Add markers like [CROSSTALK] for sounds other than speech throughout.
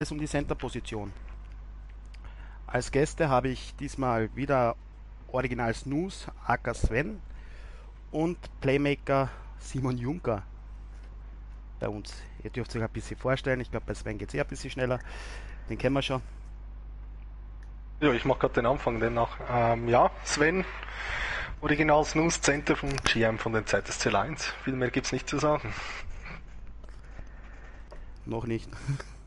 es um die Center-Position. Als Gäste habe ich diesmal wieder Original Snooze, aka Sven und Playmaker Simon Juncker bei uns. Ihr dürft euch ein bisschen vorstellen, ich glaube bei Sven geht es eher ein bisschen schneller. Den kennen wir schon. Ja, ich mache gerade den Anfang demnach. Ähm, ja, Sven, Original Snooze Center von GM von den ZSC Lions. Viel mehr gibt es nicht zu sagen. Noch nicht. [LAUGHS]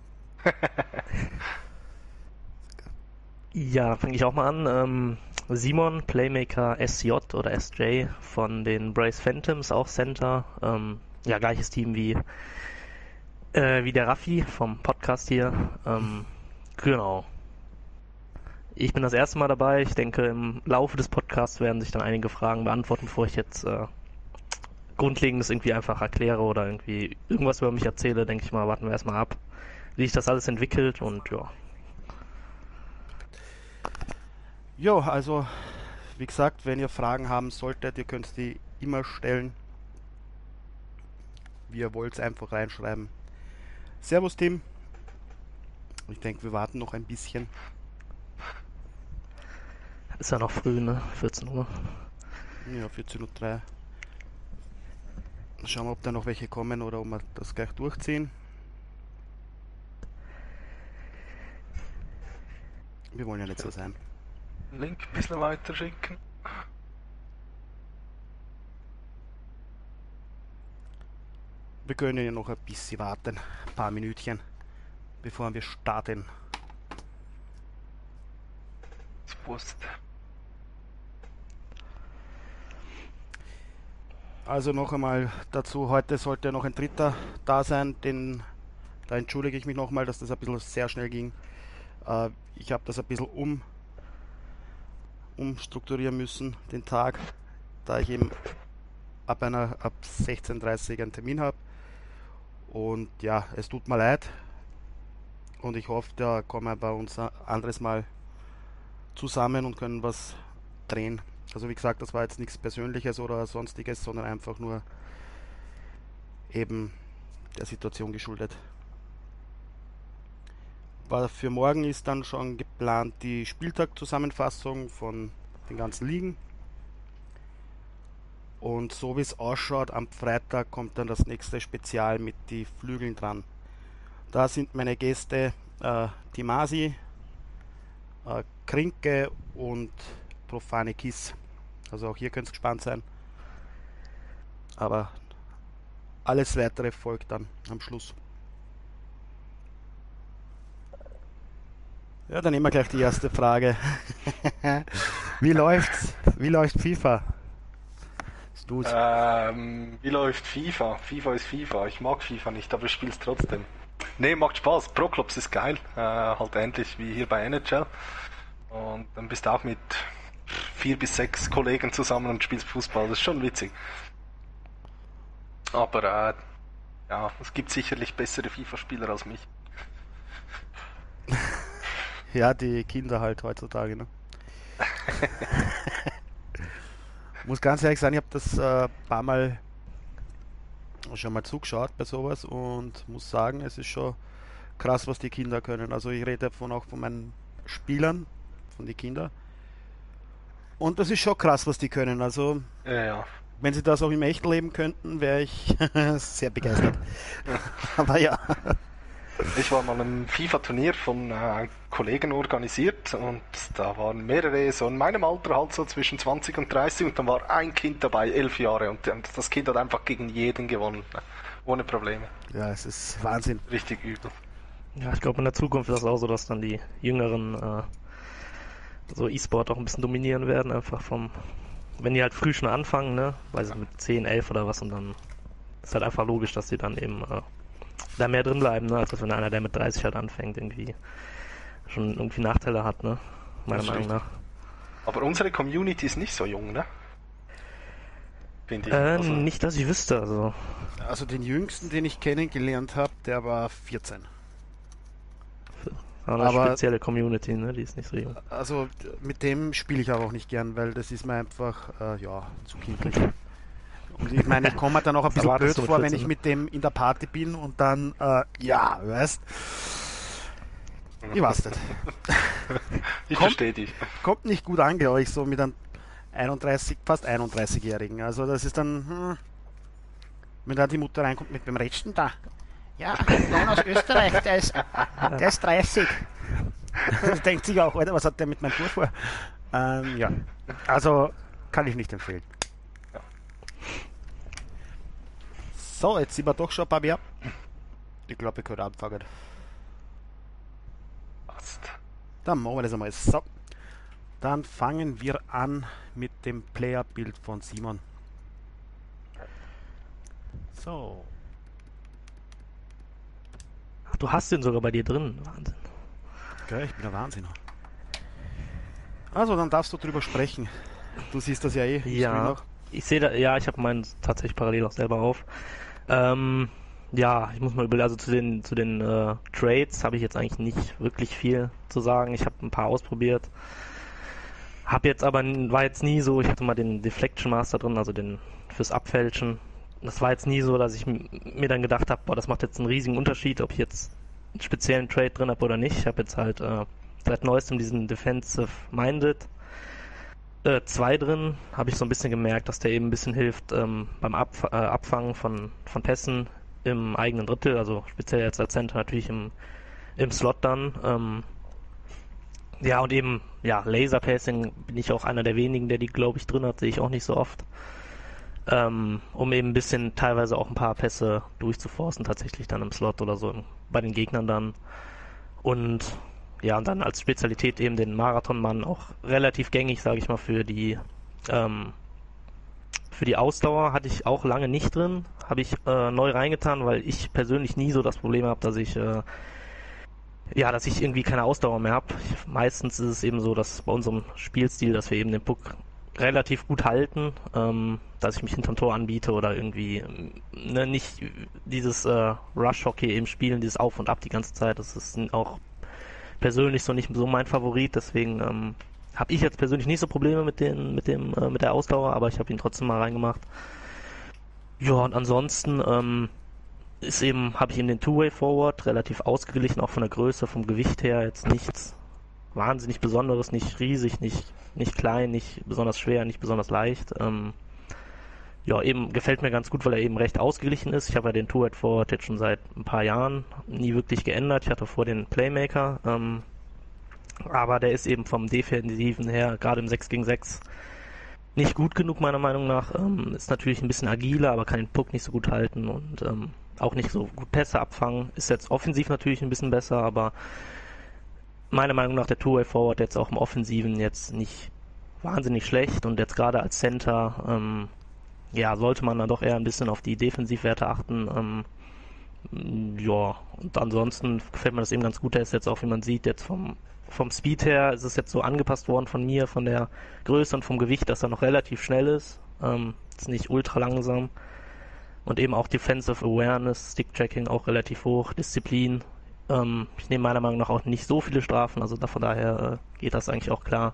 [LAUGHS] ja, fange ich auch mal an. Ähm, Simon, Playmaker SJ oder SJ von den Brace Phantoms, auch Center. Ähm, ja, gleiches Team wie, äh, wie der Raffi vom Podcast hier. Ähm, genau. Ich bin das erste Mal dabei. Ich denke, im Laufe des Podcasts werden sich dann einige Fragen beantworten, bevor ich jetzt äh, Grundlegendes irgendwie einfach erkläre oder irgendwie irgendwas über mich erzähle. Denke ich mal, warten wir erstmal ab, wie sich das alles entwickelt und ja. Jo, also wie gesagt, wenn ihr Fragen haben solltet, ihr könnt die immer stellen. Wie ihr wollt, einfach reinschreiben. Servus Tim. Ich denke, wir warten noch ein bisschen. Ist ja noch früh, ne? 14 Uhr. Ja, 14.03 Uhr. Schauen wir, ob da noch welche kommen oder ob wir das gleich durchziehen. Wir wollen ja nicht so sein. Link ein bisschen weiter schicken. Wir können ja noch ein bisschen warten. Ein paar Minütchen, bevor wir starten. Das passt. Also noch einmal dazu, heute sollte noch ein Dritter da sein, den, da entschuldige ich mich nochmal, dass das ein bisschen sehr schnell ging. Äh, ich habe das ein bisschen um, umstrukturieren müssen, den Tag, da ich eben ab, einer, ab 16.30 Uhr einen Termin habe. Und ja, es tut mir leid. Und ich hoffe, da kommen wir bei uns ein anderes Mal zusammen und können was drehen. Also wie gesagt, das war jetzt nichts Persönliches oder sonstiges, sondern einfach nur eben der Situation geschuldet. Aber für morgen ist dann schon geplant die Spieltagzusammenfassung von den ganzen Ligen. Und so wie es ausschaut, am Freitag kommt dann das nächste Spezial mit die Flügeln dran. Da sind meine Gäste äh, Timasi, äh, Krinke und Profane Kiss. Also auch hier könnt ihr gespannt sein. Aber alles weitere folgt dann am Schluss. Ja, dann nehmen wir gleich die erste Frage. [LAUGHS] wie läuft's? Wie läuft FIFA? Ähm, wie läuft FIFA? FIFA ist FIFA. Ich mag FIFA nicht, aber ich spiele es trotzdem. Ne, macht Spaß. Pro Clubs ist geil. Äh, halt ähnlich wie hier bei NHL. Und dann bist du auch mit vier bis sechs Kollegen zusammen und spielst Fußball. Das ist schon witzig. Aber äh, ja, es gibt sicherlich bessere FIFA-Spieler als mich. Ja, die Kinder halt heutzutage, ne? [LAUGHS] Muss ganz ehrlich sagen, ich habe das äh, paar Mal schon mal zugeschaut bei sowas und muss sagen, es ist schon krass, was die Kinder können. Also ich rede davon auch von meinen Spielern, von den Kindern. Und das ist schon krass, was die können. Also, ja, ja. wenn sie das auch im echten Leben könnten, wäre ich [LAUGHS] sehr begeistert. [LAUGHS] Aber ja. Ich war mal ein FIFA-Turnier von äh, Kollegen organisiert und da waren mehrere so in meinem Alter halt so zwischen 20 und 30 und dann war ein Kind dabei, elf Jahre und das Kind hat einfach gegen jeden gewonnen. Ohne Probleme. Ja, es ist Wahnsinn. Richtig übel. Ja, ich glaube in der Zukunft ist es auch so, dass dann die Jüngeren äh, so E-Sport auch ein bisschen dominieren werden, einfach vom, wenn die halt früh schon anfangen, ne, weil sie mit 10, 11 oder was und dann ist halt einfach logisch, dass sie dann eben äh, da mehr drin bleiben, ne, als wenn einer, der mit 30 halt anfängt, irgendwie schon irgendwie Nachteile hat, ne, meiner Meinung nach. Aber unsere Community ist nicht so jung, ne? Finde ich. Äh, also, nicht, dass ich wüsste, also. Also den jüngsten, den ich kennengelernt habe, der war 14. Aber, aber spezielle Community, ne? Die ist nicht so jung. Also mit dem spiele ich aber auch nicht gern, weil das ist mir einfach, äh, ja, zu kindlich. [LAUGHS] Und ich meine, ich komme mir dann auch ein bisschen blöd vor, wenn ich mit dem in der Party bin und dann, äh, ja, weißt Ich weiß nicht. ich Kommt- verstehe dich. Kommt nicht gut an, glaube ich, so mit einem 31, fast 31-Jährigen. Also das ist dann, hm, wenn da die Mutter reinkommt mit dem Rechten da. Ja, nein, aus Österreich, der ist, der ist 30. Das denkt sich auch, Alter, was hat der mit meinem Tour vor? Ähm, ja, also kann ich nicht empfehlen. So, jetzt sind wir doch schon ein paar mehr. Ich glaube, wir können anfangen. Passt. Dann machen wir das einmal. So. Dann fangen wir an mit dem Playerbild von Simon. So. Ach, du hast den sogar bei dir drin. Wahnsinn. Okay, ich bin der Wahnsinn. Also, dann darfst du drüber sprechen. Du siehst das ja eh. ich Ja. Ich sehe da, ja, ich habe meinen tatsächlich parallel auch selber auf. Ähm, ja, ich muss mal über, also zu den zu den äh, Trades habe ich jetzt eigentlich nicht wirklich viel zu sagen. Ich habe ein paar ausprobiert. Hab jetzt aber war jetzt nie so, ich hatte mal den Deflection Master drin, also den fürs Abfälschen. Das war jetzt nie so, dass ich mir dann gedacht habe, boah, das macht jetzt einen riesigen Unterschied, ob ich jetzt einen speziellen Trade drin habe oder nicht. Ich habe jetzt halt äh, seit neuestem diesen Defensive Minded äh, zwei drin, habe ich so ein bisschen gemerkt, dass der eben ein bisschen hilft ähm, beim Abf äh, Abfangen von, von Pässen im eigenen Drittel, also speziell jetzt als Center natürlich im, im Slot dann. Ähm, ja, und eben, ja, Laser-Passing bin ich auch einer der wenigen, der die, glaube ich, drin hat, sehe ich auch nicht so oft. Ähm, um eben ein bisschen teilweise auch ein paar Pässe durchzuforcen, tatsächlich dann im Slot oder so bei den Gegnern dann. Und ja, und dann als Spezialität eben den Marathonmann auch relativ gängig, sage ich mal, für die ähm, für die Ausdauer hatte ich auch lange nicht drin, habe ich äh, neu reingetan, weil ich persönlich nie so das Problem habe, dass ich äh, ja, dass ich irgendwie keine Ausdauer mehr habe. Meistens ist es eben so, dass bei unserem Spielstil, dass wir eben den Puck relativ gut halten, ähm, dass ich mich hinterm Tor anbiete oder irgendwie ne, nicht dieses äh, Rush-Hockey eben spielen, dieses Auf und Ab die ganze Zeit. Das ist auch persönlich so nicht so mein Favorit, deswegen ähm, habe ich jetzt persönlich nicht so Probleme mit den, mit dem, äh, mit der Ausdauer, aber ich habe ihn trotzdem mal reingemacht. Ja, und ansonsten ähm, habe ich eben den Two-Way Forward relativ ausgeglichen, auch von der Größe, vom Gewicht her jetzt nichts wahnsinnig Besonderes, nicht riesig, nicht, nicht klein, nicht besonders schwer, nicht besonders leicht. Ähm, ja, eben gefällt mir ganz gut, weil er eben recht ausgeglichen ist. Ich habe ja den Two-Way Forward jetzt schon seit ein paar Jahren nie wirklich geändert. Ich hatte vor den Playmaker, ähm, aber der ist eben vom Defensiven her, gerade im 6 gegen 6, nicht gut genug, meiner Meinung nach. Ähm, ist natürlich ein bisschen agiler, aber kann den Puck nicht so gut halten und ähm, auch nicht so gut Pässe abfangen. Ist jetzt offensiv natürlich ein bisschen besser, aber meiner Meinung nach der Two-Way Forward jetzt auch im Offensiven jetzt nicht wahnsinnig schlecht und jetzt gerade als Center, ähm, ja, sollte man dann doch eher ein bisschen auf die Defensivwerte achten. Ähm, ja, und ansonsten gefällt mir das eben ganz gut. Der ist jetzt auch, wie man sieht, jetzt vom, vom Speed her ist es jetzt so angepasst worden von mir, von der Größe und vom Gewicht, dass er noch relativ schnell ist. Ähm, ist nicht ultra langsam. Und eben auch Defensive Awareness, Stick-Tracking auch relativ hoch, Disziplin. Ähm, ich nehme meiner Meinung nach auch nicht so viele Strafen, also von daher äh, geht das eigentlich auch klar.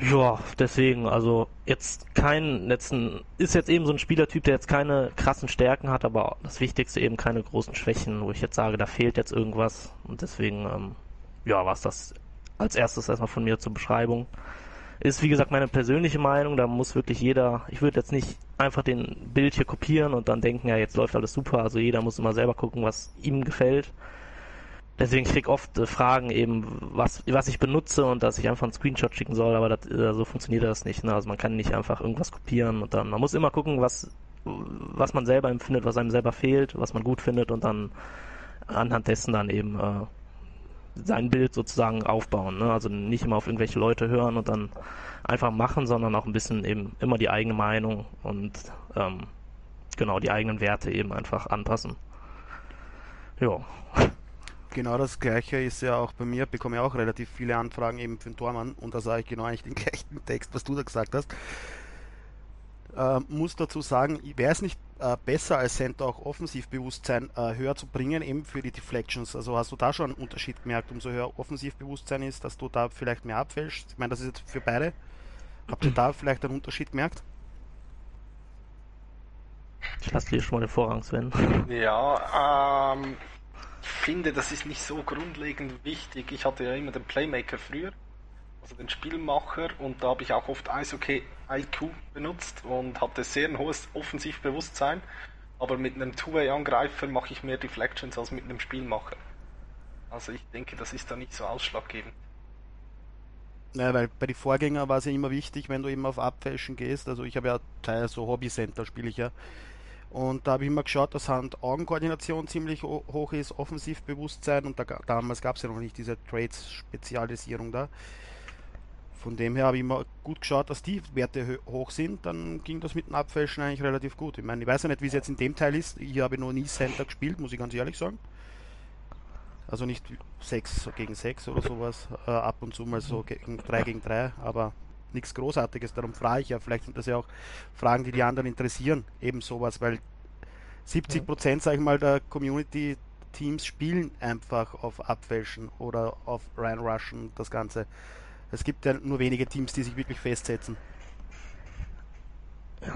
Ja, deswegen, also jetzt kein letzten, ist jetzt eben so ein Spielertyp, der jetzt keine krassen Stärken hat, aber das Wichtigste eben keine großen Schwächen, wo ich jetzt sage, da fehlt jetzt irgendwas. Und deswegen, ähm, ja, war es das als erstes erstmal von mir zur Beschreibung. Ist wie gesagt meine persönliche Meinung, da muss wirklich jeder, ich würde jetzt nicht einfach den Bild hier kopieren und dann denken, ja, jetzt läuft alles super, also jeder muss immer selber gucken, was ihm gefällt. Deswegen krieg ich oft äh, Fragen eben, was, was ich benutze und dass ich einfach einen Screenshot schicken soll, aber das, äh, so funktioniert das nicht. Ne? Also man kann nicht einfach irgendwas kopieren und dann, man muss immer gucken, was, was man selber empfindet, was einem selber fehlt, was man gut findet und dann anhand dessen dann eben äh, sein Bild sozusagen aufbauen. Ne? Also nicht immer auf irgendwelche Leute hören und dann einfach machen, sondern auch ein bisschen eben immer die eigene Meinung und ähm, genau die eigenen Werte eben einfach anpassen. Ja. Genau das gleiche ist ja auch bei mir, bekomme ja auch relativ viele Anfragen eben für den Tormann und da sage ich genau eigentlich den [LAUGHS] gleichen Text, was du da gesagt hast. Äh, muss dazu sagen, wäre es nicht äh, besser als Center auch Offensivbewusstsein äh, höher zu bringen, eben für die Deflections? Also hast du da schon einen Unterschied gemerkt, umso höher Offensivbewusstsein ist, dass du da vielleicht mehr abfällst? Ich meine, das ist jetzt für beide. Habt ihr da vielleicht einen Unterschied gemerkt? Ich lasse dir schon mal den Vorrang, Sven. Ja, ähm, finde, das ist nicht so grundlegend wichtig. Ich hatte ja immer den Playmaker früher, also den Spielmacher, und da habe ich auch oft Eishockey IQ benutzt und hatte sehr ein hohes Offensivbewusstsein. Aber mit einem Two-Way-Angreifer mache ich mehr Deflections als mit einem Spielmacher. Also ich denke, das ist da nicht so ausschlaggebend. Naja, weil bei den Vorgängern war es ja immer wichtig, wenn du eben auf Abfälschen gehst. Also ich habe ja Teil so Hobby-Center spiele ich ja. Und da habe ich immer geschaut, dass Hand-Augen-Koordination ziemlich hoch ist, Offensivbewusstsein und da, damals gab es ja noch nicht diese Trades-Spezialisierung da. Von dem her habe ich immer gut geschaut, dass die Werte hoch sind, dann ging das mit dem Abfälschen eigentlich relativ gut. Ich meine, ich weiß ja nicht, wie es jetzt in dem Teil ist. Ich habe noch nie Center gespielt, muss ich ganz ehrlich sagen. Also nicht 6 gegen 6 oder sowas, äh, ab und zu mal so gegen 3 gegen 3, aber nichts Großartiges. Darum frage ich ja, vielleicht sind das ja auch Fragen, die die anderen interessieren, eben sowas, weil 70 Prozent, sag ich mal, der Community Teams spielen einfach auf Abfälschen oder auf Ryan Rushen das Ganze. Es gibt ja nur wenige Teams, die sich wirklich festsetzen.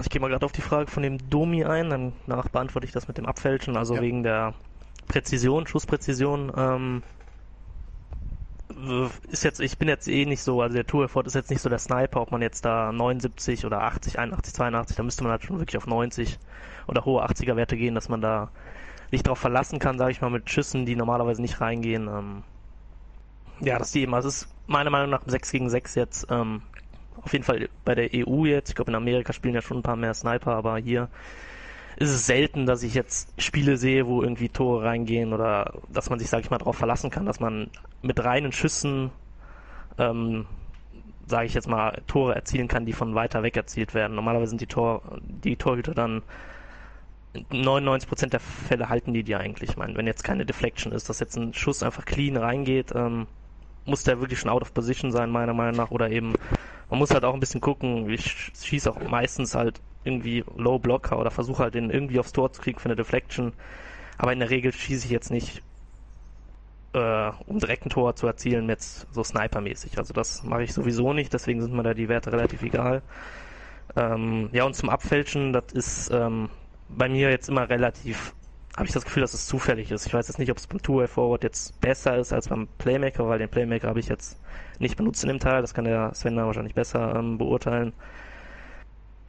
Ich gehe mal gerade auf die Frage von dem Domi ein, danach beantworte ich das mit dem Abfälschen, also ja. wegen der Präzision, Schusspräzision. Ähm, ist jetzt, ich bin jetzt eh nicht so, also der Tour Effort ist jetzt nicht so der Sniper, ob man jetzt da 79 oder 80, 81, 82, da müsste man halt schon wirklich auf 90 oder hohe 80er Werte gehen, dass man da nicht drauf verlassen kann, sage ich mal, mit Schüssen, die normalerweise nicht reingehen. Ähm, ja, das ist eben, also es ist meiner Meinung nach 6 gegen 6 jetzt, ähm, auf jeden Fall bei der EU jetzt, ich glaube in Amerika spielen ja schon ein paar mehr Sniper, aber hier ist es selten, dass ich jetzt Spiele sehe, wo irgendwie Tore reingehen oder dass man sich, sag ich mal, darauf verlassen kann, dass man mit reinen Schüssen, ähm, sage ich jetzt mal, Tore erzielen kann, die von weiter weg erzielt werden. Normalerweise sind die, Tor, die Torhüter dann 99% der Fälle halten die die eigentlich. Ich meine, wenn jetzt keine Deflection ist, dass jetzt ein Schuss einfach clean reingeht, ähm, muss der wirklich schon out of position sein, meiner Meinung nach. Oder eben, man muss halt auch ein bisschen gucken. Ich schieße auch meistens halt irgendwie Low Blocker oder versuche halt den irgendwie aufs Tor zu kriegen für eine Deflection. Aber in der Regel schieße ich jetzt nicht, äh, um direkt ein Tor zu erzielen, jetzt so Sniper-mäßig. Also das mache ich sowieso nicht, deswegen sind mir da die Werte relativ egal. Ähm, ja, und zum Abfälschen, das ist ähm, bei mir jetzt immer relativ, habe ich das Gefühl, dass es zufällig ist. Ich weiß jetzt nicht, ob es beim Two-Way Forward jetzt besser ist als beim Playmaker, weil den Playmaker habe ich jetzt nicht benutzt in dem Teil. Das kann der Sven wahrscheinlich besser ähm, beurteilen.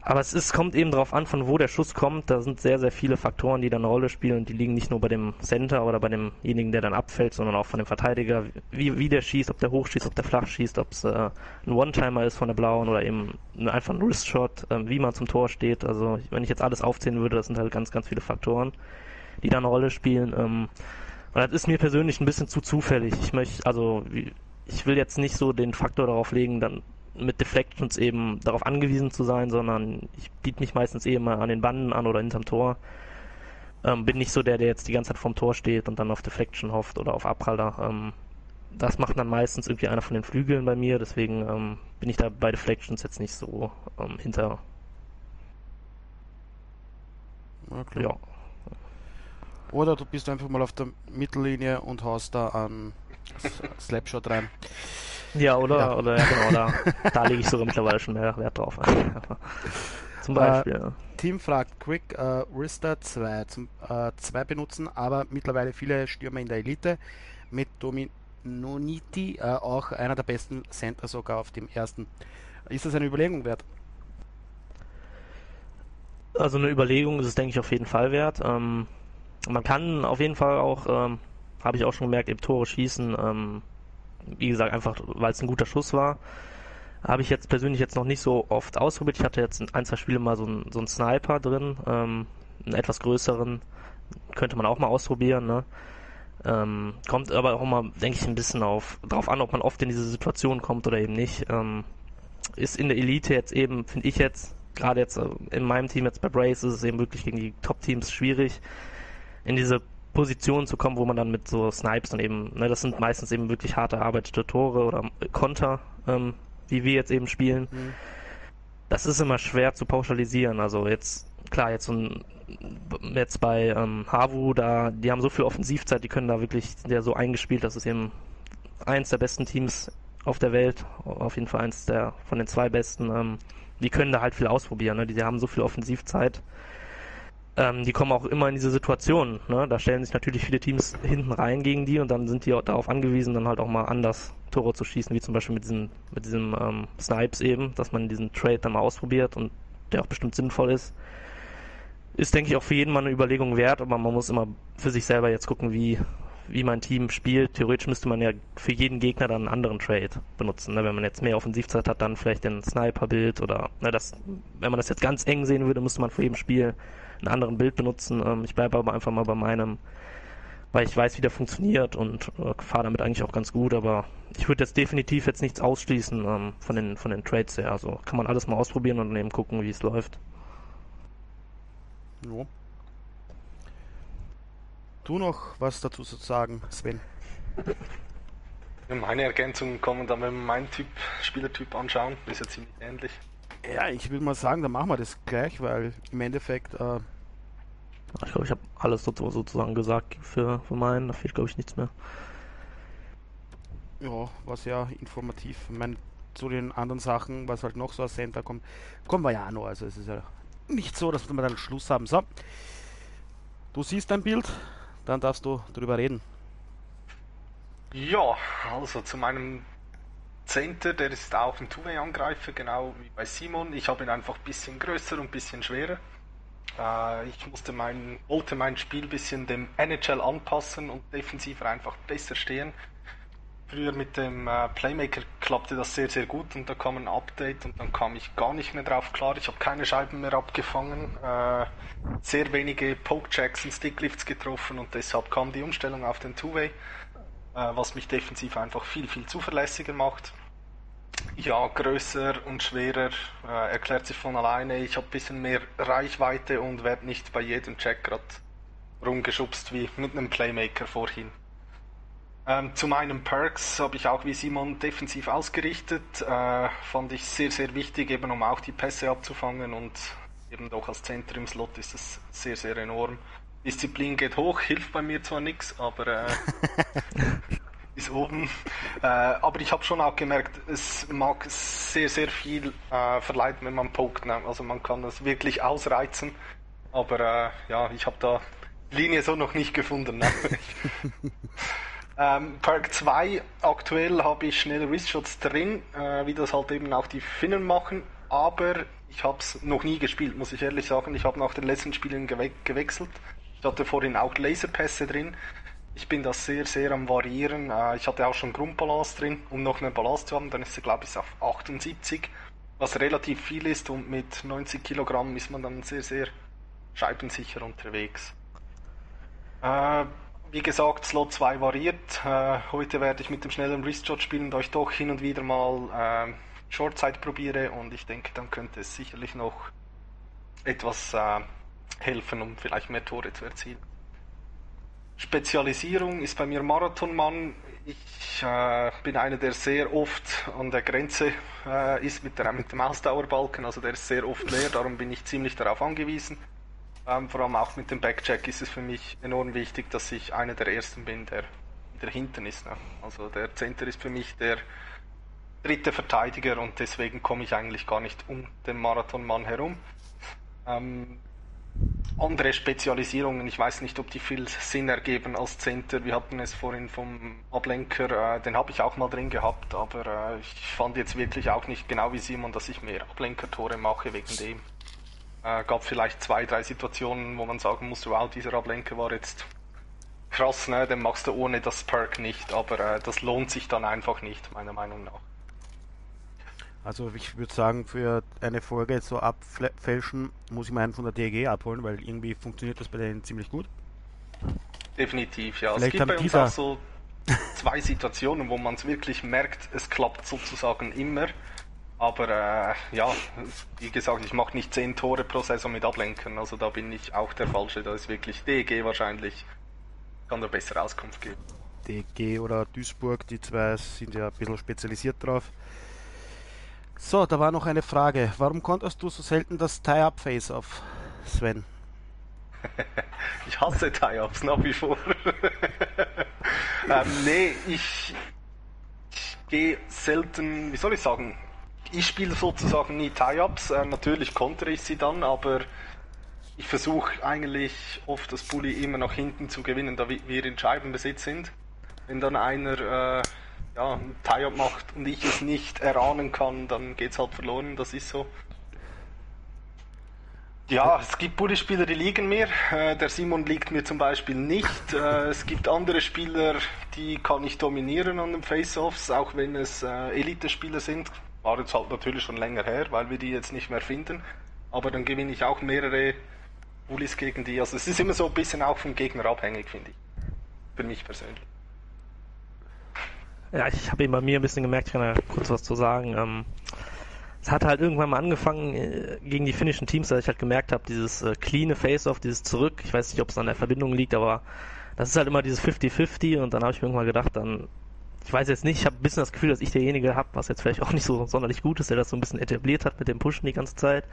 Aber es ist, kommt eben darauf an, von wo der Schuss kommt. Da sind sehr, sehr viele Faktoren, die da eine Rolle spielen und die liegen nicht nur bei dem Center oder bei demjenigen, der dann abfällt, sondern auch von dem Verteidiger, wie, wie der schießt, ob der hoch schießt, ob der flach schießt, ob es äh, ein One-Timer ist von der Blauen oder eben einfach ein Wrist-Shot, äh, wie man zum Tor steht. Also wenn ich jetzt alles aufzählen würde, das sind halt ganz, ganz viele Faktoren, die da eine Rolle spielen. Ähm, und das ist mir persönlich ein bisschen zu zufällig. Ich möchte, also ich will jetzt nicht so den Faktor darauf legen, dann mit Deflections eben darauf angewiesen zu sein, sondern ich biete mich meistens eh immer an den Banden an oder hinterm Tor. Ähm, bin nicht so der, der jetzt die ganze Zeit vorm Tor steht und dann auf Deflection hofft oder auf Abpraller. Ähm, das macht dann meistens irgendwie einer von den Flügeln bei mir, deswegen ähm, bin ich da bei Deflections jetzt nicht so ähm, hinter. Okay. Ja. Oder du bist einfach mal auf der Mittellinie und haust da einen Slapshot rein. Ja, oder, ja. oder ja, genau, da, da lege ich sogar mittlerweile schon mehr Wert drauf. [LAUGHS] zum Beispiel. Äh. Team fragt Quick äh, Rister 2 zum äh, 2 benutzen, aber mittlerweile viele Stürmer in der Elite mit Dominoniti, äh, auch einer der besten Center sogar auf dem ersten. Ist das eine Überlegung wert? Also eine Überlegung ist es, denke ich, auf jeden Fall wert. Ähm, man kann auf jeden Fall auch, ähm, habe ich auch schon gemerkt, eben Tore schießen. Ähm, wie gesagt, einfach weil es ein guter Schuss war. Habe ich jetzt persönlich jetzt noch nicht so oft ausprobiert. Ich hatte jetzt in ein, zwei Spiele mal so, ein, so einen Sniper drin, ähm, einen etwas größeren. Könnte man auch mal ausprobieren, ne? Ähm, kommt aber auch mal, denke ich, ein bisschen auf, drauf an, ob man oft in diese Situation kommt oder eben nicht. Ähm, ist in der Elite jetzt eben, finde ich jetzt, gerade jetzt äh, in meinem Team jetzt bei Brace ist es eben wirklich gegen die Top-Teams schwierig, in diese Positionen zu kommen, wo man dann mit so Snipes dann eben, ne, das sind meistens eben wirklich harte erarbeitete Tore oder Konter, ähm, wie wir jetzt eben spielen. Mhm. Das ist immer schwer zu pauschalisieren. Also jetzt, klar, jetzt so ein, jetzt bei ähm, Havu, da, die haben so viel Offensivzeit, die können da wirklich, der so eingespielt, das ist eben eins der besten Teams auf der Welt, auf jeden Fall eins der von den zwei besten. Ähm, die können da halt viel ausprobieren, ne? die, die haben so viel Offensivzeit ähm, die kommen auch immer in diese Situation. Ne? Da stellen sich natürlich viele Teams hinten rein gegen die und dann sind die auch darauf angewiesen, dann halt auch mal anders Tore zu schießen, wie zum Beispiel mit diesem, mit diesem ähm, Snipes eben, dass man diesen Trade dann mal ausprobiert und der auch bestimmt sinnvoll ist. Ist, denke ich, auch für jeden mal eine Überlegung wert, aber man muss immer für sich selber jetzt gucken, wie, wie mein Team spielt. Theoretisch müsste man ja für jeden Gegner dann einen anderen Trade benutzen. Ne? Wenn man jetzt mehr Offensivzeit hat, dann vielleicht den Sniper-Bild oder ne, das, wenn man das jetzt ganz eng sehen würde, müsste man vor jedem Spiel einen anderen Bild benutzen. Ähm, ich bleibe aber einfach mal bei meinem, weil ich weiß, wie der funktioniert und äh, fahre damit eigentlich auch ganz gut, aber ich würde jetzt definitiv jetzt nichts ausschließen ähm, von den von den Trades her. Also kann man alles mal ausprobieren und dann eben gucken, wie es läuft. Jo. Du noch was dazu zu sagen, Sven? Meine Ergänzungen kommen dann, wenn wir meinen Typ, Spielertyp anschauen, ist ja ziemlich ähnlich. Ja, ich würde mal sagen, dann machen wir das gleich, weil im Endeffekt. Äh, ich glaube, ich habe alles sozusagen gesagt für, für meinen, da fehlt, glaube ich, nichts mehr. Ja, war sehr informativ. Ich meine, zu den anderen Sachen, was halt noch so als Center kommt, kommen wir ja auch noch. Also, es ist ja nicht so, dass wir dann Schluss haben. So, du siehst dein Bild, dann darfst du drüber reden. Ja, also zu meinem Center, der ist auch ein Two-Way-Angreifer, genau wie bei Simon. Ich habe ihn einfach ein bisschen größer und ein bisschen schwerer. Äh, ich musste mein, wollte mein Spiel ein bisschen dem NHL anpassen und defensiver einfach besser stehen. Früher mit dem äh, Playmaker klappte das sehr, sehr gut und da kam ein Update und dann kam ich gar nicht mehr drauf klar. Ich habe keine Scheiben mehr abgefangen, äh, sehr wenige Pokejacks und Sticklifts getroffen und deshalb kam die Umstellung auf den Two-Way, was mich defensiv einfach viel, viel zuverlässiger macht. Ja, größer und schwerer äh, erklärt sich von alleine. Ich habe ein bisschen mehr Reichweite und werde nicht bei jedem Check gerade rumgeschubst wie mit einem Playmaker vorhin. Ähm, zu meinen Perks habe ich auch wie Simon defensiv ausgerichtet. Äh, fand ich sehr, sehr wichtig, eben um auch die Pässe abzufangen und eben doch als Center im Slot ist das sehr, sehr enorm. Disziplin geht hoch, hilft bei mir zwar nichts, aber äh, [LAUGHS] ist oben. Äh, aber ich habe schon auch gemerkt, es mag sehr, sehr viel äh, verleiten, wenn man pokt. Ne? Also man kann das wirklich ausreizen. Aber äh, ja, ich habe da Linie so noch nicht gefunden. Ne? [LAUGHS] Ähm, Perk 2, aktuell habe ich schnelle Wristshots drin, äh, wie das halt eben auch die Finnen machen, aber ich habe es noch nie gespielt, muss ich ehrlich sagen. Ich habe nach den letzten Spielen gewe gewechselt. Ich hatte vorhin auch Laserpässe drin. Ich bin da sehr, sehr am Variieren. Äh, ich hatte auch schon Grundbalance drin, um noch eine Balance zu haben. Dann ist sie, glaube ich, auf 78, was relativ viel ist und mit 90 Kilogramm ist man dann sehr, sehr scheibensicher unterwegs. Äh, wie gesagt, Slot 2 variiert. Äh, heute werde ich mit dem schnellen Wristshot spielen, da ich doch hin und wieder mal äh, Shortside probiere und ich denke, dann könnte es sicherlich noch etwas helfen, um vielleicht mehr Tore zu erzielen. Spezialisierung ist bei mir Marathonmann. Ich äh, bin einer, der sehr oft an der Grenze äh, ist mit, der, mit dem Ausdauerbalken, also der ist sehr oft leer, darum bin ich ziemlich darauf angewiesen. Ähm, vor allem auch mit dem Backcheck ist es für mich enorm wichtig, dass ich einer der Ersten bin, der, der hinten ist. Ne? Also der Center ist für mich der dritte Verteidiger und deswegen komme ich eigentlich gar nicht um den Marathonmann herum. Ähm, andere Spezialisierungen, ich weiß nicht, ob die viel Sinn ergeben als Center. Wir hatten es vorhin vom Ablenker, äh, den habe ich auch mal drin gehabt, aber äh, ich fand jetzt wirklich auch nicht genau wie Simon, dass ich mehr Ablenker-Tore mache wegen dem. Äh, gab vielleicht zwei, drei Situationen, wo man sagen muss, wow, dieser Ablenker war jetzt krass, ne? den machst du ohne das Perk nicht, aber äh, das lohnt sich dann einfach nicht, meiner Meinung nach. Also ich würde sagen, für eine Folge so abfälschen, muss ich meinen von der DG abholen, weil irgendwie funktioniert das bei denen ziemlich gut. Definitiv, ja. Vielleicht es gibt bei uns auch so zwei [LAUGHS] Situationen, wo man es wirklich merkt, es klappt sozusagen immer. Aber äh, ja, wie gesagt, ich mache nicht 10 Tore pro Saison mit Ablenken, also da bin ich auch der Falsche. Da ist wirklich DG wahrscheinlich, kann da bessere Auskunft geben. DG oder Duisburg, die zwei sind ja ein bisschen spezialisiert drauf. So, da war noch eine Frage. Warum konntest du so selten das Tie-Up-Face auf, Sven? [LAUGHS] ich hasse Tie-Ups nach wie vor. [LAUGHS] ähm, nee, ich, ich gehe selten, wie soll ich sagen, ich spiele sozusagen nie Tie-Ups. Äh, natürlich kontere ich sie dann, aber ich versuche eigentlich oft das Bully immer nach hinten zu gewinnen, da wir in Scheibenbesitz sind. Wenn dann einer äh, ja, ein Tie-Up macht und ich es nicht erahnen kann, dann geht es halt verloren, das ist so. Ja, es gibt Bulli-Spieler, die liegen mir. Äh, der Simon liegt mir zum Beispiel nicht. Äh, es gibt andere Spieler, die kann ich dominieren an den Face-Offs, auch wenn es äh, Elite-Spieler sind. War jetzt halt natürlich schon länger her, weil wir die jetzt nicht mehr finden. Aber dann gewinne ich auch mehrere Bullies gegen die. Also es ist immer so ein bisschen auch vom Gegner abhängig, finde ich. Für mich persönlich. Ja, ich habe eben bei mir ein bisschen gemerkt, ich kann ja kurz was zu sagen. Ähm, es hat halt irgendwann mal angefangen äh, gegen die finnischen Teams, dass ich halt gemerkt habe, dieses äh, cleane Face-Off, dieses Zurück, ich weiß nicht, ob es an der Verbindung liegt, aber das ist halt immer dieses 50-50 und dann habe ich mir irgendwann gedacht, dann, ich weiß jetzt nicht, ich habe ein bisschen das Gefühl, dass ich derjenige habe, was jetzt vielleicht auch nicht so sonderlich gut ist, der das so ein bisschen etabliert hat mit dem Pushen die ganze Zeit.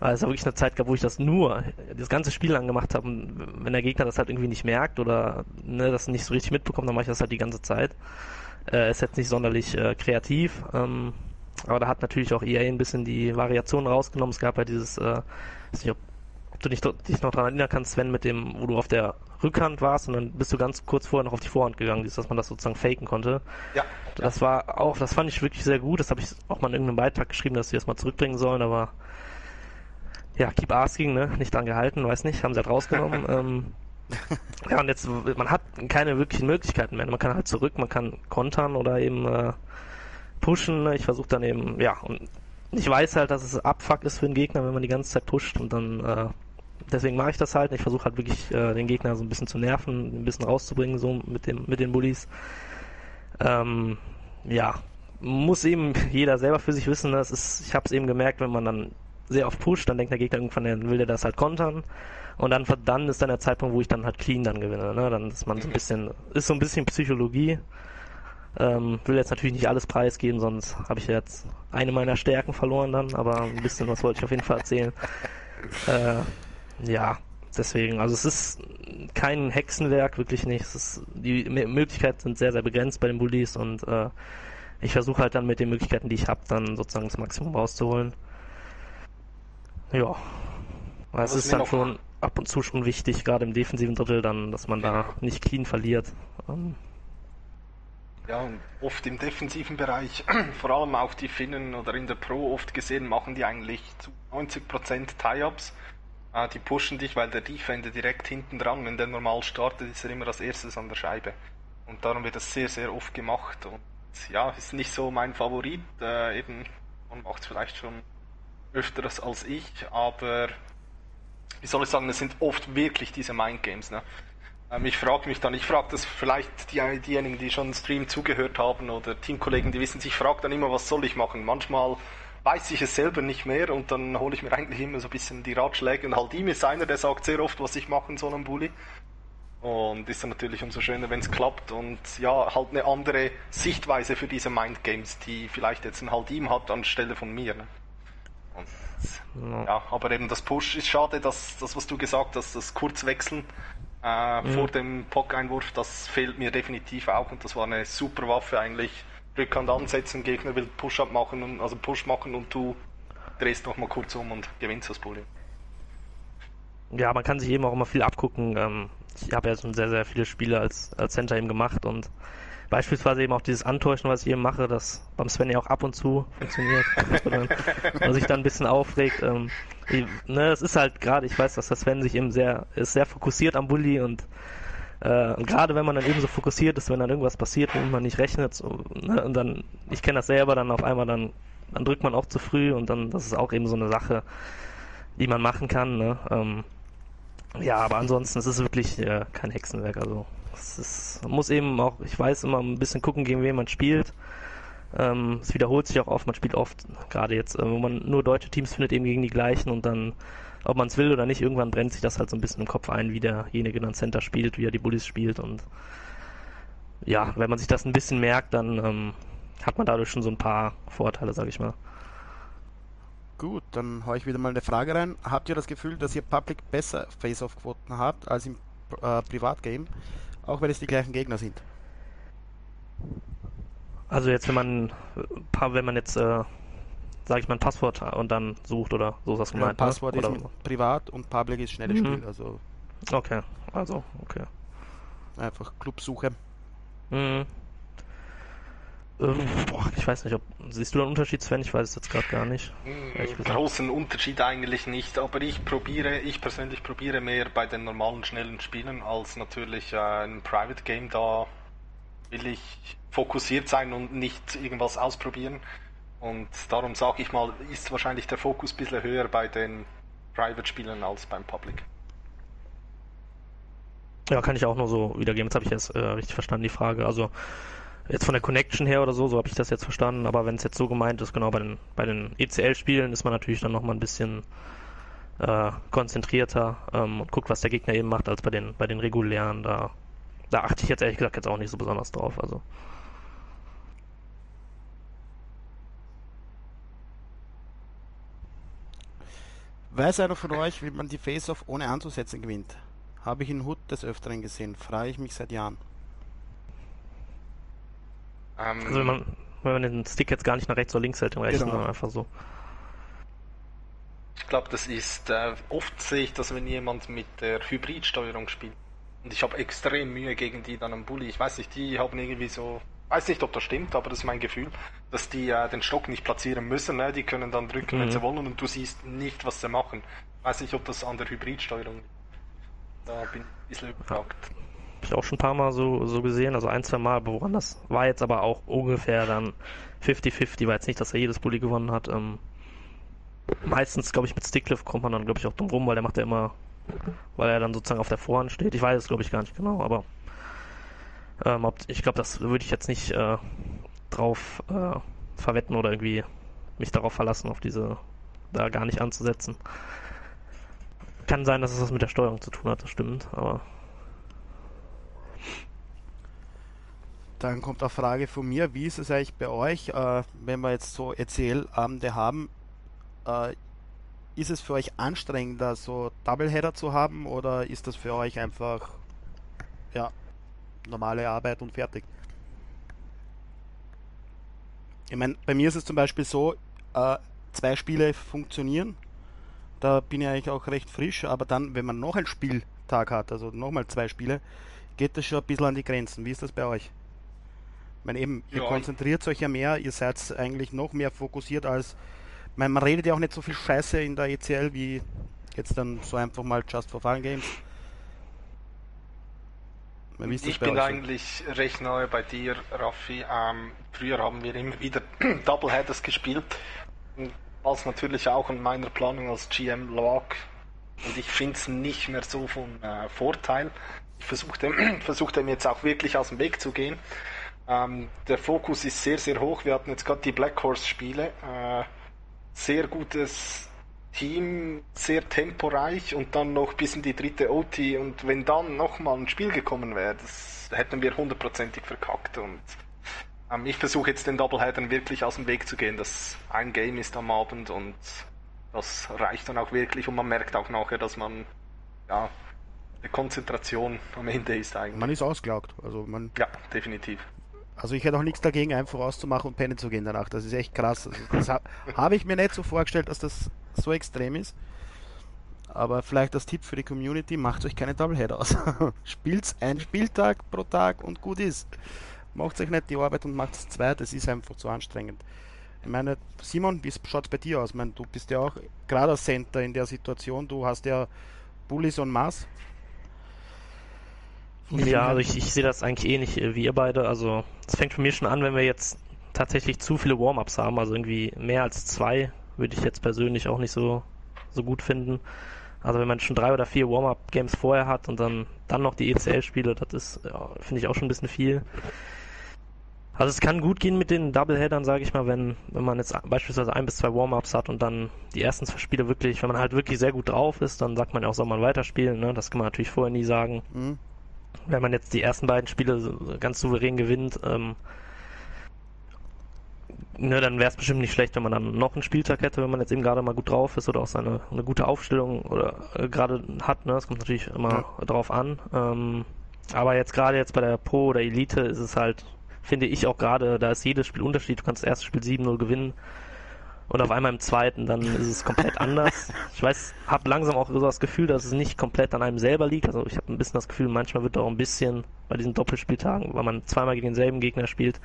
Aber es war wirklich eine Zeit gab, wo ich das nur, das ganze Spiel lang gemacht habe. Und wenn der Gegner das halt irgendwie nicht merkt oder ne, das nicht so richtig mitbekommt, dann mache ich das halt die ganze Zeit. Äh, ist jetzt nicht sonderlich äh, kreativ. Ähm, aber da hat natürlich auch EA ein bisschen die Variationen rausgenommen. Es gab ja dieses, äh, weiß nicht, ob, ob du dich, dich noch daran erinnern kannst, Sven, mit dem, wo du auf der Rückhand warst und dann bist du ganz kurz vorher noch auf die Vorhand gegangen, dass man das sozusagen faken konnte. Ja. Das war auch, das fand ich wirklich sehr gut. Das habe ich auch mal in irgendeinem Beitrag geschrieben, dass sie das mal zurückbringen sollen, aber ja, keep asking, ne? Nicht dran gehalten, weiß nicht, haben sie halt rausgenommen. [LAUGHS] ähm, [LAUGHS] ja, und jetzt, man hat keine wirklichen Möglichkeiten mehr. Man kann halt zurück, man kann kontern oder eben äh, pushen. Ich versuche dann eben, ja, und ich weiß halt, dass es Abfuck ist für den Gegner, wenn man die ganze Zeit pusht und dann, äh, deswegen mache ich das halt. Ich versuche halt wirklich äh, den Gegner so ein bisschen zu nerven, ein bisschen rauszubringen, so mit dem, mit den Bullies. Ähm, ja, muss eben jeder selber für sich wissen. Das ist, ich habe es eben gemerkt, wenn man dann sehr oft pusht, dann denkt der Gegner irgendwann, dann will der das halt kontern. Und dann, dann ist dann der Zeitpunkt, wo ich dann halt clean dann gewinne. Ne? Dann ist man so ein bisschen, ist so ein bisschen Psychologie. Ähm, will jetzt natürlich nicht alles preisgeben, sonst habe ich jetzt eine meiner Stärken verloren dann, aber ein bisschen was wollte ich auf jeden Fall erzählen. [LAUGHS] Äh, ja, deswegen, also es ist kein Hexenwerk, wirklich nicht. Ist, die Möglichkeiten sind sehr, sehr begrenzt bei den Bullies und äh, ich versuche halt dann mit den Möglichkeiten, die ich habe, dann sozusagen das Maximum rauszuholen. Ja. Es ist dann schon ab und zu schon wichtig, gerade im defensiven Drittel, dann, dass man da nicht clean verliert. Ähm. Ja, und oft im defensiven Bereich, [CLEARS THROAT] vor allem auch die Finnen oder in der Pro oft gesehen, machen die eigentlich zu 90% Tie-Ups. Äh, die pushen dich, weil der Defender direkt hinten dran, wenn der normal startet, ist er immer als erstes an der Scheibe. Und darum wird das sehr, sehr oft gemacht. Und ja, ist nicht so mein Favorit. Äh, eben, man macht es vielleicht schon öfteres als ich, aber wie soll ich sagen, es sind oft wirklich diese Mindgames. Ne? Ähm, ich frage mich dann, ich frage das vielleicht die, diejenigen, die schon Stream zugehört haben oder Teamkollegen, die wissen, ich frage dann immer, was soll ich machen. Manchmal weiß ich es selber nicht mehr und dann hole ich mir eigentlich immer so ein bisschen die Ratschläge und halt ihm ist einer, der sagt sehr oft, was ich mache in so einem Bully. Und ist dann natürlich umso schöner, wenn es klappt und ja, halt eine andere Sichtweise für diese Mindgames, die vielleicht jetzt ein ihm hat anstelle von mir. Ne? Und, ja, aber eben das Push ist schade, dass das, was du gesagt hast, das Kurzwechseln äh, mhm. vor dem Pock-Einwurf, das fehlt mir definitiv auch und das war eine super Waffe eigentlich. Rückhand ansetzen, Gegner will Push-Up machen, und, also Push machen und du drehst nochmal kurz um und gewinnst das Bully. Ja, man kann sich eben auch immer viel abgucken. Ähm, ich habe ja schon sehr, sehr viele Spiele als, als Center eben gemacht und Beispielsweise eben auch dieses Antäuschen, was ich eben mache, das beim Sven ja auch ab und zu funktioniert, [LAUGHS] was sich dann ein bisschen aufregt. Ähm, ich, ne, es ist halt gerade, ich weiß, dass der Sven sich eben sehr, ist sehr fokussiert am Bulli und, äh, und gerade wenn man dann eben so fokussiert ist, wenn dann irgendwas passiert, womit man nicht rechnet, so, ne, und dann, ich kenne das selber, dann auf einmal dann, dann drückt man auch zu früh und dann, das ist auch eben so eine Sache, die man machen kann, ne, ähm, ja, aber ansonsten es ist es wirklich äh, kein Hexenwerk, also es ist, man muss eben auch, ich weiß immer ein bisschen gucken, gegen wen man spielt. Ähm, es wiederholt sich auch oft, man spielt oft, gerade jetzt, äh, wo man nur deutsche Teams findet, eben gegen die gleichen und dann, ob man es will oder nicht, irgendwann brennt sich das halt so ein bisschen im Kopf ein, wie derjenige dann Center spielt, wie er die Bullies spielt und ja, wenn man sich das ein bisschen merkt, dann ähm, hat man dadurch schon so ein paar Vorteile, sag ich mal. Gut, dann haue ich wieder mal eine Frage rein. Habt ihr das Gefühl, dass ihr Public besser Face-Off-Quoten habt als im äh, Privatgame? Auch wenn es die gleichen Gegner sind. Also jetzt, wenn man, wenn man jetzt äh, sage ich mal, ein Passwort und dann sucht oder so ist das Ja, gemeint. ne? Passwort ist Oder- privat und Public ist schnelles Mhm. Spiel. Also Okay, also, okay. einfach Clubsuche. Mhm. Ähm, boah, ich weiß nicht, ob. Siehst du einen Unterschied, Sven? Ich weiß es jetzt gerade gar nicht. Gesagt. großen Unterschied eigentlich nicht, aber ich probiere, ich persönlich probiere mehr bei den normalen schnellen Spielen als natürlich äh, ein Private Game. Da will ich fokussiert sein und nicht irgendwas ausprobieren. Und darum sage ich mal, ist wahrscheinlich der Fokus ein bisschen höher bei den Private Spielen als beim Public. Ja, kann ich auch nur so wiedergeben. Jetzt habe ich es äh, richtig verstanden, die Frage. Also, jetzt von der Connection her oder so, so habe ich das jetzt verstanden. Aber wenn es jetzt so gemeint ist, genau bei den, bei den ECL-Spielen ist man natürlich dann nochmal ein bisschen äh, konzentrierter ähm, und guckt, was der Gegner eben macht, als bei den, bei den regulären. Da, da achte ich jetzt ehrlich gesagt jetzt auch nicht so besonders drauf. Also, Weiß einer von euch, wie man die Face-Off ohne anzusetzen gewinnt? Habe ich in Hood des Öfteren gesehen, frage ich mich seit Jahren. Ähm, also wenn man, wenn man den Stick jetzt gar nicht nach rechts oder links hält, im rechten, Genau. sondern einfach so. Ich glaube, das ist, äh, oft sehe ich das, wenn jemand mit der Hybridsteuerung spielt. Und ich habe extrem Mühe gegen die dann am Bulli. Ich weiß nicht, die haben irgendwie so, weiß nicht, ob das stimmt, aber das ist mein Gefühl, dass die äh, den Stock nicht platzieren müssen. Ne? Die können dann drücken, wenn Mhm. sie wollen und du siehst nicht, was sie machen. Weiß nicht, ob das an der Hybridsteuerung liegt. Da bin ich ein bisschen überfragt. Hab ich auch schon ein paar Mal so, so gesehen, also ein, zwei Mal, woran das war jetzt aber auch ungefähr dann 50-50, war jetzt nicht, dass er jedes Bulli gewonnen hat. Ähm, meistens, glaube ich, mit Sticklift kommt man dann, glaube ich, auch drum rum, weil der macht ja immer, weil er dann sozusagen auf der Vorhand steht. Ich weiß es, glaube ich, gar nicht genau, aber ähm, ob, ich glaube, das würde ich jetzt nicht äh, drauf äh, verwetten oder irgendwie mich darauf verlassen, auf diese, da gar nicht anzusetzen. Kann sein, dass es was mit der Steuerung zu tun hat, das stimmt, aber Dann kommt eine Frage von mir, wie ist es eigentlich bei euch, äh, wenn wir jetzt so ECL-Abende haben, äh, ist es für euch anstrengender, so Doubleheader zu haben oder ist das für euch einfach ja, normale Arbeit und fertig? Ich meine, bei mir ist es zum Beispiel so, äh, zwei Spiele funktionieren, da bin ich eigentlich auch recht frisch, aber dann, wenn man noch einen Spieltag hat, also nochmal zwei Spiele, geht das schon ein bisschen an die Grenzen. Wie ist das bei euch? Meine eben, ihr Ja, konzentriert euch ja mehr, ihr seid eigentlich noch mehr fokussiert als, meine, man redet ja auch nicht so viel Scheiße in der ECL wie jetzt dann so einfach mal Just for Fun Games. Das Ich bin so? eigentlich recht nahe bei dir, Raffi. Ähm, früher haben wir immer wieder [CLEARS THROAT] Doubleheaders gespielt, was natürlich auch an meiner Planung als GM lag. Und ich finde es nicht mehr so von äh, Vorteil. Ich versuche dem, [CLEARS THROAT] versuch dem jetzt auch wirklich aus dem Weg zu gehen. Ähm, der Fokus ist sehr, sehr hoch. Wir hatten jetzt gerade die Black Horse-Spiele. Äh, sehr gutes Team, sehr temporeich und dann noch bis in die dritte OT. Und wenn dann nochmal ein Spiel gekommen wäre, das hätten wir hundertprozentig verkackt. Und ähm, ich versuche jetzt den Doubleheadern wirklich aus dem Weg zu gehen, dass ein Game ist am Abend und das reicht dann auch wirklich. Und man merkt auch nachher, dass man, ja, Konzentration am Ende ist eigentlich. Man ist ausgelaugt. Also man, ja, definitiv. Also ich hätte auch nichts dagegen, einfach auszumachen und pennen zu gehen danach. Das ist echt krass. Also das ha [LAUGHS] habe ich mir nicht so vorgestellt, dass das so extrem ist. Aber vielleicht als Tipp für die Community, macht euch keine Doublehead aus. [LAUGHS] Spielt einen Spieltag pro Tag und gut ist. Macht euch nicht die Arbeit und macht es zwei, das ist einfach zu anstrengend. Ich meine, Simon, wie schaut es bei dir aus? Ich meine, du bist ja auch gerade als Center in der Situation, du hast ja Bullies und Maß. Ja, also ich, ich sehe das eigentlich ähnlich äh, wie ihr beide. Also es fängt für mich schon an, wenn wir jetzt tatsächlich zu viele Warm-ups haben. Also irgendwie mehr als zwei würde ich jetzt persönlich auch nicht so, so gut finden. Also wenn man schon drei oder vier Warm-up-Games vorher hat und dann, dann noch die ECL-Spiele, das ist, ja, finde ich auch schon ein bisschen viel. Also es kann gut gehen mit den Doubleheadern, sage ich mal, wenn, wenn man jetzt beispielsweise ein bis zwei Warm-ups hat und dann die ersten zwei Spiele wirklich, wenn man halt wirklich sehr gut drauf ist, dann sagt man ja auch, soll man weiterspielen. Ne? Das kann man natürlich vorher nie sagen Hm? Wenn man jetzt die ersten beiden Spiele ganz souverän gewinnt, ähm, ne, dann wäre es bestimmt nicht schlecht, wenn man dann noch einen Spieltag hätte, wenn man jetzt eben gerade mal gut drauf ist oder auch seine eine gute Aufstellung oder äh, gerade hat. Ne, das kommt natürlich immer drauf an. Ähm, aber jetzt gerade jetzt bei der Pro oder Elite ist es halt, finde ich auch gerade, da ist jedes Spiel Unterschied. Du kannst das erste Spiel 7-0 gewinnen Und auf einmal im zweiten, dann ist es komplett [LAUGHS] anders. Ich weiß, habe langsam auch so das Gefühl, dass es nicht komplett an einem selber liegt. Also ich habe ein bisschen das Gefühl, manchmal wird auch ein bisschen bei diesen Doppelspieltagen, weil man zweimal gegen denselben Gegner spielt,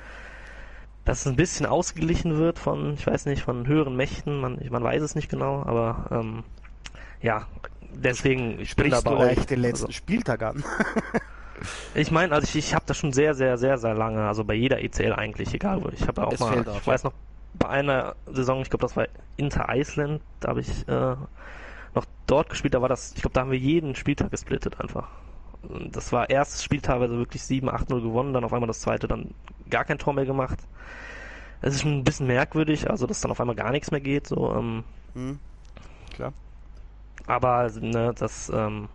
dass es ein bisschen ausgeglichen wird von, ich weiß nicht, von höheren Mächten. Man, man weiß es nicht genau, aber ähm, ja, deswegen ich bin. Du leicht den letzten also, Spieltag an. [LAUGHS] ich meine, also ich, ich habe das schon sehr, sehr, sehr, sehr lange, also bei jeder ECL eigentlich, egal wo. Ich habe auch es mal, ich weiß noch, bei einer Saison, ich glaube, das war Inter Iceland, da habe ich äh, noch dort gespielt, da war das, ich glaube, da haben wir jeden Spieltag gesplittet einfach. Das war erstes Spiel teilweise wirklich 7, 8-0 gewonnen, dann auf einmal das zweite dann gar kein Tor mehr gemacht. Es ist schon ein bisschen merkwürdig, also dass dann auf einmal gar nichts mehr geht, so, ähm, mhm. Klar. Aber ne, das ähm,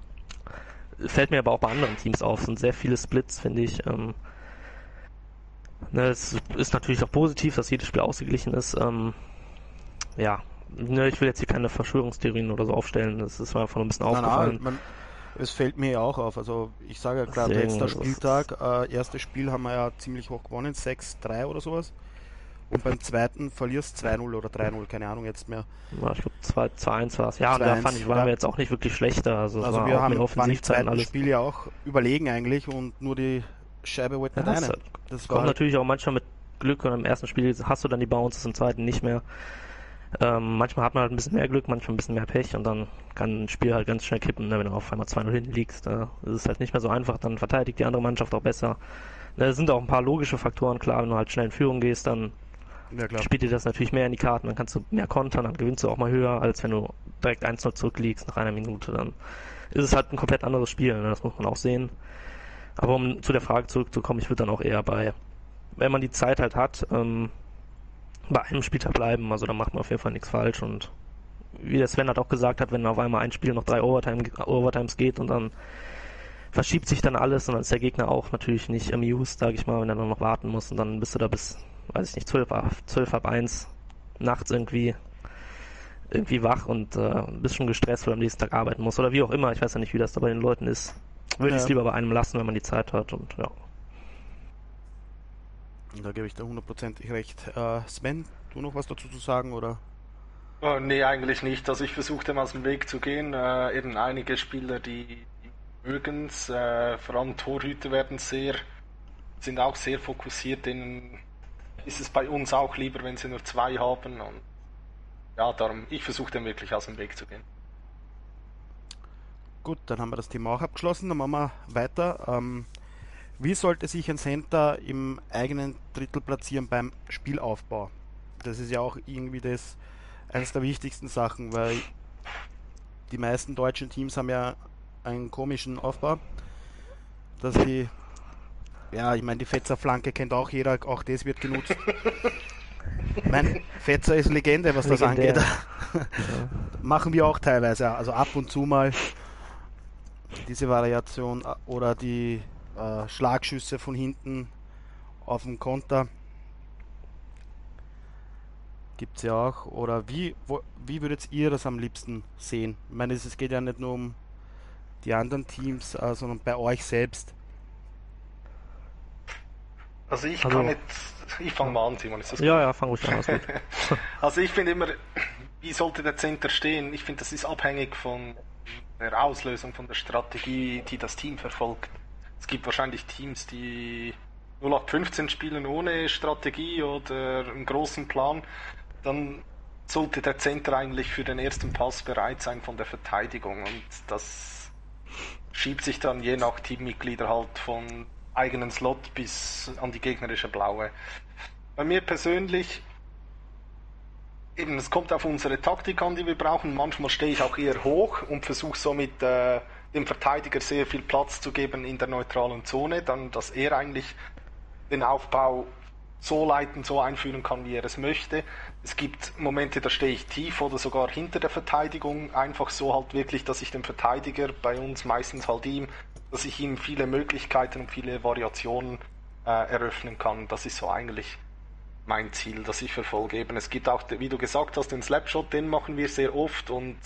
fällt mir aber auch bei anderen Teams auf. Es sind sehr viele Splits, finde ich. Ähm, es ist natürlich auch positiv, dass jedes Spiel ausgeglichen ist. Ähm, ja, ne, ich will jetzt hier keine Verschwörungstheorien oder so aufstellen. Das ist mir einfach ein bisschen nein, aufgefallen. Nein, es fällt mir ja auch auf. Also ich sage ja gerade, letzter Spieltag, äh, erstes Spiel haben wir ja ziemlich hoch gewonnen, 6-3 oder sowas. Und beim zweiten verlierst 2-0 oder 3-0, keine Ahnung jetzt mehr. Ja, ich glaube 2-1 war es. Ja, da fand ich, waren ja. wir jetzt auch nicht wirklich schlechter. Also, also wir haben waren im zweiten alles. Spiel ja auch überlegen eigentlich und nur die Scheibe wollte nicht ja, rein. Das kommt halt natürlich auch manchmal mit Glück und im ersten Spiel hast du dann die Bounces, im zweiten nicht mehr. Ähm, manchmal hat man halt ein bisschen mehr Glück, manchmal ein bisschen mehr Pech und dann kann ein Spiel halt ganz schnell kippen, ne, wenn du auf einmal 2-0 hinten liegst. Da ist es halt nicht mehr so einfach, dann verteidigt die andere Mannschaft auch besser. Da sind auch ein paar logische Faktoren, klar, wenn du halt schnell in Führung gehst, dann ja, spielt dir das natürlich mehr in die Karten, dann kannst du mehr kontern, dann gewinnst du auch mal höher, als wenn du direkt 1-0 zurückliegst nach einer Minute. Dann ist es halt ein komplett anderes Spiel, ne? das muss man auch sehen. Aber um zu der Frage zurückzukommen, ich würde dann auch eher bei, wenn man die Zeit halt hat, ähm, bei einem Spieltag bleiben, also da macht man auf jeden Fall nichts falsch und wie der Sven hat auch gesagt hat, wenn auf einmal ein Spiel noch drei Overtime, Overtimes geht und dann verschiebt sich dann alles und dann ist der Gegner auch natürlich nicht amused, sage ich mal, wenn er dann noch warten muss und dann bist du da bis weiß ich nicht, 12 ab, 12 ab 1 nachts irgendwie irgendwie wach und äh, bist schon gestresst, weil du am nächsten Tag arbeiten musst oder wie auch immer. Ich weiß ja nicht, wie das da bei den Leuten ist. Würde ja. ich es lieber bei einem lassen, wenn man die Zeit hat und ja. Da gebe ich dir hundertprozentig recht. Äh, Sven, du noch was dazu zu sagen oder? Oh, nee, eigentlich nicht. Also ich versuche dem aus dem Weg zu gehen. Äh, eben einige Spieler, die, mögen es, äh, vor allem Torhüter werden sehr, sind auch sehr fokussiert, denen ist es bei uns auch lieber, wenn sie nur zwei haben. Und ja, darum, ich versuche dem wirklich aus dem Weg zu gehen. Gut, dann haben wir das Thema auch abgeschlossen. Dann machen wir weiter. Ähm, wie sollte sich ein Center im eigenen Drittel platzieren beim Spielaufbau? Das ist ja auch irgendwie das eines der wichtigsten Sachen, weil die meisten deutschen Teams haben ja einen komischen Aufbau, dass sie ja, ich meine, die Fetzer-Flanke kennt auch jeder, auch das wird genutzt. [LAUGHS] mein Fetzer ist Legende, was das Legendär. angeht. [LAUGHS] Ja. Machen wir auch teilweise, also ab und zu mal diese Variation oder die äh, Schlagschüsse von hinten auf dem Konter. Gibt es ja auch. Oder wie, wo, wie würdet ihr das am liebsten sehen? Ich meine, es geht ja nicht nur um die anderen Teams, äh, sondern bei euch selbst. Also ich also, kann nicht. Ich fange mal an, Simon. Ist das ja, gut? ja, fang ruhig an. [LAUGHS] also ich finde immer, wie sollte der Center stehen? Ich finde, das ist abhängig von der Auslösung, von der Strategie, die das Team verfolgt. Es gibt wahrscheinlich Teams, die 0815 spielen ohne Strategie oder einen großen Plan. Dann sollte der Center eigentlich für den ersten Pass bereit sein von der Verteidigung. Und das schiebt sich dann je nach Teammitglieder halt von eigenen Slot bis an die gegnerische Blaue. Bei mir persönlich, eben, es kommt auf unsere Taktik an, die wir brauchen. Manchmal stehe ich auch eher hoch und versuche somit äh, dem Verteidiger sehr viel Platz zu geben in der neutralen Zone, dann dass er eigentlich den Aufbau so leiten, so einführen kann, wie er es möchte. Es gibt Momente, da stehe ich tief oder sogar hinter der Verteidigung, einfach so halt wirklich, dass ich dem Verteidiger, bei uns meistens halt ihm, dass ich ihm viele Möglichkeiten und viele Variationen äh, eröffnen kann. Das ist so eigentlich mein Ziel, das ich verfolge. Eben, es gibt auch, wie du gesagt hast, den Slapshot, den machen wir sehr oft und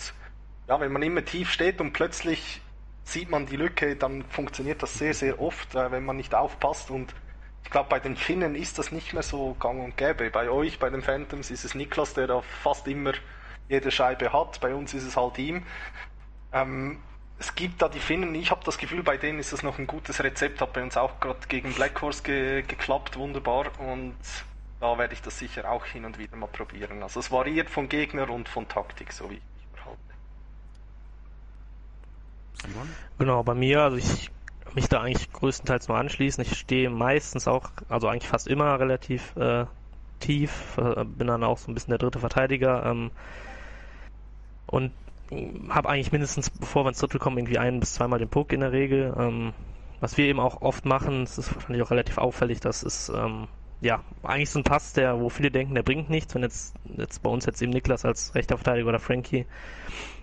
ja, wenn man immer tief steht und plötzlich sieht man die Lücke, dann funktioniert das sehr, sehr oft, äh, wenn man nicht aufpasst und ich glaube, bei den Finnen ist das nicht mehr so gang und gäbe. Bei euch, bei den Phantoms, ist es Niklas, der da fast immer jede Scheibe hat. Bei uns ist es halt ihm. Ähm, es gibt da die Finnen, ich habe das Gefühl, bei denen ist das noch ein gutes Rezept, hat bei uns auch gerade gegen Black Horse ge geklappt, wunderbar. Und da werde ich das sicher auch hin und wieder mal probieren. Also es variiert von Gegner und von Taktik, so wie ich verhalte. Genau, bei mir, also ich mich da eigentlich größtenteils nur anschließen. Ich stehe meistens auch, also eigentlich fast immer relativ äh, tief, äh, bin dann auch so ein bisschen der dritte Verteidiger ähm, und habe eigentlich mindestens, bevor wir ins Drittel kommen, irgendwie ein bis zweimal den Puck in der Regel. Ähm, was wir eben auch oft machen, das ist wahrscheinlich auch relativ auffällig, das ist ähm, ja eigentlich so ein Pass, der, wo viele denken, der bringt nichts. Wenn jetzt, jetzt bei uns jetzt eben Niklas als rechter Verteidiger oder Frankie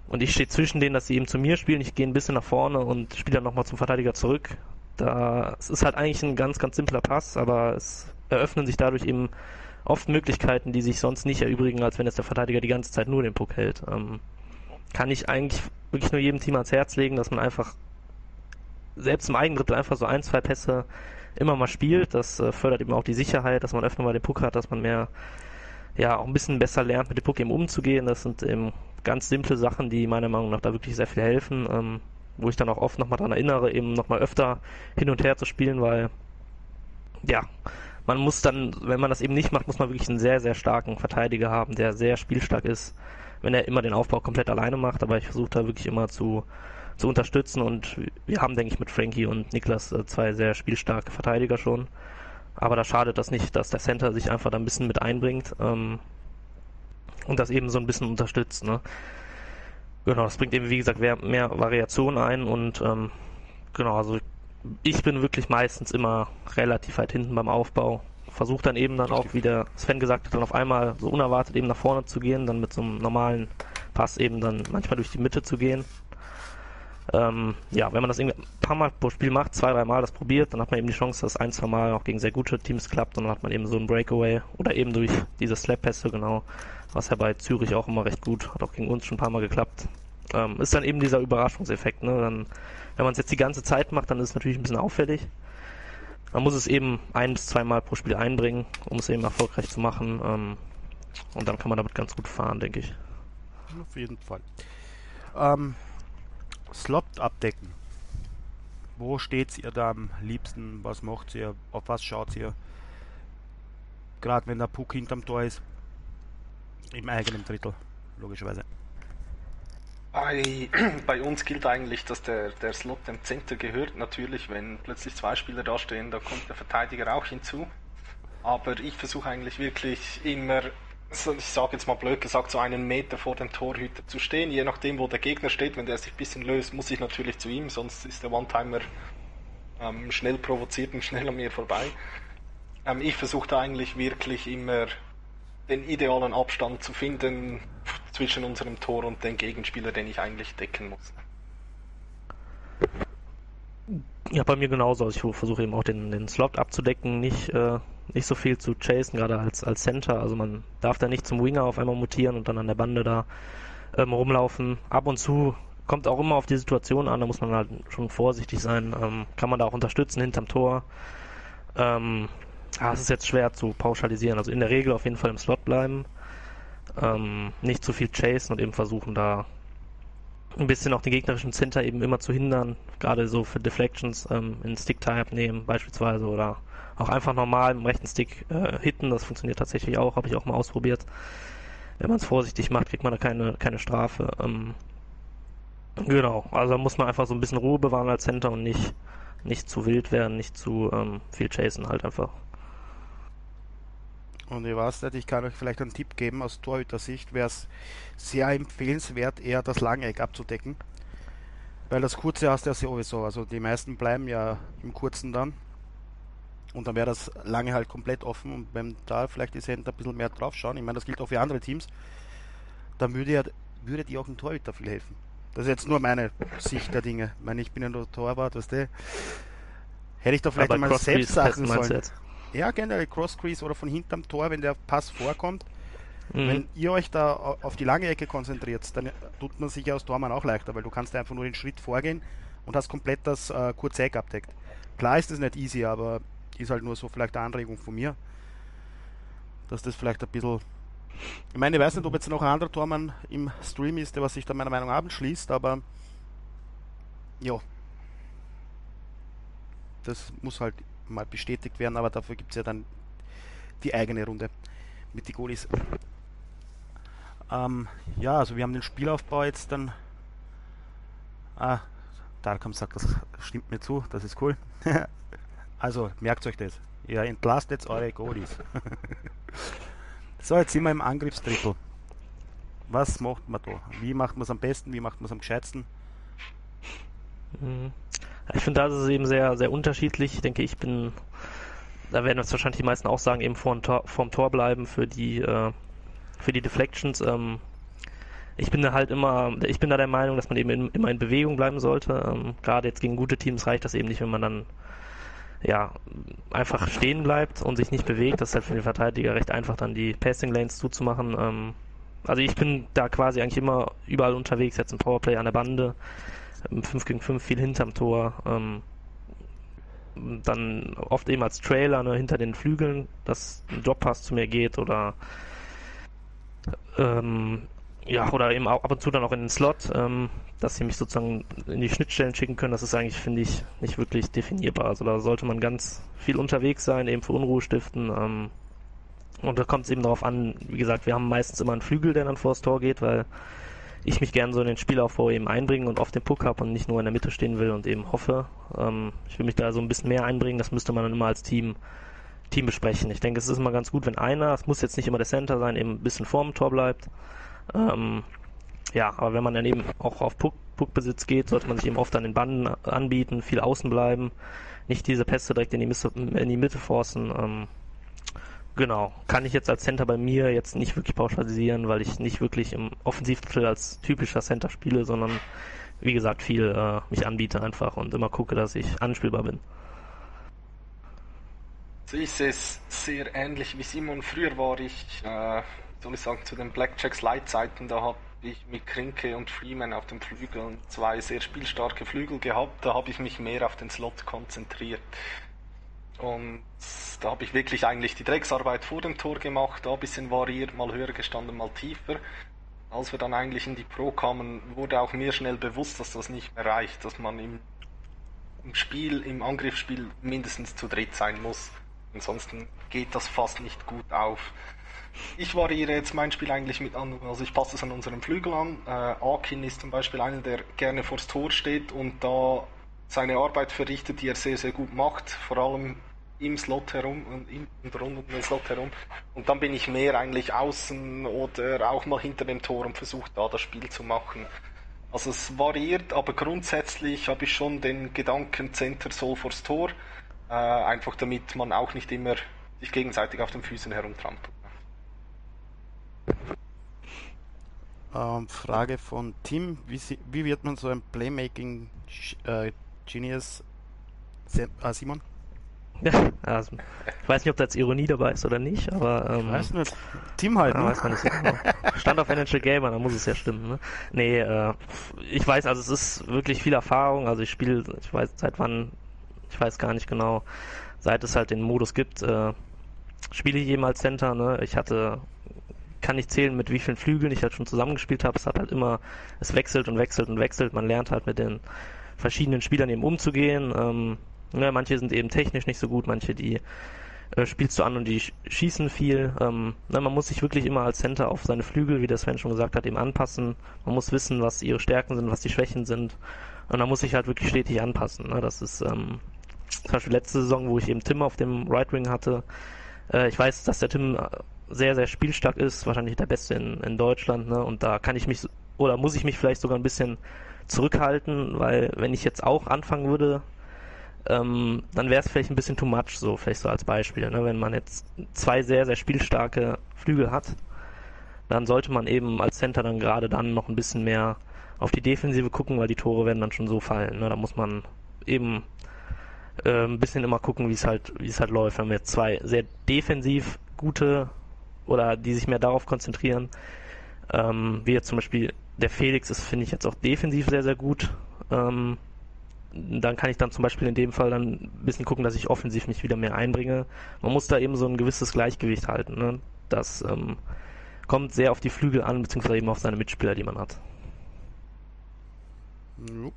und ich stehe zwischen denen, dass sie eben zu mir spielen, ich gehe ein bisschen nach vorne und spiele dann nochmal zum Verteidiger zurück. Da, es ist halt eigentlich ein ganz, ganz simpler Pass, aber es eröffnen sich dadurch eben oft Möglichkeiten, die sich sonst nicht erübrigen, als wenn jetzt der Verteidiger die ganze Zeit nur den Puck hält. Ähm, kann ich eigentlich wirklich nur jedem Team ans Herz legen, dass man einfach selbst im Eigendrittel einfach so ein, zwei Pässe immer mal spielt. Das äh, fördert eben auch die Sicherheit, dass man öfter mal den Puck hat, dass man mehr, ja, auch ein bisschen besser lernt, mit dem Puck eben umzugehen. Das sind eben ganz simple Sachen, die meiner Meinung nach da wirklich sehr viel helfen, ähm, wo ich dann auch oft nochmal daran erinnere, eben nochmal öfter hin und her zu spielen, weil, ja, man muss dann, wenn man das eben nicht macht, muss man wirklich einen sehr, sehr starken Verteidiger haben, der sehr spielstark ist, wenn er immer den Aufbau komplett alleine macht, aber ich versuche da wirklich immer zu, zu unterstützen und wir haben, denke ich, mit Frankie und Niklas äh, zwei sehr spielstarke Verteidiger schon. Aber da schadet das nicht, dass der Center sich einfach da ein bisschen mit einbringt ähm, und das eben so ein bisschen unterstützt. Ne? Genau, das bringt eben, wie gesagt, mehr, mehr Variation ein und ähm, genau, also ich bin wirklich meistens immer relativ weit hinten beim Aufbau versucht dann eben dann auch, wie der Sven gesagt hat, dann auf einmal so unerwartet eben nach vorne zu gehen, dann mit so einem normalen Pass eben dann manchmal durch die Mitte zu gehen. Ähm, ja, wenn man das irgendwie ein paar Mal pro Spiel macht, zwei, drei Mal das probiert, dann hat man eben die Chance, dass ein, zwei Mal auch gegen sehr gute Teams klappt und dann hat man eben so ein Breakaway oder eben durch diese Slap-Pässe, genau, was ja bei Zürich auch immer recht gut, hat auch gegen uns schon ein paar Mal geklappt. Ähm, ist dann eben dieser Überraschungseffekt, ne? Dann, wenn man es jetzt die ganze Zeit macht, dann ist es natürlich ein bisschen auffällig. Man muss es eben ein bis zweimal pro Spiel einbringen, um es eben erfolgreich zu machen. Ähm, und dann kann man damit ganz gut fahren, denke ich. Auf jeden Fall. Ähm, Slot abdecken. Wo steht ihr da am liebsten? Was macht ihr? Auf was schaut ihr? Gerade wenn der Puck hinterm Tor ist. Im eigenen Drittel, logischerweise. [CLEARS THROAT] Bei, uns gilt eigentlich, dass der, der Slot dem Center gehört. Natürlich, wenn plötzlich zwei Spieler da stehen, da kommt der Verteidiger auch hinzu. Aber ich versuche eigentlich wirklich immer, ich sage jetzt mal blöd gesagt, so einen Meter vor dem Torhüter zu stehen. Je nachdem, wo der Gegner steht, wenn der sich ein bisschen löst, muss ich natürlich zu ihm, sonst ist der One-Timer ähm, schnell provoziert und [LAUGHS] schnell an mir vorbei. Ähm, ich versuche da eigentlich wirklich immer den idealen Abstand zu finden zwischen unserem Tor und dem Gegenspieler, den ich eigentlich decken muss. Ja, bei mir genauso. Also ich versuche eben auch den, den Slot abzudecken, nicht, äh, nicht so viel zu chasen, gerade als, als Center. Also man darf da nicht zum Winger auf einmal mutieren und dann an der Bande da ähm, rumlaufen. Ab und zu kommt auch immer auf die Situation an, da muss man halt schon vorsichtig sein. Ähm, kann man da auch unterstützen hinterm Tor. Ähm, ah, es ist jetzt schwer zu pauschalisieren. Also in der Regel auf jeden Fall im Slot bleiben. Ähm, nicht zu viel chasen und eben versuchen da ein bisschen auch den gegnerischen Center eben immer zu hindern. Gerade so für Deflections ähm, in Stick-Type nehmen beispielsweise oder auch einfach normal im rechten Stick äh, hitten. Das funktioniert tatsächlich auch, habe ich auch mal ausprobiert. Wenn man es vorsichtig macht, kriegt man da keine, keine Strafe. Ähm, genau, also muss man einfach so ein bisschen Ruhe bewahren als Center und nicht, nicht zu wild werden, nicht zu ähm, viel chasen halt einfach. Und ich weiß nicht, ich kann euch vielleicht einen Tipp geben aus Torhüter-Sicht, wäre es sehr empfehlenswert, eher das lange Eck abzudecken. Weil das kurze hast du ja sowieso, also die meisten bleiben ja im kurzen dann. Und dann wäre das lange halt komplett offen und wenn da vielleicht die Center ein bisschen mehr drauf schauen, ich meine, das gilt auch für andere Teams, dann würde ja, würde die auch ein Torhüter viel helfen. Das ist jetzt nur meine Sicht der Dinge. Ich meine, ich bin ja nur Torwart, weißt du. Hätte ich doch vielleicht Aber mal selbst sagen sollen. Ja, generell Cross-Crease oder von hinterm Tor, wenn der Pass vorkommt. Mhm. Wenn ihr euch da auf die lange Ecke konzentriert, dann tut man sich als Tormann auch leichter, weil du kannst einfach nur den Schritt vorgehen und hast komplett das äh, kurze Eck abdeckt. Klar ist das nicht easy, aber ist halt nur so vielleicht eine Anregung von mir, dass das vielleicht ein bisschen. Ich meine, ich weiß nicht, ob jetzt noch ein anderer Tormann im Stream ist, der was sich da meiner Meinung nach anschließt, aber ja, das muss halt mal bestätigt werden, aber dafür gibt es ja dann die eigene Runde mit die Goalies. Ähm, ja, also wir haben den Spielaufbau jetzt dann. Ah, Darkham sagt, das stimmt mir zu, das ist cool. [LAUGHS] also merkt euch das. Ihr entlastet jetzt eure Goalies. [LAUGHS] so, jetzt sind wir im Angriffsdrittel. Was macht man da? Wie macht man es am besten? Wie macht man es am gescheitsten? Mhm. Ich finde, da ist es eben sehr, sehr unterschiedlich. Ich denke, ich bin, da werden jetzt wahrscheinlich die meisten auch sagen, eben vorm Tor, vorm Tor bleiben für die, äh, für die Deflections. Ähm, ich bin da halt immer, ich bin da der Meinung, dass man eben in, immer in Bewegung bleiben sollte. Ähm, Gerade jetzt gegen gute Teams reicht das eben nicht, wenn man dann ja, einfach stehen bleibt und sich nicht bewegt. Das ist halt für den Verteidiger recht einfach, dann die Passing Lanes zuzumachen. Ähm, also ich bin da quasi eigentlich immer überall unterwegs, jetzt im Powerplay an der Bande, 5 gegen 5 viel hinterm Tor. Ähm, dann oft eben als Trailer ne, hinter den Flügeln, dass ein Jobpass zu mir geht oder ähm, ja, oder eben ab und zu dann auch in den Slot, ähm, dass sie mich sozusagen in die Schnittstellen schicken können, das ist eigentlich, finde ich, nicht wirklich definierbar. Also da sollte man ganz viel unterwegs sein, eben für Unruhe stiften. Ähm, und da kommt es eben darauf an, wie gesagt, wir haben meistens immer einen Flügel, der dann vor das Tor geht, weil ich mich gerne so in den Spielaufbau eben einbringen und auf den Puck habe und nicht nur in der Mitte stehen will und eben hoffe. Ähm, ich will mich da so ein bisschen mehr einbringen, das müsste man dann immer als Team Team besprechen. Ich denke, es ist immer ganz gut, wenn einer, es muss jetzt nicht immer der Center sein, eben ein bisschen vorm Tor bleibt. Ähm, ja, aber wenn man dann eben auch auf Puck, Puckbesitz geht, sollte man sich eben oft an den Banden anbieten, viel außen bleiben, nicht diese Pässe direkt in die, Mitte, in die Mitte forcen. Ähm, genau, kann ich jetzt als Center bei mir jetzt nicht wirklich pauschalisieren, weil ich nicht wirklich im Offensivdrittel als typischer Center spiele, sondern wie gesagt viel äh, mich anbiete einfach und immer gucke, dass ich anspielbar bin. So ist es sehr ähnlich wie Simon. Früher war ich, äh, soll ich sagen, zu den Blackjacks Leitzeiten, da habe ich mit Krinke und Freeman auf dem Flügel zwei sehr spielstarke Flügel gehabt. Da habe ich mich mehr auf den Slot konzentriert. Und da habe ich wirklich eigentlich die Drecksarbeit vor dem Tor gemacht, da ein bisschen variiert, mal höher gestanden, mal tiefer. Als wir dann eigentlich in die Pro kamen, wurde auch mir schnell bewusst, dass das nicht mehr reicht, dass man im, im Spiel, im Angriffsspiel mindestens zu dritt sein muss. Ansonsten geht das fast nicht gut auf. Ich variiere jetzt mein Spiel eigentlich mit an, also ich passe es an unseren Flügel an. Äh, Akin ist zum Beispiel einer, der gerne vors Tor steht und da seine Arbeit verrichtet, die er sehr, sehr gut macht, vor allem im Slot herum und, und rund um den Slot herum. Und dann bin ich mehr eigentlich außen oder auch mal hinter dem Tor und versuche da das Spiel zu machen. Also es variiert, aber grundsätzlich habe ich schon den Gedanken, Center soll vors Tor. Äh, einfach damit man auch nicht immer sich gegenseitig auf den Füßen herumtrampelt. Ähm, Frage von Tim: wie, wie, wird man so ein Playmaking äh, Genius? Äh, Simon? Ja, also, ich weiß nicht, ob da jetzt Ironie dabei ist oder nicht, aber. Ähm, weiß nicht. Tim halt, ne? weiß man nicht so genau. Stand auf NHL Gamer, da muss es ja stimmen, ne? Nee, äh, ich weiß, also es ist wirklich viel Erfahrung. Also ich spiele, ich weiß seit wann ich weiß gar nicht genau, seit es halt den Modus gibt, äh, spiele ich jemals Center. Ne? Ich hatte, kann nicht zählen, mit wie vielen Flügeln ich halt schon zusammengespielt habe. Es hat halt immer, es wechselt und wechselt und wechselt. Man lernt halt mit den verschiedenen Spielern eben umzugehen. Ähm, ne, manche sind eben technisch nicht so gut, manche die äh, spielst du an und die schießen viel. Ähm, ne, man muss sich wirklich immer als Center auf seine Flügel, wie der Sven schon gesagt hat, eben anpassen. Man muss wissen, was ihre Stärken sind, was die Schwächen sind. Und man muss sich halt wirklich stetig anpassen. Ne? Das ist ähm, zum Beispiel letzte Saison, wo ich eben Tim auf dem Right Wing hatte. Äh, ich weiß, dass der Tim äh, sehr, sehr spielstark ist, wahrscheinlich der Beste in, in Deutschland, ne? Und da kann ich mich oder muss ich mich vielleicht sogar ein bisschen zurückhalten, weil wenn ich jetzt auch anfangen würde, ähm, dann wäre es vielleicht ein bisschen too much, so vielleicht so als Beispiel. Ne? Wenn man jetzt zwei sehr, sehr spielstarke Flügel hat, dann sollte man eben als Center dann gerade dann noch ein bisschen mehr auf die Defensive gucken, weil die Tore werden dann schon so fallen. Ne? Da muss man eben äh, ein bisschen immer gucken, wie es halt, es halt läuft. Wenn wir jetzt zwei sehr defensiv gute oder die sich mehr darauf konzentrieren, ähm, wie jetzt zum Beispiel der Felix ist, finde ich jetzt auch defensiv sehr, sehr gut. Ähm, dann kann ich dann zum Beispiel in dem Fall dann ein bisschen gucken, dass ich offensiv mich wieder mehr einbringe. Man muss da eben so ein gewisses Gleichgewicht halten. Ne? Das ähm, kommt sehr auf die Flügel an, beziehungsweise eben auf seine Mitspieler, die man hat. Jo.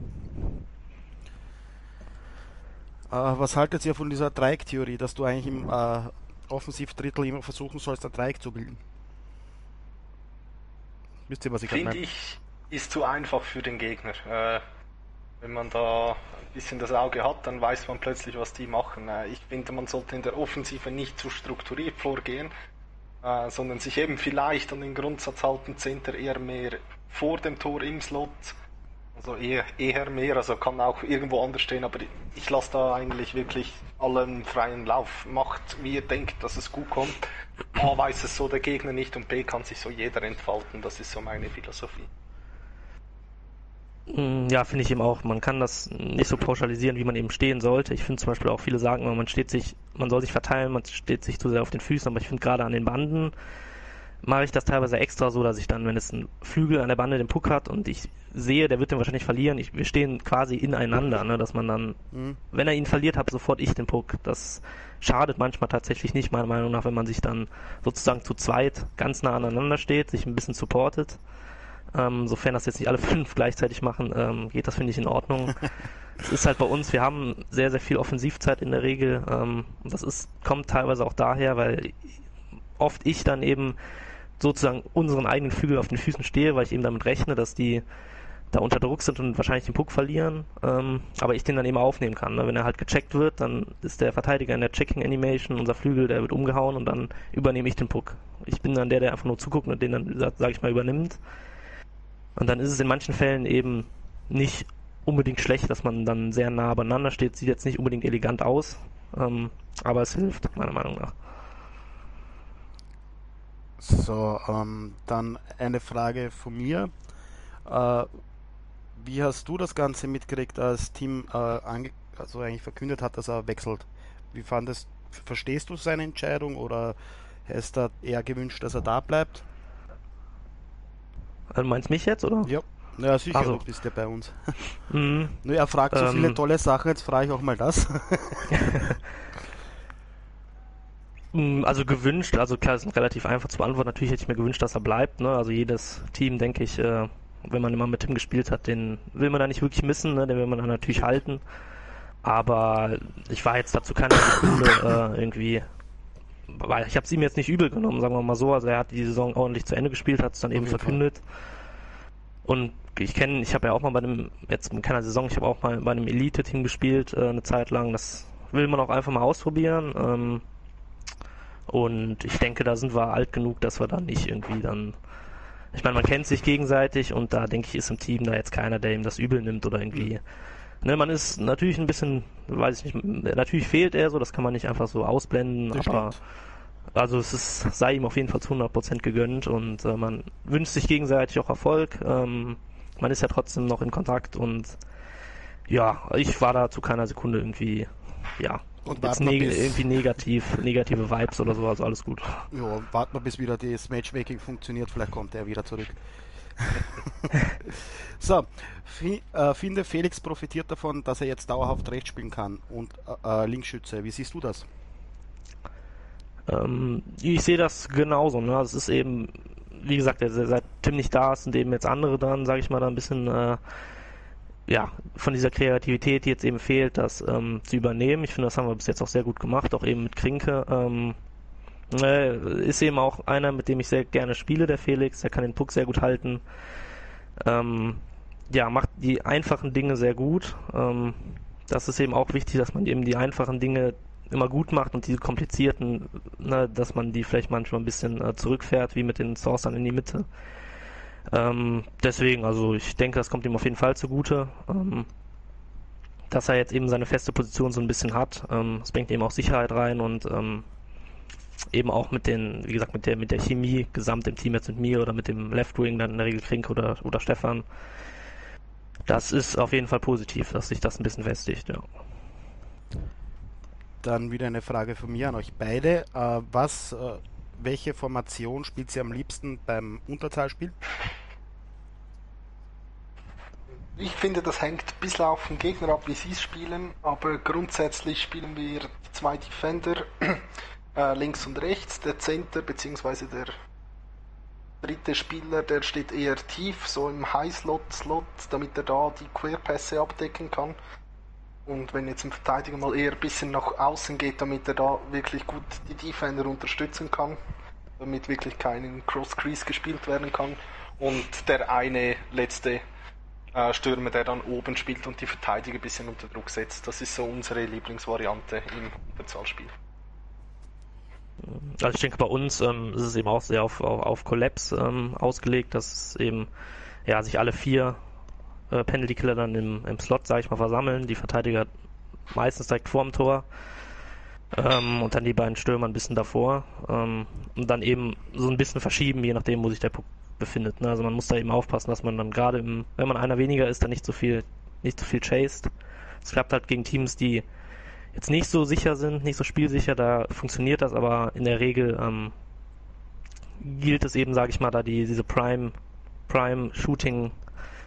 Äh, was haltet ihr von dieser Dreiecktheorie, dass du eigentlich im äh, Offensivdrittel immer versuchen sollst, ein Dreieck zu bilden? Wisst ihr, was ich Finde ich, ist zu einfach für den Gegner. Äh, wenn man da ein bisschen das Auge hat, dann weiß man plötzlich, was die machen. Äh, ich finde, man sollte in der Offensive nicht zu strukturiert vorgehen, äh, sondern sich eben vielleicht an den Grundsatz halten, Center eher mehr vor dem Tor im Slot, also eher, eher mehr, also kann auch irgendwo anders stehen, aber ich lasse da eigentlich wirklich allen freien Lauf. Macht, wie ihr denkt, dass es gut kommt. A weiß es so der Gegner nicht und B kann sich so jeder entfalten. Das ist so meine Philosophie. Mm, ja, finde ich eben auch. Man kann das nicht so pauschalisieren, wie man eben stehen sollte. Ich finde zum Beispiel auch viele sagen, man steht sich, man soll sich verteilen, man steht sich zu sehr auf den Füßen, aber ich finde gerade an den Banden mache ich das teilweise extra so, dass ich dann, wenn es ein Flügel an der Bande den Puck hat und ich sehe, der wird den wahrscheinlich verlieren, ich, wir stehen quasi ineinander, ne, dass man dann, mhm. wenn er ihn verliert, habe sofort ich den Puck. Das schadet manchmal tatsächlich nicht, meiner Meinung nach, wenn man sich dann sozusagen zu zweit ganz nah aneinander steht, sich ein bisschen supportet. Ähm, sofern das jetzt nicht alle [LAUGHS] fünf gleichzeitig machen, ähm, geht das, finde ich, in Ordnung. es [LAUGHS] ist halt bei uns, wir haben sehr, sehr viel Offensivzeit in der Regel. Ähm, das ist, kommt teilweise auch daher, weil oft ich dann eben sozusagen unseren eigenen Flügel auf den Füßen stehe, weil ich eben damit rechne, dass die da unter Druck sind und wahrscheinlich den Puck verlieren, ähm, aber ich den dann eben aufnehmen kann. Ne? Wenn er halt gecheckt wird, dann ist der Verteidiger in der Checking Animation, unser Flügel, der wird umgehauen und dann übernehme ich den Puck. Ich bin dann der, der einfach nur zuguckt und den dann, sage ich mal, übernimmt. Und dann ist es in manchen Fällen eben nicht unbedingt schlecht, dass man dann sehr nah beieinander steht. Sieht jetzt nicht unbedingt elegant aus, ähm, aber es hilft, meiner Meinung nach. So, ähm, dann eine Frage von mir. Äh, wie hast du das Ganze mitgekriegt, als Team äh, also eigentlich verkündet hat, dass er wechselt? Wie fandest, verstehst du seine Entscheidung oder hättest du eher gewünscht, dass er da bleibt? Du meinst mich jetzt, oder? Ja. Ja, sicher, also. du bist ja bei uns. [LAUGHS] Mhm. Nur er fragt so ähm, viele tolle Sachen, jetzt frage ich auch mal das. [LAUGHS] Mm, also gewünscht, also klar, ist relativ einfach zu beantworten. Natürlich hätte ich mir gewünscht, dass er bleibt. Ne? Also jedes Team, denke ich, äh, wenn man immer mit ihm gespielt hat, den will man da nicht wirklich missen, ne? den will man dann natürlich halten. Aber ich war jetzt dazu keine Sekunde äh, irgendwie, ich habe es ihm jetzt nicht übel genommen, sagen wir mal so. Also er hat die Saison ordentlich zu Ende gespielt, hat es dann eben verkündet. Fall. Und ich kenne, ich habe ja auch mal bei einem, jetzt in keiner Saison, ich habe auch mal bei einem Elite-Team gespielt, äh, eine Zeit lang. Das will man auch einfach mal ausprobieren. Ähm, und ich denke, da sind wir alt genug, dass wir da nicht irgendwie dann. Ich meine, man kennt sich gegenseitig und da denke ich, ist im Team da jetzt keiner, der ihm das übel nimmt oder irgendwie. Mhm. Ne, man ist natürlich ein bisschen, weiß ich nicht, natürlich fehlt er so, das kann man nicht einfach so ausblenden, das aber stimmt. also es ist, sei ihm auf jeden Fall zu 100% gegönnt und äh, man wünscht sich gegenseitig auch Erfolg. Ähm, man ist ja trotzdem noch in Kontakt und ja, ich war da zu keiner Sekunde irgendwie, ja, und Jetzt neg irgendwie negativ, negative Vibes oder so, also alles gut. Ja, warten wir bis wieder das Matchmaking funktioniert, vielleicht kommt er wieder zurück. [LAUGHS] so, äh, finde Felix profitiert davon, dass er jetzt dauerhaft rechts spielen kann und äh, äh, Linkschütze. Wie siehst du das? Ähm, ich sehe das genauso. Ne? Es ist eben, wie gesagt, seit Tim nicht da ist, sind eben jetzt andere dann, sage ich mal, da ein bisschen äh, ja, von dieser Kreativität, die jetzt eben fehlt, das ähm, zu übernehmen. Ich finde, das haben wir bis jetzt auch sehr gut gemacht, auch eben mit Krinke. Ähm, äh, ist eben auch einer, mit dem ich sehr gerne spiele, der Felix. Der kann den Puck sehr gut halten. Ähm, ja, macht die einfachen Dinge sehr gut. Ähm, das ist eben auch wichtig, dass man eben die einfachen Dinge immer gut macht und diese komplizierten, ne, dass man die vielleicht manchmal ein bisschen äh, zurückfährt, wie mit den Sourcern in die Mitte. Ähm, deswegen, also ich denke, das kommt ihm auf jeden Fall zugute. Ähm, dass er jetzt eben seine feste Position so ein bisschen hat. Ähm, das bringt eben auch Sicherheit rein und ähm, eben auch mit den, wie gesagt, mit der mit der Chemie gesamt im Team jetzt mit mir oder mit dem Left Wing dann in der Regel Krink oder oder Stefan. Das ist auf jeden Fall positiv, dass sich das ein bisschen festigt, ja. Dann wieder eine Frage von mir an euch beide. Äh, was äh, welche Formation spielt sie am liebsten beim Unterzahlspiel? Ich finde, das hängt ein bisschen auf den Gegner ab, wie sie es spielen, aber grundsätzlich spielen wir zwei Defender, äh, links und rechts, der Center bzw. der dritte Spieler, der steht eher tief, so im High-Slot-Slot, damit er da die Querpässe abdecken kann. Und wenn jetzt ein Verteidiger mal eher ein bisschen nach außen geht, damit er da wirklich gut die Defender unterstützen kann, damit wirklich keinen Cross-Crease gespielt werden kann. Und der eine letzte äh, Stürmer, der dann oben spielt und die Verteidiger ein bisschen unter Druck setzt. Das ist so unsere Lieblingsvariante im Überzahlspiel. Also ich denke, bei uns ähm, ist es eben auch sehr auf, auf, auf Collapse ähm, ausgelegt, dass eben ja, sich alle vier äh, Penalty-Killer dann im, im Slot, sage ich mal, versammeln. Die Verteidiger meistens direkt vorm Tor ähm, und dann die beiden Stürmer ein bisschen davor ähm, und dann eben so ein bisschen verschieben, je nachdem, wo sich der Puck befindet. Ne? Also man muss da eben aufpassen, dass man dann gerade, wenn man einer weniger ist, dann nicht so viel, nicht so viel chased. Es klappt halt gegen Teams, die jetzt nicht so sicher sind, nicht so spielsicher, da funktioniert das, aber in der Regel ähm, gilt es eben, sage ich mal, da die, diese Prime, Prime Shooting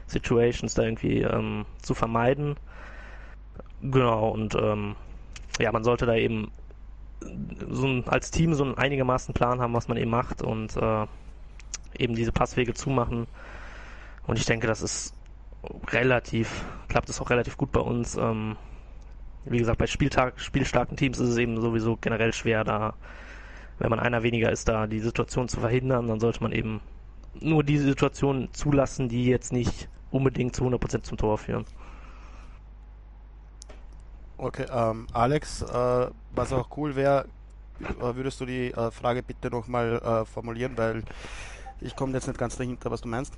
Situations da irgendwie ähm, zu vermeiden. Genau, und ähm, ja, man sollte da eben so ein, als Team so einen einigermaßen Plan haben, was man eben macht und äh, eben diese Passwege zumachen. Und ich denke, das ist relativ, klappt es auch relativ gut bei uns. Ähm, wie gesagt, bei Spieltag, spielstarken Teams ist es eben sowieso generell schwer, da, wenn man einer weniger ist, da die Situation zu verhindern, dann sollte man eben nur diese Situation zulassen, die jetzt nicht unbedingt zu 100% zum Tor führen. Okay, ähm, Alex, äh, was auch cool wäre, äh, würdest du die äh, Frage bitte nochmal äh, formulieren, weil ich komme jetzt nicht ganz dahinter, was du meinst.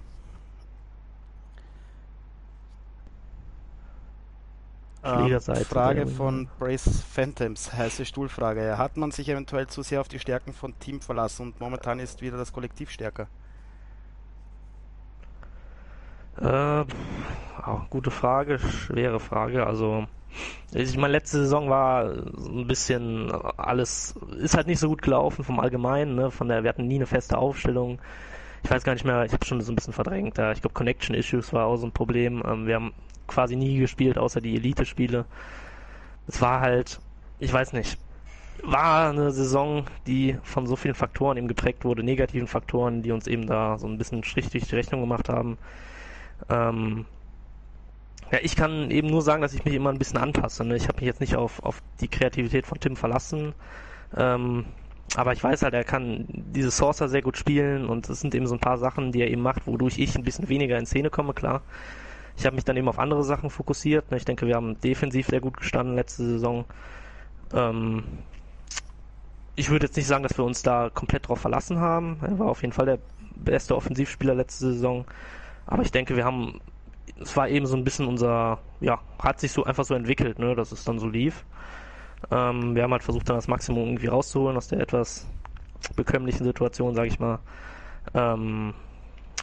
Ähm, Frage von Brace Phantoms, heiße Stuhlfrage. Hat man sich eventuell zu sehr auf die Stärken von Team verlassen und momentan ist wieder das Kollektiv stärker? Äh, auch gute Frage, schwere Frage. Also, ich meine, letzte Saison war ein bisschen alles, ist halt nicht so gut gelaufen vom Allgemeinen, ne? Von der, wir hatten nie eine feste Aufstellung. Ich weiß gar nicht mehr, ich habe schon so ein bisschen verdrängt. Ich glaube, Connection Issues war auch so ein Problem. Ähm, wir haben quasi nie gespielt, außer die Elite-Spiele. Es war halt, ich weiß nicht, war eine Saison, die von so vielen Faktoren eben geprägt wurde, negativen Faktoren, die uns eben da so ein bisschen Strich durch die Rechnung gemacht haben. Ähm, ja, ich kann eben nur sagen, dass ich mich immer ein bisschen anpasse. Ne? Ich habe mich jetzt nicht auf, auf die Kreativität von Tim verlassen. Ähm, aber ich weiß halt, er kann diese Saucer sehr gut spielen und es sind eben so ein paar Sachen, die er eben macht, wodurch ich ein bisschen weniger in Szene komme, klar. Ich habe mich dann eben auf andere Sachen fokussiert. Ne? Ich denke, wir haben defensiv sehr gut gestanden letzte Saison. Ähm, ich würde jetzt nicht sagen, dass wir uns da komplett drauf verlassen haben. Er war auf jeden Fall der beste Offensivspieler letzte Saison. Aber ich denke, wir haben, es war eben so ein bisschen unser, ja, hat sich so einfach so entwickelt, ne, dass es dann so lief. Ähm, wir haben halt versucht, dann das Maximum irgendwie rauszuholen aus der etwas bekömmlichen Situation, sage ich mal. Ähm,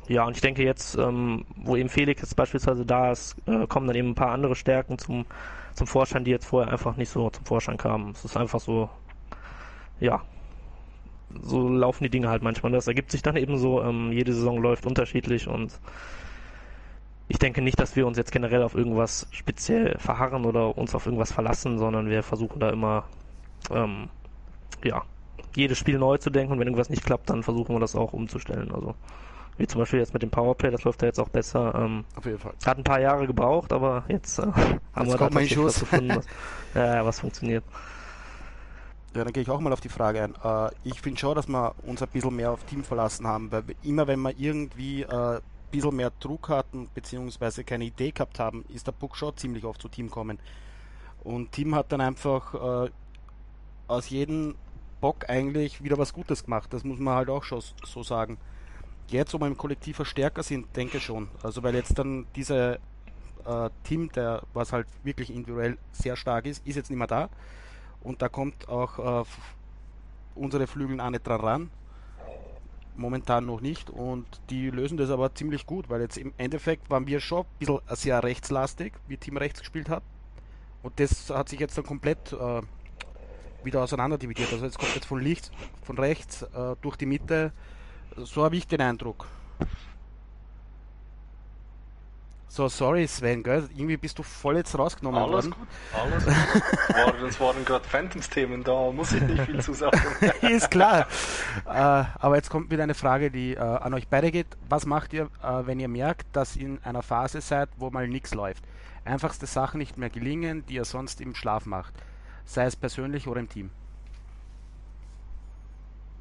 ja, und ich denke jetzt, ähm, wo eben Felix jetzt beispielsweise da ist, äh, kommen dann eben ein paar andere Stärken zum, zum Vorschein, die jetzt vorher einfach nicht so zum Vorschein kamen. Es ist einfach so, ja, so laufen die Dinge halt manchmal. Das ergibt sich dann eben so, ähm, jede Saison läuft unterschiedlich und ich denke nicht, dass wir uns jetzt generell auf irgendwas speziell verharren oder uns auf irgendwas verlassen, sondern wir versuchen da immer, ähm, ja, jedes Spiel neu zu denken und wenn irgendwas nicht klappt, dann versuchen wir das auch umzustellen. Also wie zum Beispiel jetzt mit dem Powerplay, das läuft ja jetzt auch besser. Ähm, Auf jeden Fall. Hat ein paar Jahre gebraucht, aber jetzt äh, [LAUGHS] haben jetzt wir da tatsächlich was gefunden, was, [LAUGHS] ja, was funktioniert. Ja, dann gehe ich auch mal auf die Frage ein. Äh, ich finde schon, dass wir uns ein bisschen mehr auf Team verlassen haben, weil immer wenn wir irgendwie äh, ein bisschen mehr Druck hatten, beziehungsweise keine Idee gehabt haben, ist der Puck schon ziemlich oft zu Team kommen. Und Team hat dann einfach äh, aus jedem Bock eigentlich wieder was Gutes gemacht. Das muss man halt auch schon so sagen. Jetzt, ob wir im Kollektiv stärker sind, denke schon. Also weil jetzt dann diese äh, Team, der was halt wirklich individuell sehr stark ist, ist jetzt nicht mehr da. Und da kommt auch äh, unsere Flügel auch nicht dran ran. Momentan noch nicht. Und die lösen das aber ziemlich gut, weil jetzt im Endeffekt waren wir schon ein bisschen sehr rechtslastig, wie Team rechts gespielt hat. Und das hat sich jetzt dann komplett äh, wieder auseinander dividiert. Also jetzt kommt jetzt von links, von rechts äh, durch die Mitte. So habe ich den Eindruck. So, sorry Sven, gell? irgendwie bist du voll jetzt rausgenommen alles worden. Gut, alles gut. [LAUGHS] War, das waren gerade Phantoms-Themen, da muss ich nicht viel zu sagen. [LAUGHS] ist klar. Äh, aber jetzt kommt wieder eine Frage, die äh, an euch beide geht. Was macht ihr, äh, wenn ihr merkt, dass ihr in einer Phase seid, wo mal nichts läuft? Einfachste Sachen nicht mehr gelingen, die ihr sonst im Schlaf macht. Sei es persönlich oder im Team.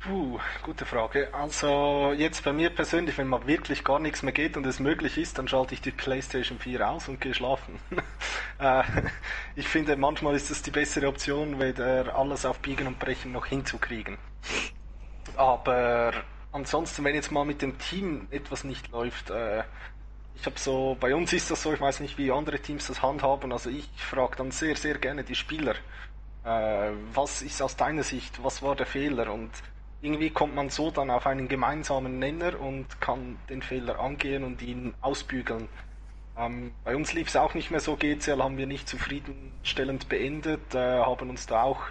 Puh, gute Frage. Also jetzt bei mir persönlich, wenn mal wirklich gar nichts mehr geht und es möglich ist, dann schalte ich die PlayStation 4 aus und gehe schlafen. [LAUGHS] äh, ich finde, manchmal ist es die bessere Option, weder alles auf Biegen und Brechen noch hinzukriegen. Aber ansonsten, wenn jetzt mal mit dem Team etwas nicht läuft, äh, ich habe so, bei uns ist das so, ich weiß nicht, wie andere Teams das handhaben, also ich frage dann sehr, sehr gerne die Spieler, äh, was ist aus deiner Sicht, was war der Fehler und irgendwie kommt man so dann auf einen gemeinsamen Nenner und kann den Fehler angehen und ihn ausbügeln. Ähm, bei uns lief es auch nicht mehr so, GCL haben wir nicht zufriedenstellend beendet, äh, haben uns da auch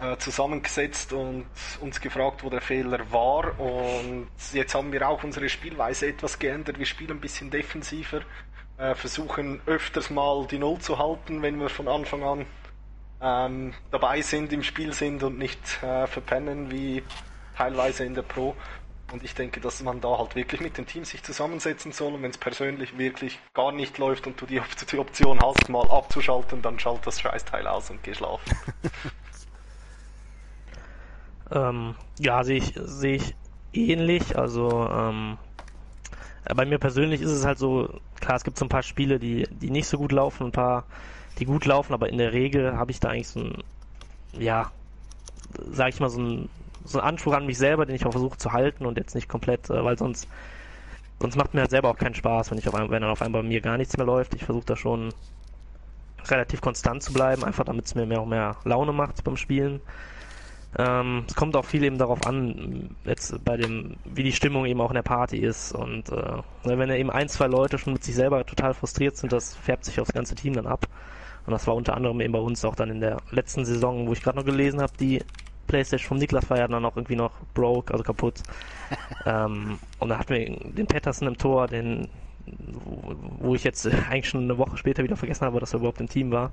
äh, zusammengesetzt und uns gefragt, wo der Fehler war. Und jetzt haben wir auch unsere Spielweise etwas geändert. Wir spielen ein bisschen defensiver, äh, versuchen öfters mal die Null zu halten, wenn wir von Anfang an ähm, dabei sind, im Spiel sind und nicht äh, verpennen wie teilweise in der Pro. Und ich denke, dass man da halt wirklich mit dem Team sich zusammensetzen soll und wenn es persönlich wirklich gar nicht läuft und du die, die Option hast, mal abzuschalten, dann schalt das Scheißteil aus und geh schlafen. [LAUGHS] ähm, ja, sehe ich, sehe ich ähnlich. Also ähm, bei mir persönlich ist es halt so, klar, es gibt so ein paar Spiele, die, die nicht so gut laufen, ein paar die gut laufen, aber in der Regel habe ich da eigentlich so ein, ja, sag ich mal, so ein, so einen Anspruch an mich selber, den ich auch versuche zu halten und jetzt nicht komplett, äh, weil sonst, sonst macht mir halt selber auch keinen Spaß, wenn ich auf einmal, wenn dann auf einmal bei mir gar nichts mehr läuft. Ich versuche da schon relativ konstant zu bleiben, einfach damit es mir mehr und mehr Laune macht beim Spielen. Ähm, es kommt auch viel eben darauf an, jetzt bei dem, wie die Stimmung eben auch in der Party ist. Und äh, wenn eben ein, zwei Leute schon mit sich selber total frustriert sind, das färbt sich aufs ganze Team dann ab. Und das war unter anderem eben bei uns auch dann in der letzten Saison, wo ich gerade noch gelesen habe, die Playstation vom Niklas war ja dann auch irgendwie noch broke, also kaputt. [LAUGHS] ähm, und da hatten wir den Patterson im Tor, den, wo, ich jetzt [LAUGHS] eigentlich schon eine Woche später wieder vergessen habe, dass er überhaupt im Team war.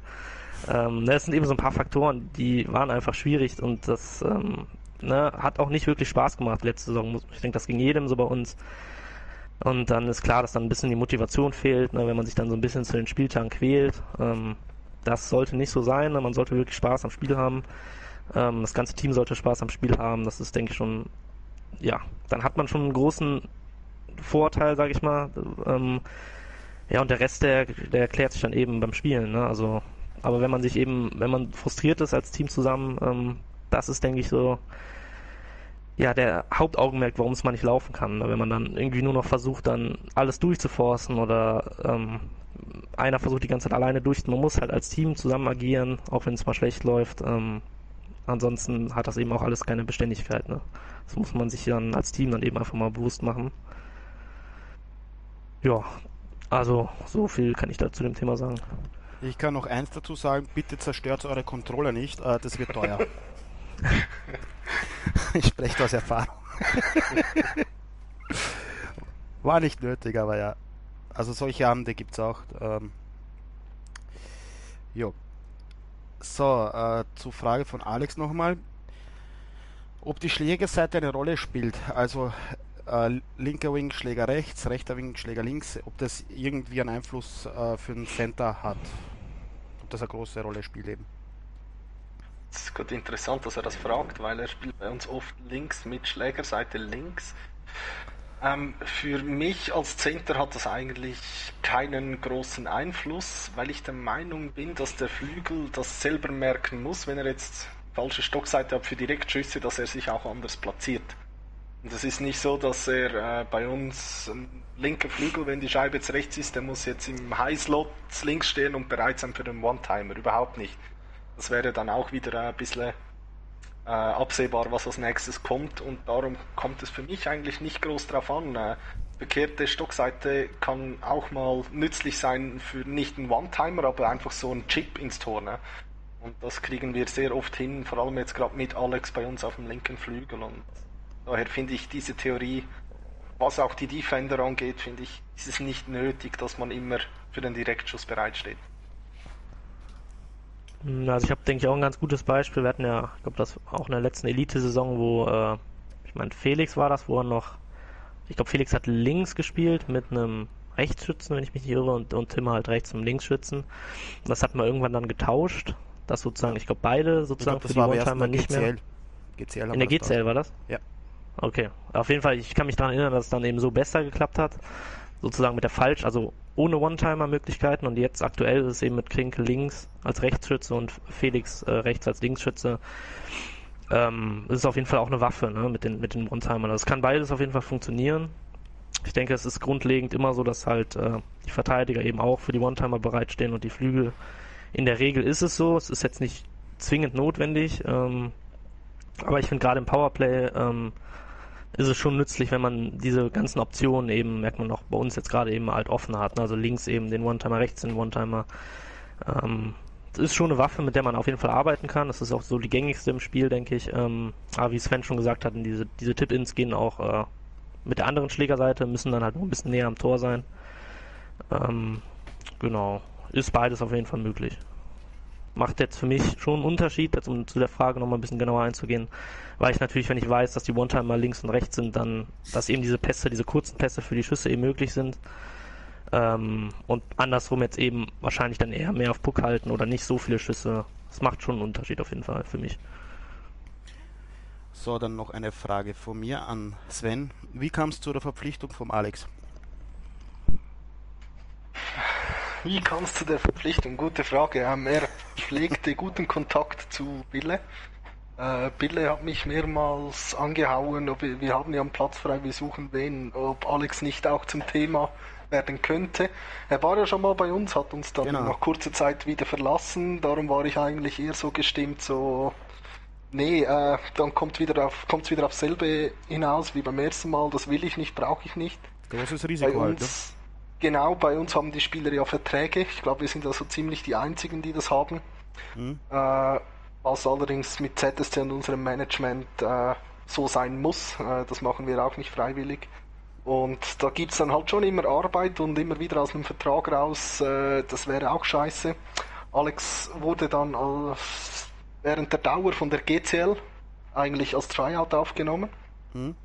Ähm, ne, das sind eben so ein paar Faktoren, die waren einfach schwierig und das ähm, ne, hat auch nicht wirklich Spaß gemacht letzte Saison. Ich denke, das ging jedem so bei uns. Und dann ist klar, dass dann ein bisschen die Motivation fehlt, ne, wenn man sich dann so ein bisschen zu den Spieltagen quält. Ähm, das sollte nicht so sein. Man sollte wirklich Spaß am Spiel haben. Ähm, das ganze Team sollte Spaß am Spiel haben. Das ist, denke ich, schon, ja, dann hat man schon einen großen Vorteil, sage ich mal. Ähm, ja, und der Rest, der, der erklärt sich dann eben beim Spielen. Ne? Also, aber wenn man sich eben, wenn man frustriert ist als Team zusammen, ähm, das ist, denke ich, so, ja, der Hauptaugenmerk, warum es mal nicht laufen kann. Ne? Wenn man dann irgendwie nur noch versucht, dann alles durchzuforcen oder ähm, einer versucht die ganze Zeit alleine durch. Man muss halt als Team zusammen agieren, auch wenn es mal schlecht läuft. Ähm, ansonsten hat das eben auch alles keine Beständigkeit. Ne? Das muss man sich dann als Team dann eben einfach mal bewusst machen. Ja, also so viel kann ich da zu dem Thema sagen. Ich kann noch eins dazu sagen, bitte zerstört eure Controller nicht, äh, das wird teuer. [LAUGHS] ich spreche aus Erfahrung. [LAUGHS] War nicht nötig, aber ja. Also solche Abende gibt es auch. Ähm, jo. So, äh, zur Frage von Alex nochmal. Ob die Schlägerseite eine Rolle spielt, also äh, linker Wing Schläger rechts, rechter Wing Schläger links, ob das irgendwie einen Einfluss äh, für den Center hat. Ob das eine große Rolle spielt eben. Es ist gerade interessant, dass er das fragt, weil er spielt bei uns oft links mit Schlägerseite links. Ähm, für mich als Center hat das eigentlich keinen großen Einfluss, weil ich der Meinung bin, dass der Flügel das selber merken muss, wenn er jetzt falsche Stockseite hat für Direktschüsse, dass er sich auch anders platziert. Und es ist nicht so, dass er äh, bei uns linker Flügel, wenn die Scheibe jetzt rechts ist, der muss jetzt im High-Slot links stehen und bereit sein für den One-Timer. Überhaupt nicht. Das wäre dann auch wieder ein bisschen äh, absehbar, was als nächstes kommt und darum kommt es für mich eigentlich nicht groß drauf an. Äh, bekehrte Stockseite kann auch mal nützlich sein für nicht einen One-Timer, aber einfach so einen Chip ins Tor. Ne? Und das kriegen wir sehr oft hin, vor allem jetzt gerade mit Alex bei uns auf dem linken Flügel und daher finde ich diese Theorie was auch die Defender angeht, finde ich, ist es nicht nötig, dass man immer für den Direktschuss bereitsteht. Hm, also ich habe, denke ich, auch ein ganz gutes Beispiel. Wir hatten ja, ich glaube, das auch in der letzten Elite-Saison, wo, äh, ich meine, Felix war das, wo er noch, ich glaube, Felix hat links gespielt mit einem Rechtsschützen, wenn ich mich nicht irre, und, und Tim halt rechts zum Linksschützen. Das hat man irgendwann dann getauscht, dass sozusagen, ich glaube, beide sozusagen glaub, für die One-Timer nicht mehr. GCL in der GCL war das? Ja. Okay. Auf jeden Fall, ich kann mich daran erinnern, dass es dann eben so besser geklappt hat. Sozusagen mit der Falsch, also ohne One-Timer-Möglichkeiten und jetzt aktuell ist es eben mit Krinkel links als Rechtsschütze und Felix äh, rechts als Linksschütze. Ähm, ist auf jeden Fall auch eine Waffe ne, mit den, mit den One-Timern. Also es kann beides auf jeden Fall funktionieren. Ich denke, es ist grundlegend immer so, dass halt äh, die Verteidiger eben auch für die One-Timer bereitstehen und die Flügel. In der Regel ist es so. Es ist jetzt nicht zwingend notwendig. Ähm, aber ich finde gerade im Powerplay ähm, ist es schon nützlich, wenn man diese ganzen Optionen eben, merkt man auch bei uns jetzt gerade eben halt offen hat. Ne? Also links eben den One-Timer, rechts den One-Timer. Ähm, das ist schon eine Waffe, mit der man auf jeden Fall arbeiten kann. Das ist auch so die gängigste im Spiel, denke ich. Ähm, aber wie Sven schon gesagt hat, diese, diese Tip-Ins gehen auch äh, mit der anderen Schlägerseite, müssen dann halt nur ein bisschen näher am Tor sein. Ähm, genau. Ist beides auf jeden Fall möglich macht jetzt für mich schon einen Unterschied, jetzt um zu der Frage nochmal ein bisschen genauer einzugehen, weil ich natürlich, wenn ich weiß, dass die One-Timer links und rechts sind, dann, dass eben diese Pässe, diese kurzen Pässe für die Schüsse eben möglich sind. Ähm, und andersrum jetzt eben wahrscheinlich dann eher mehr auf Puck halten oder nicht so viele Schüsse. Das macht schon einen Unterschied auf jeden Fall für mich. So, dann noch eine Frage von mir an Sven. Wie kam es zu der Verpflichtung vom Alex? Wie kam es zu der Verpflichtung? Gute Frage. Er pflegte guten Kontakt zu Bille. Äh, Bille hat mich mehrmals angehauen, ob wir, wir haben ja einen Platz frei, wir suchen wen, ob Alex nicht auch zum Thema werden könnte. Er war ja schon mal bei uns, hat uns dann genau. nach kurzer Zeit wieder verlassen, darum war ich eigentlich eher so gestimmt, so nee, äh, dann kommt wieder auf kommt's wieder aufs selbe hinaus wie beim ersten Mal, das will ich nicht, brauche ich nicht. Großes Risiko bei uns, halt? Genau, bei uns haben die Spieler ja Verträge. Ich glaube, wir sind also ziemlich die Einzigen, die das haben. Mhm. Äh, was allerdings mit ZSC und unserem Management äh, so sein muss. Äh, das machen wir auch nicht freiwillig. Und da gibt es dann halt schon immer Arbeit und immer wieder aus einem Vertrag raus. Äh, das wäre auch scheiße. Alex wurde dann als, während der Dauer von der GCL eigentlich als Tryout aufgenommen. Mhm.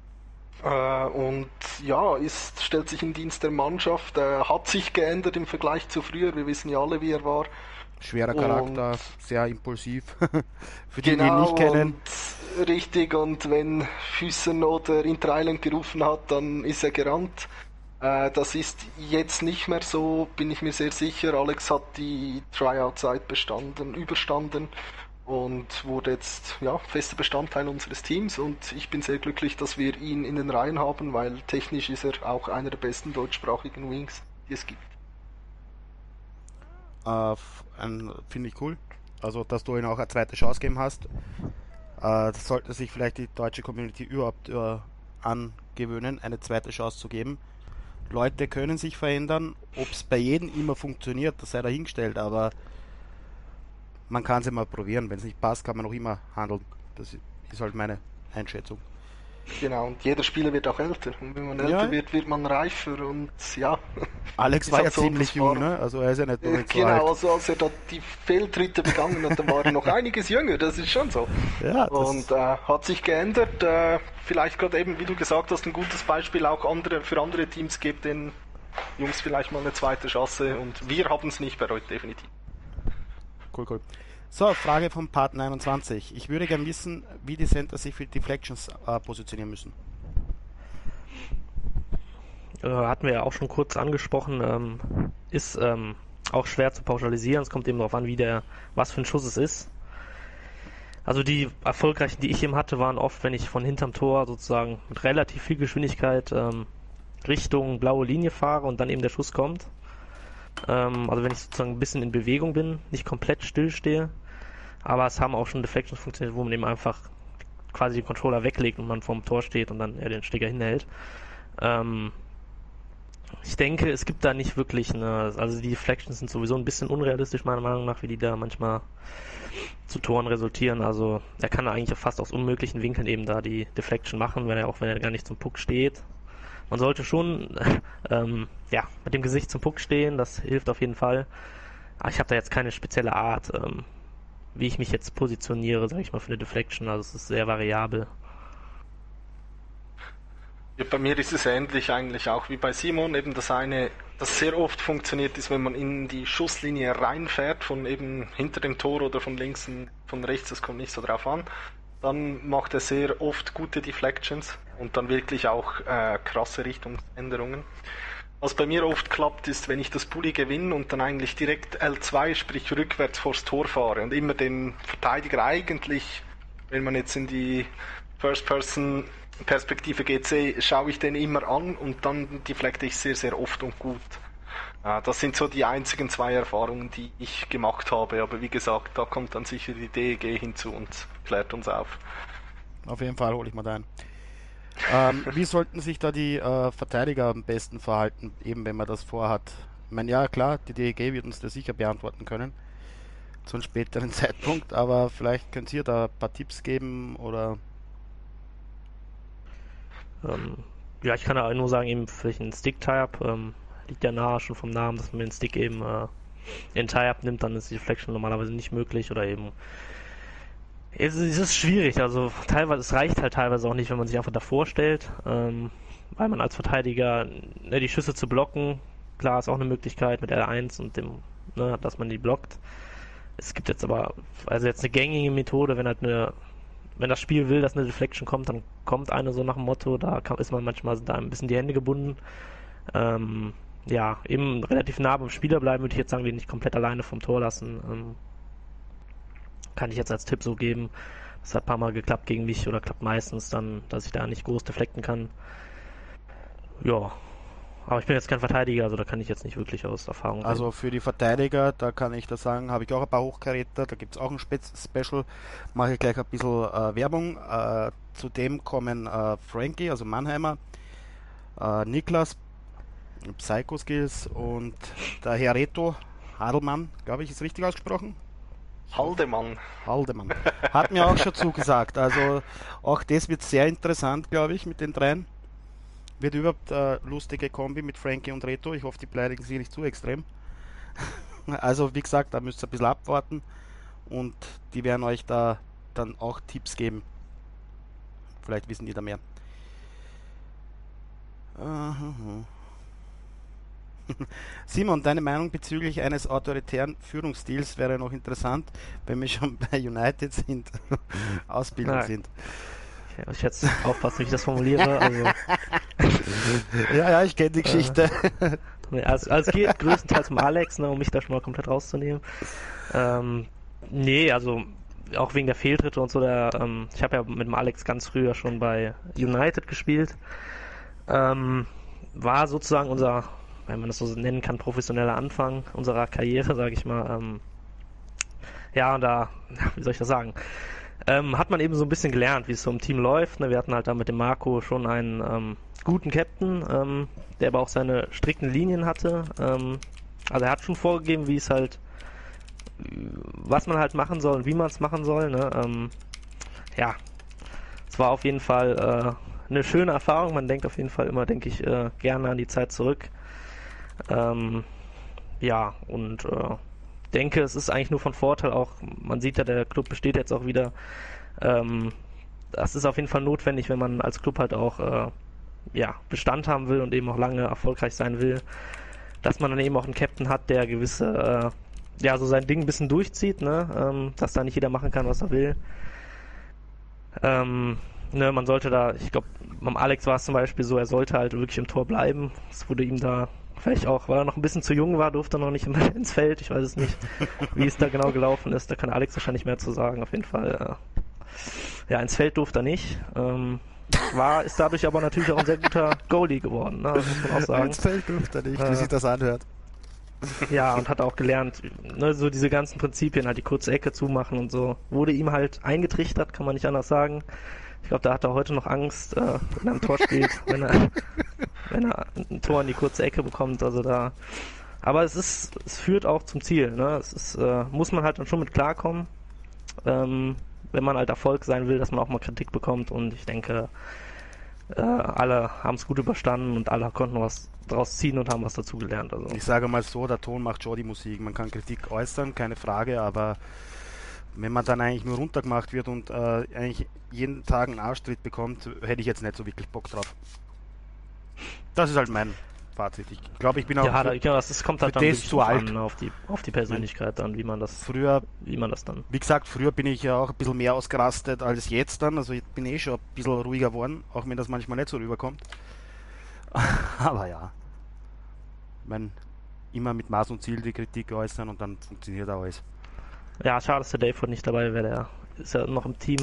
Äh, und ja, ist, stellt sich in Dienst der Mannschaft, äh, hat sich geändert im Vergleich zu früher. Wir wissen ja alle, wie er war. Schwerer Charakter, und sehr impulsiv. [LAUGHS] Für die, genau, die ihn nicht kennen. Und, richtig, und wenn Füssen oder Inter Island gerufen hat, dann ist er gerannt. Äh, das ist jetzt nicht mehr so, bin ich mir sehr sicher. Alex hat die Tryout-Zeit bestanden, überstanden und wurde jetzt ja, fester Bestandteil unseres Teams und ich bin sehr glücklich, dass wir ihn in den Reihen haben, weil technisch ist er auch einer der besten deutschsprachigen Wings, die es gibt. Äh, Finde ich cool. Also, dass du ihm auch eine zweite Chance geben hast. Äh, das sollte sich vielleicht die deutsche Community überhaupt äh, angewöhnen, eine zweite Chance zu geben. Leute können sich verändern. Ob es bei jedem immer funktioniert, das sei dahingestellt, aber man kann es mal probieren. Wenn es nicht passt, kann man auch immer handeln. Das ist halt meine Einschätzung. Genau, und jeder Spieler wird auch älter. Und wenn man älter ja. wird, wird man reifer und ja. Alex [LAUGHS] war ja so ziemlich jung, ne? Also er ist ja nicht, nicht so Genau, also als er da die Fehltritte begangen hat, dann war er noch [LAUGHS] einiges jünger, das ist schon so. Ja, und äh, hat sich geändert. Äh, vielleicht gerade eben, wie du gesagt hast, ein gutes Beispiel auch andere, für andere Teams gibt den Jungs vielleicht mal eine zweite Chance und wir haben es nicht bereut, definitiv. Cool, cool. So, Frage vom Part 29. Ich würde gerne wissen, wie die Center sich für Deflections äh, positionieren müssen. Äh, hatten wir ja auch schon kurz angesprochen. Ähm, ist ähm, auch schwer zu pauschalisieren. Es kommt eben darauf an, wie der, was für ein Schuss es ist. Also die erfolgreichen, die ich eben hatte, waren oft, wenn ich von hinterm Tor sozusagen mit relativ viel Geschwindigkeit ähm, Richtung blaue Linie fahre und dann eben der Schuss kommt. Ähm, also wenn ich sozusagen ein bisschen in Bewegung bin, nicht komplett still stehe. Aber es haben auch schon Deflections funktioniert, wo man eben einfach quasi den Controller weglegt und man vorm Tor steht und dann er den Stecker hinhält. Ähm, ich denke, es gibt da nicht wirklich eine, also die Deflections sind sowieso ein bisschen unrealistisch meiner Meinung nach, wie die da manchmal zu Toren resultieren. Also er kann eigentlich fast aus unmöglichen Winkeln eben da die Deflection machen, wenn er auch wenn er gar nicht zum Puck steht. man sollte schon [LAUGHS] ähm, ja, mit dem Gesicht zum Puck stehen, das hilft auf jeden Fall. Aber ich habe da jetzt keine spezielle Art, ähm, wie ich mich jetzt positioniere, sage ich mal, für eine Deflection. Also es ist sehr variabel. Ja, bei mir ist es ähnlich eigentlich auch wie bei Simon. Eben das eine, das sehr oft funktioniert, ist, wenn man in die Schusslinie reinfährt, von eben hinter dem Tor oder von links und von rechts, das kommt nicht so drauf an. Dann macht er sehr oft gute Deflections und dann wirklich auch äh, krasse Richtungsänderungen. Was bei mir oft klappt, ist, wenn ich das Bulli gewinne und dann eigentlich direkt L2, sprich rückwärts vors Tor fahre und immer den Verteidiger eigentlich, wenn man jetzt in die First-Person-Perspektive geht, sehe, schaue ich den immer an und dann deflecte ich sehr, sehr oft und gut. Das sind so die einzigen zwei Erfahrungen, die ich gemacht habe. Aber wie gesagt, da kommt dann sicher die DEG hinzu und klärt uns auf. Auf jeden Fall hole ich mal deinen. Ähm, wie sollten sich da die äh, Verteidiger am besten verhalten, eben wenn man das vorhat? Ich meine, ja klar, die DEG wird uns das sicher beantworten können zu einem späteren [LAUGHS] Zeitpunkt, aber vielleicht könnt ihr da ein paar Tipps geben oder ähm, ja, ich kann da nur sagen, eben vielleicht ein Stick-Type, ähm, liegt ja nahe schon vom Namen, dass man den Stick eben äh, in Tie-Up nimmt, dann ist die Deflection normalerweise nicht möglich oder eben es ist schwierig, also teilweise, es reicht halt teilweise auch nicht, wenn man sich einfach davor stellt, ähm, weil man als Verteidiger ne, die Schüsse zu blocken, klar ist auch eine Möglichkeit mit L1 und dem, ne, dass man die blockt. Es gibt jetzt aber, also jetzt eine gängige Methode, wenn halt eine, wenn das Spiel will, dass eine Deflection kommt, dann kommt eine so nach dem Motto, da kann, ist man manchmal da ein bisschen die Hände gebunden. Ähm, ja, eben relativ nah beim Spieler bleiben, würde ich jetzt sagen, den nicht komplett alleine vom Tor lassen. Ähm, kann ich jetzt als Tipp so geben. Das hat ein paar Mal geklappt gegen mich oder klappt meistens dann, dass ich da nicht groß deflekten kann. Ja. Aber ich bin jetzt kein Verteidiger, also da kann ich jetzt nicht wirklich aus Erfahrung Also reden. für die Verteidiger, da kann ich das sagen, habe ich auch ein paar Hochkaräter, da gibt es auch ein Spez Special, mache ich gleich ein bisschen äh, Werbung. Äh, zudem kommen äh, Frankie, also Mannheimer, äh, Niklas, Psycho Skills und der Herr Reto Hadelmann, glaube ich, ist richtig ausgesprochen? Haldemann. Haldemann. Hat mir auch schon zugesagt. Also auch das wird sehr interessant, glaube ich, mit den dreien. Wird überhaupt äh, lustige Kombi mit Frankie und Reto. Ich hoffe, die beleidigen sich nicht zu extrem. [LAUGHS] also wie gesagt, da müsst ihr ein bisschen abwarten und die werden euch da dann auch Tipps geben. Vielleicht wissen die da mehr. Uh [LAUGHS] Simon, deine Meinung bezüglich eines autoritären Führungsstils wäre noch interessant, wenn wir schon bei United sind, [LAUGHS] Ausbildung ja. sind. Ich jetzt aufpassen, wie ich das formuliere. Also. [LAUGHS] ja, ja, ich kenne die Geschichte. Äh, also, also es geht größtenteils um Alex, ne, um mich da schon mal komplett rauszunehmen. Ähm, nee, also auch wegen der Fehltritte und so. Der, ähm, ich habe ja mit dem Alex ganz früher schon bei United gespielt. Ähm, war sozusagen unser wenn man das so nennen kann, professioneller Anfang unserer Karriere, sage ich mal. Ähm, ja, und da, wie soll ich das sagen? Ähm, hat man eben so ein bisschen gelernt, wie es so im Team läuft. Ne? Wir hatten halt da mit dem Marco schon einen ähm, guten Captain, ähm, der aber auch seine strikten Linien hatte. Ähm, also er hat schon vorgegeben, wie es halt, was man halt machen soll und wie man es machen soll. Ne? Ähm, ja, es war auf jeden Fall äh, eine schöne Erfahrung. Man denkt auf jeden Fall immer, denke ich, äh, gerne an die Zeit zurück. Ähm, ja, und äh, denke, es ist eigentlich nur von Vorteil auch, man sieht ja, der Club besteht jetzt auch wieder. Ähm, das ist auf jeden Fall notwendig, wenn man als Club halt auch äh, ja, Bestand haben will und eben auch lange erfolgreich sein will, dass man dann eben auch einen Captain hat, der gewisse, äh, ja, so sein Ding ein bisschen durchzieht, ne? Ähm, dass da nicht jeder machen kann, was er will. Ähm, ne, man sollte da, ich glaube, beim Alex war es zum Beispiel so, er sollte halt wirklich im Tor bleiben. Es wurde ihm da Vielleicht auch, weil er noch ein bisschen zu jung war, durfte er noch nicht [LAUGHS] ins Feld. Ich weiß es nicht, wie es da genau gelaufen ist. Da kann Alex wahrscheinlich mehr zu sagen. Auf jeden Fall. Äh, ja, ins Feld durfte er nicht. Ähm, war, ist dadurch aber natürlich auch ein sehr guter Goalie geworden, ne? Muss man auch sagen. Ins Feld durfte er nicht, äh, wie sich das anhört. Ja, und hat auch gelernt, ne, so diese ganzen Prinzipien, halt die kurze Ecke zumachen und so, wurde ihm halt eingetrichtert, kann man nicht anders sagen. Ich glaube, da hat er heute noch Angst, äh, wenn er am Tor steht, [LAUGHS] wenn er, wenn er ein Tor in die kurze Ecke bekommt. Also da. Aber es ist, es führt auch zum Ziel. Ne? Es ist, äh, muss man halt dann schon mit klarkommen, ähm, wenn man halt Erfolg sein will, dass man auch mal Kritik bekommt. Und ich denke, äh, alle haben es gut überstanden und alle konnten was draus ziehen und haben was dazugelernt. Also. Ich sage mal so, der Ton macht schon die Musik. Man kann Kritik äußern, keine Frage, aber wenn man dann eigentlich nur runtergemacht wird und äh, eigentlich jeden Tag einen Arschtritt bekommt, hätte ich jetzt nicht so wirklich Bock drauf. Das ist halt mein Fazit. Ich glaube, ich bin auch. Ja, da, ja das kommt halt dann zu alt. An, auf, die, auf die Persönlichkeit dann, wie man das. Früher, wie man das dann. Wie gesagt, früher bin ich ja auch ein bisschen mehr ausgerastet als jetzt dann. Also ich bin eh schon ein bisschen ruhiger geworden, auch wenn das manchmal nicht so rüberkommt. [LAUGHS] Aber ja. Ich meine, immer mit Maß und Ziel die Kritik äußern und dann funktioniert auch alles. Ja, schade, dass der Dave nicht dabei wäre. Der ist ja noch im Team.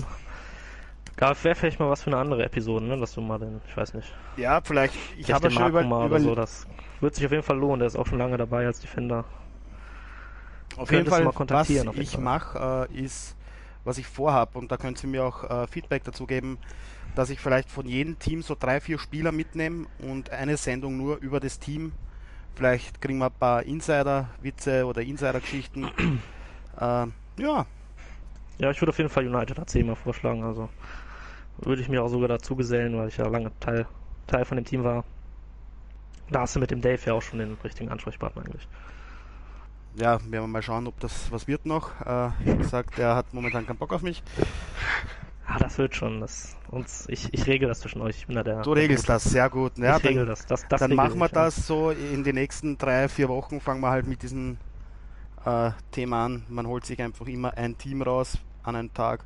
Gab wäre vielleicht mal was für eine andere Episode, ne? Dass du mal den, ich weiß nicht. Ja, vielleicht. Ich habe schon über, über so, das wird sich auf jeden Fall lohnen. Der ist auch schon lange dabei als Defender. Auf jeden Fall, was ich mache, äh, ist, was ich vorhabe, und da könnt ihr mir auch äh, Feedback dazu geben, dass ich vielleicht von jedem Team so drei, vier Spieler mitnehme und eine Sendung nur über das Team. Vielleicht kriegen wir ein paar Insider-Witze oder Insider-Geschichten. Äh, ja. Ja, ich würde auf jeden Fall United AC mal vorschlagen. Also würde ich mir auch sogar dazu gesellen, weil ich ja lange Teil, Teil von dem Team war. Da hast du mit dem Dave ja auch schon den richtigen Ansprechpartner eigentlich. Ja, werden wir mal schauen, ob das was wird noch. Äh, wie gesagt, er hat momentan keinen Bock auf mich. Ah, das wird schon. Das, uns, ich, ich regel das zwischen euch. Ich bin da der. Du regelst das, sehr gut. Ja, ich regel das. das, das dann machen wir das so in den nächsten drei, vier Wochen. Fangen wir halt mit diesem äh, Thema an. Man holt sich einfach immer ein Team raus an einem Tag,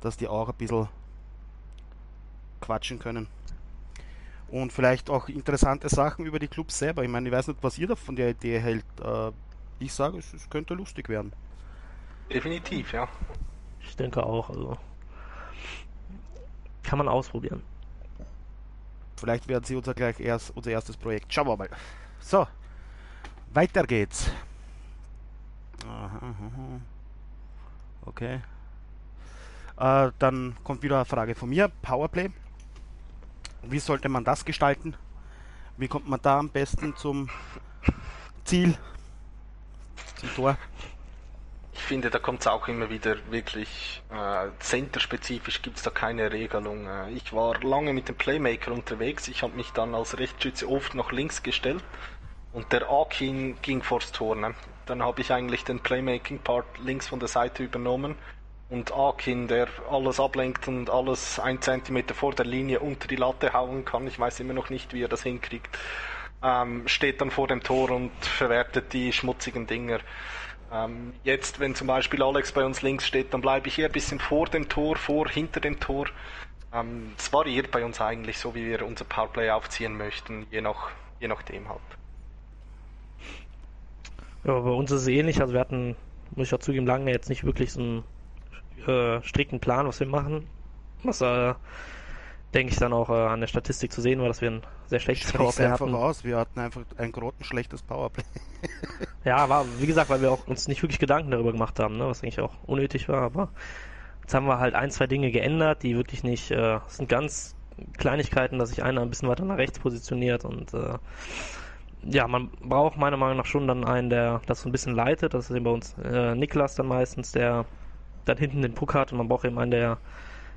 dass die auch ein bisschen quatschen können. Und vielleicht auch interessante Sachen über die Clubs selber. Ich meine, ich weiß nicht, was ihr da von der Idee hält. Äh, ich sage, es, es könnte lustig werden. Definitiv, ja. Ich denke auch. Also kann man ausprobieren. Vielleicht werden sie unser gleich erst unser erstes Projekt. Schauen wir mal. So, weiter geht's. Okay. Äh, dann kommt wieder eine Frage von mir. Powerplay. Wie sollte man das gestalten? Wie kommt man da am besten zum Ziel, zum Tor? Ich finde, da kommt es auch immer wieder wirklich äh, centerspezifisch gibt es da keine Regelung. Äh, ich war lange mit dem Playmaker unterwegs. Ich habe mich dann als Rechtsschütze oft nach links gestellt und der Akin ging vors Tor. Ne? Dann habe ich eigentlich den Playmaking-Part links von der Seite übernommen und Akin, der alles ablenkt und alles ein Zentimeter vor der Linie unter die Latte hauen kann. Ich weiß immer noch nicht, wie er das hinkriegt. Ähm, steht dann vor dem Tor und verwertet die schmutzigen Dinger. Ähm, jetzt, wenn zum Beispiel Alex bei uns links steht, dann bleibe ich eher ein bisschen vor dem Tor, vor, hinter dem Tor. Ähm, es variiert bei uns eigentlich so, wie wir unser Powerplay aufziehen möchten, je, nach, je nachdem halt. Ja, bei uns ist es ähnlich. Also wir hatten, muss ich auch zugeben, lange jetzt nicht wirklich so einen äh, strikten Plan, was wir machen. Was äh, denke ich dann auch äh, an der Statistik zu sehen war, dass wir ein sehr schlechtes Powerplay hatten. Aus. Wir hatten einfach ein grottenschlechtes Powerplay. [LAUGHS] ja, war wie gesagt, weil wir auch uns nicht wirklich Gedanken darüber gemacht haben, ne, was eigentlich auch unnötig war. Aber jetzt haben wir halt ein, zwei Dinge geändert, die wirklich nicht, äh, sind ganz Kleinigkeiten, dass sich einer ein bisschen weiter nach rechts positioniert und äh, ja, man braucht meiner Meinung nach schon dann einen, der das so ein bisschen leitet. Das ist eben bei uns äh, Niklas dann meistens, der dann hinten den Puck hat und man braucht eben einen, der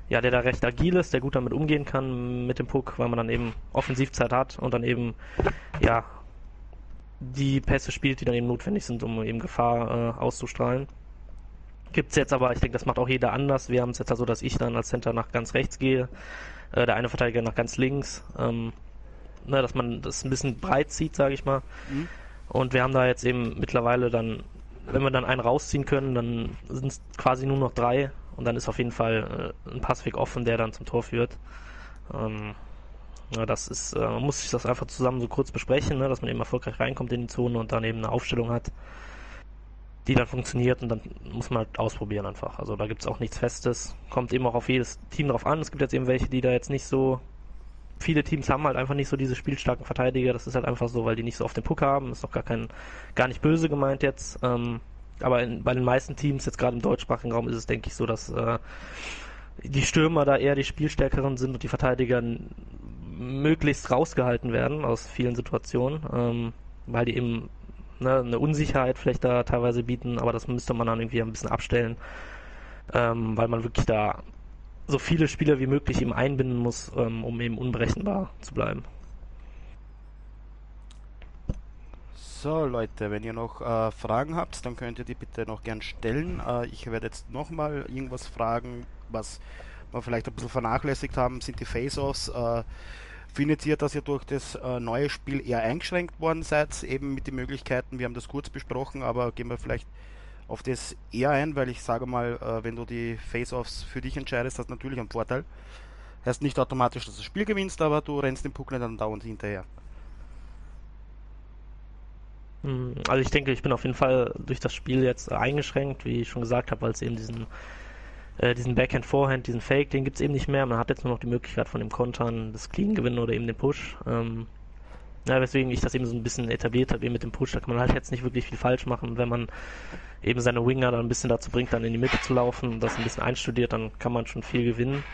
ja, der da recht agil ist, der gut damit umgehen kann mit dem Puck, weil man dann eben Offensivzeit hat und dann eben ja die Pässe spielt, die dann eben notwendig sind, um eben Gefahr äh, auszustrahlen. Gibt's jetzt aber, ich denke, das macht auch jeder anders. Wir haben es jetzt also, dass ich dann als Center nach ganz rechts gehe, äh, der eine Verteidiger nach ganz links, ähm, ne, dass man das ein bisschen breit zieht, sage ich mal. Mhm. Und wir haben da jetzt eben mittlerweile dann wenn wir dann einen rausziehen können, dann sind es quasi nur noch drei und dann ist auf jeden Fall äh, ein Passweg offen, der dann zum Tor führt. Ähm, ja, das ist, äh, man muss sich das einfach zusammen so kurz besprechen, ne, dass man eben erfolgreich reinkommt in die Zone und dann eben eine Aufstellung hat, die dann funktioniert und dann muss man halt ausprobieren einfach. Also da gibt es auch nichts Festes. Kommt eben auch auf jedes Team drauf an. Es gibt jetzt eben welche, die da jetzt nicht so viele Teams haben halt einfach nicht so diese spielstarken Verteidiger. Das ist halt einfach so, weil die nicht so oft den Puck haben. Ist doch gar kein, gar nicht böse gemeint jetzt. Ähm, aber in, bei den meisten Teams, jetzt gerade im deutschsprachigen Raum, ist es, denke ich, so, dass äh, die Stürmer da eher die spielstärkeren sind und die Verteidiger möglichst rausgehalten werden aus vielen Situationen, ähm, weil die eben ne, eine Unsicherheit vielleicht da teilweise bieten, aber das müsste man dann irgendwie ein bisschen abstellen, ähm, weil man wirklich da so viele Spieler wie möglich eben einbinden muss, ähm, um eben unberechenbar zu bleiben. So Leute, wenn ihr noch äh, Fragen habt, dann könnt ihr die bitte noch gern stellen. Äh, ich werde jetzt nochmal irgendwas fragen, was wir vielleicht ein bisschen vernachlässigt haben, sind die Face-Offs. Äh, findet ihr, dass ihr durch das äh, neue Spiel eher eingeschränkt worden seid, eben mit den Möglichkeiten, wir haben das kurz besprochen, aber gehen wir vielleicht auf das eher ein, weil ich sage mal, äh, wenn du die Face-Offs für dich entscheidest, hast du natürlich einen Vorteil. Heißt nicht automatisch, dass du das Spiel gewinnst, aber du rennst den Puck nicht dann dauernd hinterher. Hm, also ich denke, ich bin auf jeden Fall durch das Spiel jetzt eingeschränkt, wie ich schon gesagt habe, weil es eben diesen, äh, diesen Backhand, Forehand, diesen Fake, den gibt es eben nicht mehr. Man hat jetzt nur noch die Möglichkeit von dem Kontern das Clean gewinnen oder eben den Push. Ähm, ja, weswegen ich das eben so ein bisschen etabliert habe, eben mit dem Push. Da kann man halt jetzt nicht wirklich viel falsch machen. Wenn man eben seine Winger dann ein bisschen dazu bringt, dann in die Mitte zu laufen und das ein bisschen einstudiert, dann kann man schon viel gewinnen.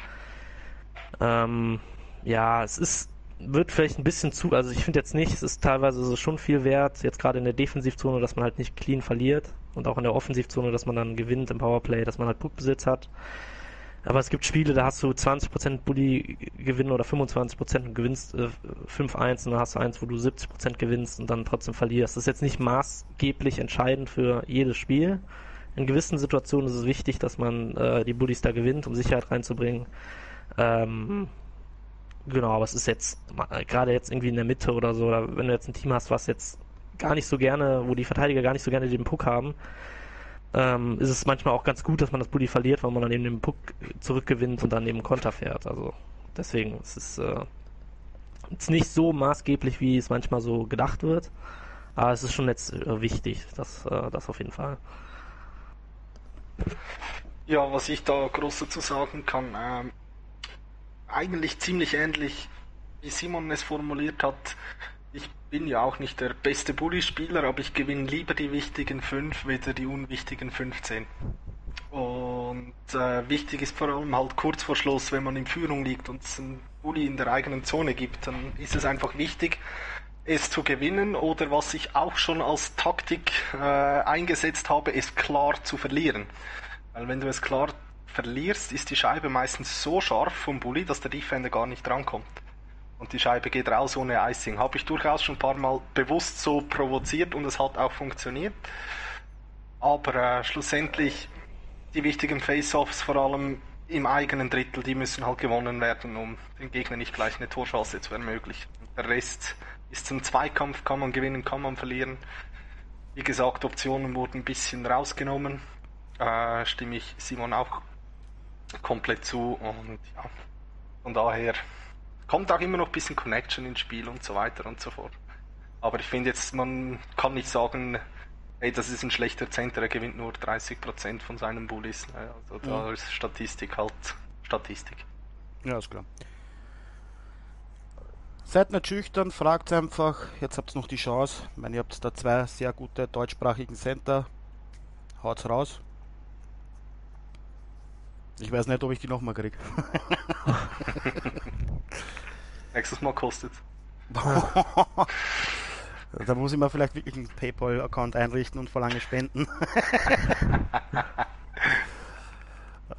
Ähm, ja, es ist wird vielleicht ein bisschen zu, also ich finde jetzt nicht, es ist teilweise so schon viel wert, jetzt gerade in der Defensivzone, dass man halt nicht clean verliert und auch in der Offensivzone, dass man dann gewinnt im Powerplay, dass man halt Puckbesitz hat. Aber es gibt Spiele, da hast du 20% Bully gewinnen oder 25% und gewinnst äh, 5-1 und dann hast du eins, wo du 70% gewinnst und dann trotzdem verlierst. Das ist jetzt nicht maßgeblich entscheidend für jedes Spiel. In gewissen Situationen ist es wichtig, dass man äh, die Bullies da gewinnt, um Sicherheit reinzubringen. Ähm, Genau, aber es ist jetzt gerade jetzt irgendwie in der Mitte oder so, oder wenn du jetzt ein Team hast, was jetzt gar nicht so gerne, wo die Verteidiger gar nicht so gerne den Puck haben, ähm, ist es manchmal auch ganz gut, dass man das Bulli verliert, weil man dann eben den Puck zurückgewinnt und dann eben Konter fährt. Also deswegen es ist es äh, ist nicht so maßgeblich, wie es manchmal so gedacht wird, aber es ist schon jetzt äh, wichtig, das, äh, das auf jeden Fall. Ja, was ich da groß dazu sagen kann, ähm, eigentlich ziemlich ähnlich, wie Simon es formuliert hat. Ich bin ja auch nicht der beste Bully-Spieler, aber ich gewinne lieber die wichtigen 5, weder die unwichtigen 15. Und äh, wichtig ist vor allem halt kurz vor Schluss, wenn man in Führung liegt und es einen Bully in der eigenen Zone gibt, dann ist es einfach wichtig, es zu gewinnen oder was ich auch schon als Taktik äh, eingesetzt habe, es klar zu verlieren. Weil wenn du es klar verlierst, ist die Scheibe meistens so scharf vom Bully, dass der Defender gar nicht drankommt. Und die Scheibe geht raus ohne Icing. Habe ich durchaus schon ein paar Mal bewusst so provoziert und es hat auch funktioniert. Aber äh, schlussendlich die wichtigen Face-Offs, vor allem im eigenen Drittel, die müssen halt gewonnen werden, um den Gegner nicht gleich eine Torchance zu ermöglichen. Der Rest ist zum Zweikampf, kann man gewinnen, kann man verlieren. Wie gesagt, Optionen wurden ein bisschen rausgenommen. Äh, stimme ich Simon auch komplett zu und ja, von daher kommt auch immer noch ein bisschen Connection ins Spiel und so weiter und so fort. Aber ich finde jetzt, man kann nicht sagen, hey, das ist ein schlechter Center, er gewinnt nur 30% von seinen Bullies. Also da ja. ist Statistik halt Statistik. Ja, ist klar. Seid nicht schüchtern, fragt einfach. Jetzt habt ihr noch die Chance. Ich meine, ihr habt da zwei sehr gute deutschsprachigen Center. Haut's raus. Ich weiß nicht, ob ich die nochmal kriege. [LAUGHS] Nächstes Mal kostet. [LAUGHS] da muss ich mir vielleicht wirklich einen PayPal-Account einrichten und verlange Spenden. [LAUGHS]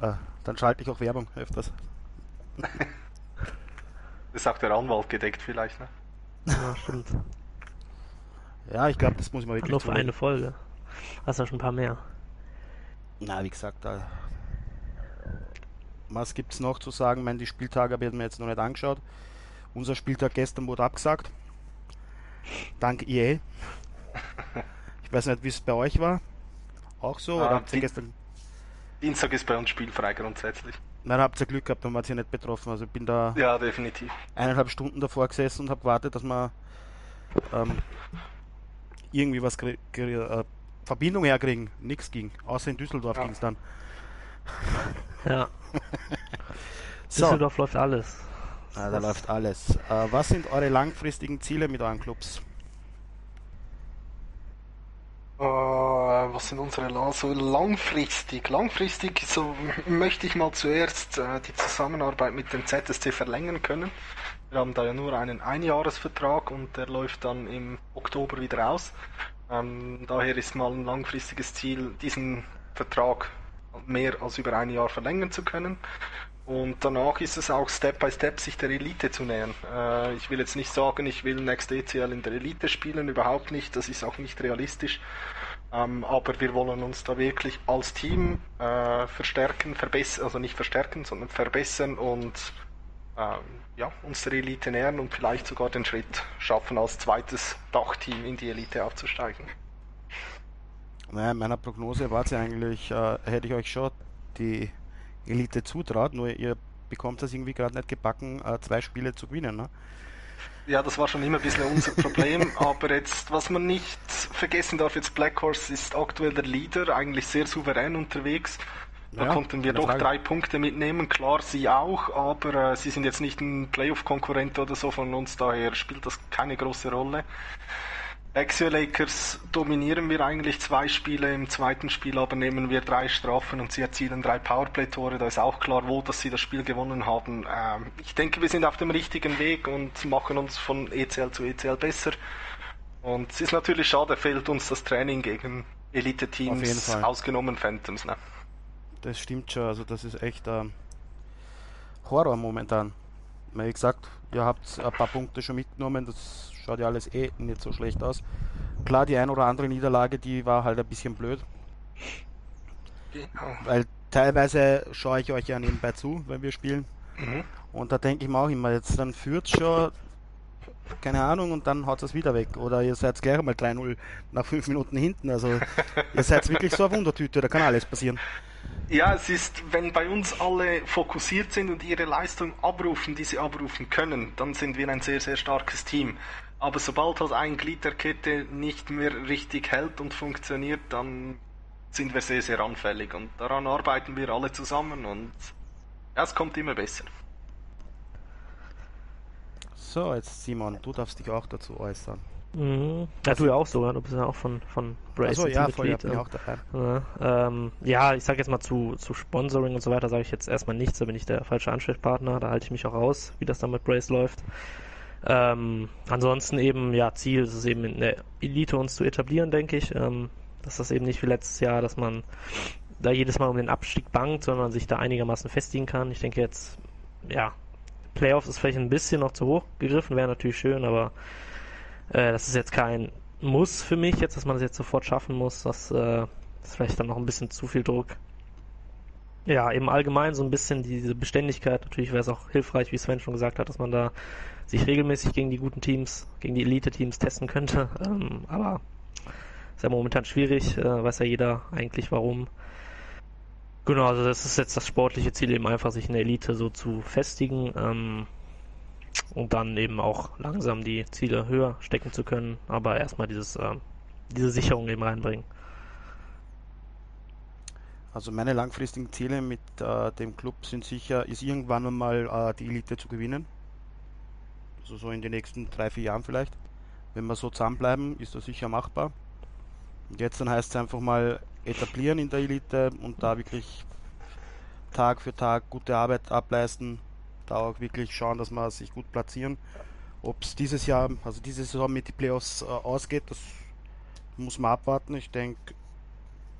Äh, dann schalte ich auch Werbung öfters. Das sagt der Anwalt gedeckt vielleicht, ne? Ja, stimmt. Ja, ich glaube, das muss ich mal wirklich. Nur für eine Folge. Hast du schon ein paar mehr? Na, wie gesagt, da was gibt es noch zu sagen? Ich meine, die Spieltage habe ich mir jetzt noch nicht angeschaut. Unser Spieltag gestern wurde abgesagt. Dank EA. [LAUGHS] Ich weiß nicht, wie es bei euch war. Auch so? Ah, oder habt ihr gestern... Dienstag ist bei uns spielfrei grundsätzlich. Nein, habt ihr Glück gehabt, dann war ihr nicht betroffen. Also ich bin da ja, definitiv. eineinhalb Stunden davor gesessen und habe gewartet, dass man ähm, irgendwie was äh, Verbindung herkriegen. Nichts ging. Außer in Düsseldorf ja. ging es dann. Ja. [LAUGHS] so. Düsseldorf läuft alles. Ja, da läuft alles. Äh, was sind eure langfristigen Ziele mit euren Clubs? Uh, was sind unsere so langfristig? Langfristig so möchte ich mal zuerst uh, die Zusammenarbeit mit dem ZSC verlängern können. Wir haben da ja nur einen Einjahresvertrag und der läuft dann im Oktober wieder aus. Ähm, daher ist mal ein langfristiges Ziel, diesen Vertrag mehr als über ein Jahr verlängern zu können. Und danach ist es auch Step by Step, sich der Elite zu nähern. Äh, ich will jetzt nicht sagen, ich will Next ECL in der Elite spielen, überhaupt nicht. Das ist auch nicht realistisch. Ähm, aber wir wollen uns da wirklich als Team äh, verstärken, verbessern, also nicht verstärken, sondern verbessern und ähm, ja, uns der Elite nähern und vielleicht sogar den Schritt schaffen, als zweites Dachteam in die Elite aufzusteigen. Naja, in meiner Prognose war es ja eigentlich, äh, hätte ich euch schon die Elite zutraut, nur ihr bekommt das irgendwie gerade nicht gebacken, äh, zwei Spiele zu gewinnen. Ne? Ja, das war schon immer ein bisschen unser Problem, [LAUGHS] aber jetzt, was man nicht vergessen darf, jetzt Black Horse ist aktuell der Leader, eigentlich sehr souverän unterwegs. Da ja, konnten wir doch Frage. drei Punkte mitnehmen, klar, sie auch, aber äh, sie sind jetzt nicht ein Playoff-Konkurrent oder so von uns, daher spielt das keine große Rolle. Axio Lakers dominieren wir eigentlich zwei Spiele, im zweiten Spiel aber nehmen wir drei Strafen und sie erzielen drei Powerplay-Tore. Da ist auch klar, wo dass sie das Spiel gewonnen haben. Ähm, ich denke, wir sind auf dem richtigen Weg und machen uns von ECL zu ECL besser. Und es ist natürlich schade, fehlt uns das Training gegen Elite-Teams, ausgenommen Phantoms. Ne? Das stimmt schon, also das ist echt ähm, Horror momentan. Wie gesagt, ihr habt ein paar Punkte schon mitgenommen, das schaut ja alles eh nicht so schlecht aus. Klar, die ein oder andere Niederlage, die war halt ein bisschen blöd. Genau. Weil teilweise schaue ich euch ja nebenbei zu, wenn wir spielen. Mhm. Und da denke ich mir auch immer, jetzt dann führt schon, keine Ahnung, und dann haut es wieder weg. Oder ihr seid gleich mal 3-0 nach 5 Minuten hinten. Also [LAUGHS] ihr seid wirklich so eine Wundertüte, da kann alles passieren. Ja, es ist, wenn bei uns alle fokussiert sind und ihre Leistung abrufen, die sie abrufen können, dann sind wir ein sehr, sehr starkes Team. Aber sobald halt ein Glied der Kette nicht mehr richtig hält und funktioniert, dann sind wir sehr, sehr anfällig. Und daran arbeiten wir alle zusammen und ja, es kommt immer besser. So, jetzt Simon, du darfst dich auch dazu äußern. Mhm. Ja, du ja auch sogar, du bist ja auch von, von Brace. Achso, ja, voll, ja, bin auch dabei. Ja, ähm, ja, ich sag jetzt mal zu, zu Sponsoring und so weiter, sage ich jetzt erstmal nichts, da bin ich der falsche Ansprechpartner, da halte ich mich auch raus, wie das dann mit Brace läuft. Ähm, ansonsten eben, ja, Ziel ist es eben in der Elite uns zu etablieren, denke ich. Ähm, dass das eben nicht wie letztes Jahr, dass man da jedes Mal um den Abstieg bangt, sondern sich da einigermaßen festigen kann. Ich denke jetzt, ja, Playoffs ist vielleicht ein bisschen noch zu hoch gegriffen, wäre natürlich schön, aber äh, das ist jetzt kein Muss für mich jetzt, dass man es jetzt sofort schaffen muss. Das äh, ist vielleicht dann noch ein bisschen zu viel Druck. Ja, eben allgemein so ein bisschen diese Beständigkeit. Natürlich wäre es auch hilfreich, wie Sven schon gesagt hat, dass man da sich regelmäßig gegen die guten Teams, gegen die Elite-Teams testen könnte. [LAUGHS] Ähm, aber ist ja momentan schwierig, äh, weiß ja jeder eigentlich warum. Genau, also das ist jetzt das sportliche Ziel, eben einfach sich in der Elite so zu festigen ähm, und dann eben auch langsam die Ziele höher stecken zu können, aber erstmal dieses, äh, diese Sicherung eben reinbringen. Also meine langfristigen Ziele mit äh, dem Club sind sicher, ist irgendwann einmal äh, die Elite zu gewinnen. Also so in den nächsten drei, vier Jahren vielleicht. Wenn wir so zusammenbleiben, ist das sicher machbar. Und jetzt dann heißt es einfach mal etablieren in der Elite und da wirklich Tag für Tag gute Arbeit ableisten. Da auch wirklich schauen, dass wir sich gut platzieren. Ob es dieses Jahr, also diese Saison mit den Playoffs äh, ausgeht, das muss man abwarten. Ich denke,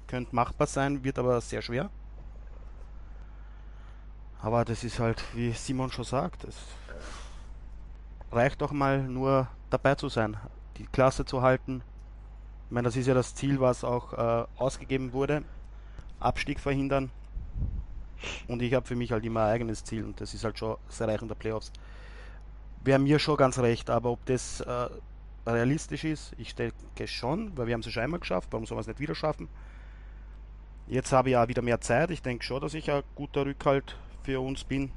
könnte machbar sein, wird aber sehr schwer. Aber das ist halt, wie Simon schon sagt, es reicht doch mal nur dabei zu sein, die Klasse zu halten. Ich meine, das ist ja das Ziel, was auch äh, ausgegeben wurde. Abstieg verhindern. Und ich habe für mich halt immer ein eigenes Ziel und das ist halt schon das Erreichen der Playoffs. Wäre mir schon ganz recht, aber ob das äh, realistisch ist, ich denke schon, weil wir haben es schon einmal geschafft, warum soll man es nicht wieder schaffen? Jetzt habe ich ja wieder mehr Zeit, ich denke schon, dass ich ein guter Rückhalt für uns bin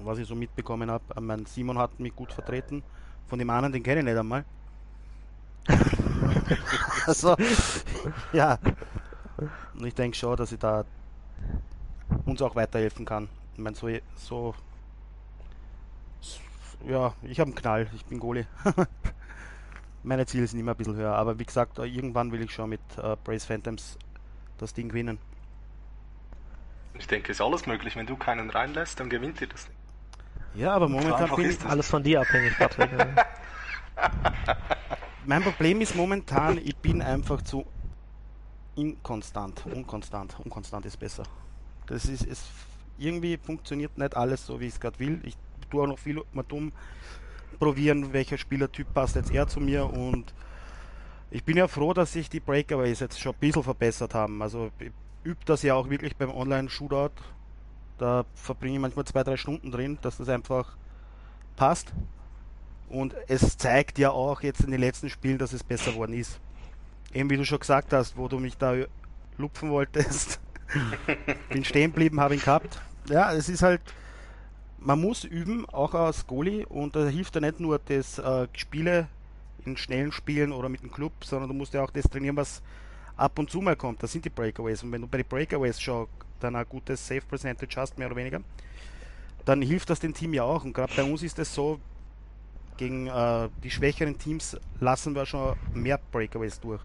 was ich so mitbekommen habe. Äh, mein Simon hat mich gut vertreten. Von dem anderen, den kenne ich nicht einmal. [LAUGHS] also, ja. Und ich denke schon, dass ich da uns auch weiterhelfen kann. Ich meine, so, so ja, ich habe einen Knall, ich bin Goalie. [LAUGHS] Meine Ziele sind immer ein bisschen höher, aber wie gesagt, irgendwann will ich schon mit äh, Brace Phantoms das Ding gewinnen. Ich denke, es ist alles möglich. Wenn du keinen reinlässt, dann gewinnt ihr das nicht. Ja, aber momentan bin ich alles von dir abhängig, [LAUGHS] Patrick. mein Problem ist momentan, ich bin einfach zu inkonstant, unkonstant. Unkonstant ist besser. Das ist, es irgendwie funktioniert nicht alles so, wie ich es gerade will. Ich tue auch noch viel mal dumm probieren, welcher Spielertyp passt jetzt eher zu mir und ich bin ja froh, dass sich die Breakaways jetzt schon ein bisschen verbessert haben. Also ich übe das ja auch wirklich beim Online-Shootout. Da verbringe ich manchmal zwei, drei Stunden drin, dass das einfach passt. Und es zeigt ja auch jetzt in den letzten Spielen, dass es besser geworden ist. Eben wie du schon gesagt hast, wo du mich da lupfen wolltest. [LAUGHS] bin stehen geblieben, habe ihn gehabt. Ja, es ist halt, man muss üben, auch als Goalie, und da hilft ja nicht nur das äh, Spiele in schnellen Spielen oder mit dem Club, sondern du musst ja auch das trainieren, was ab und zu mal kommt. Das sind die Breakaways. Und wenn du bei den Breakaways schon dann ein gutes Safe Percentage hast, mehr oder weniger, dann hilft das dem Team ja auch. Und gerade bei uns ist es so, gegen äh, die schwächeren Teams lassen wir schon mehr Breakaways durch.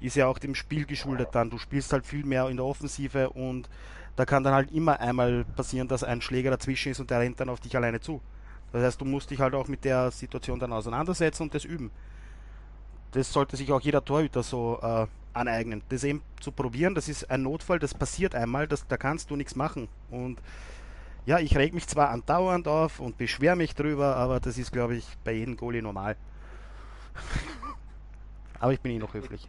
Ist ja auch dem Spiel geschuldet dann. Du spielst halt viel mehr in der Offensive und da kann dann halt immer einmal passieren, dass ein Schläger dazwischen ist und der rennt dann auf dich alleine zu. Das heißt, du musst dich halt auch mit der Situation dann auseinandersetzen und das üben. Das sollte sich auch jeder Torhüter so äh, aneignen. Das eben zu probieren, das ist ein Notfall, das passiert einmal, das, da kannst du nichts machen. Und ja, ich reg mich zwar andauernd auf und beschwere mich drüber, aber das ist, glaube ich, bei jedem Goalie normal. [LAUGHS] aber ich bin eh noch höflich.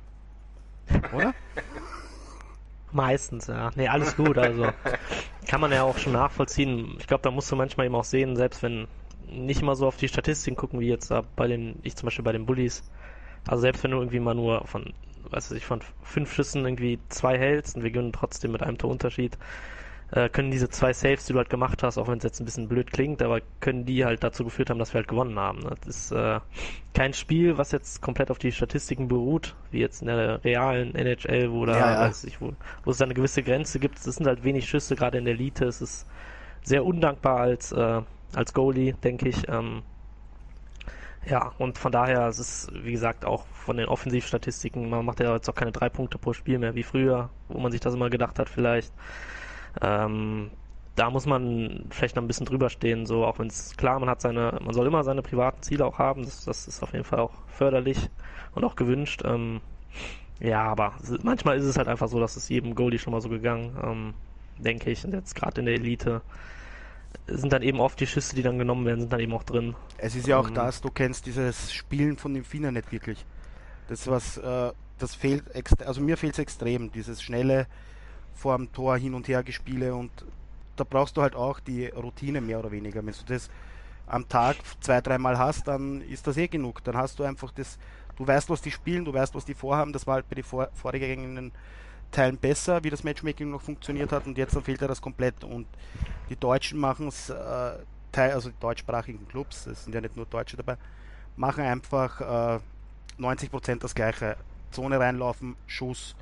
Oder? Meistens, ja. Nee, alles gut. Also kann man ja auch schon nachvollziehen. Ich glaube, da musst du manchmal eben auch sehen, selbst wenn nicht immer so auf die Statistiken gucken, wie jetzt bei den, ich zum Beispiel bei den Bullies. Also selbst wenn du irgendwie mal nur von, weiß ich, von fünf Schüssen irgendwie zwei hältst und wir gewinnen trotzdem mit einem Torunterschied, äh, können diese zwei Saves, die du halt gemacht hast, auch wenn es jetzt ein bisschen blöd klingt, aber können die halt dazu geführt haben, dass wir halt gewonnen haben. Ne? Das ist äh, kein Spiel, was jetzt komplett auf die Statistiken beruht, wie jetzt in der realen NHL, wo da, ja, ja. weiß ich, wo, wo es da eine gewisse Grenze gibt. Es sind halt wenig Schüsse, gerade in der Elite. Es ist sehr undankbar als, äh, als Goalie, denke ich. Ähm, ja, und von daher es ist es, wie gesagt, auch von den Offensivstatistiken, man macht ja jetzt auch keine drei Punkte pro Spiel mehr wie früher, wo man sich das immer gedacht hat vielleicht. Ähm, da muss man vielleicht noch ein bisschen drüber stehen, so auch wenn es klar, man hat seine, man soll immer seine privaten Ziele auch haben, das, das ist auf jeden Fall auch förderlich und auch gewünscht. Ähm, ja, aber manchmal ist es halt einfach so, dass es jedem Goalie schon mal so gegangen, ähm, denke ich, und jetzt gerade in der Elite sind dann eben oft die Schüsse, die dann genommen werden, sind dann eben auch drin. Es ist ja auch ähm, das, du kennst dieses Spielen von dem Finner nicht wirklich. Das was, äh, das fehlt, also mir fehlt es extrem, dieses schnelle, vor dem Tor hin und her gespiele und da brauchst du halt auch die Routine mehr oder weniger. Wenn du das am Tag zwei, dreimal hast, dann ist das eh genug. Dann hast du einfach das, du weißt, was die spielen, du weißt, was die vorhaben. Das war halt bei den vor, vorhergehenden Teilen besser, wie das Matchmaking noch funktioniert hat und jetzt dann fehlt ja das komplett. Und die Deutschen machen es, äh, also die deutschsprachigen Clubs, es sind ja nicht nur Deutsche dabei, machen einfach äh, 90% das gleiche. Zone reinlaufen, Schuss,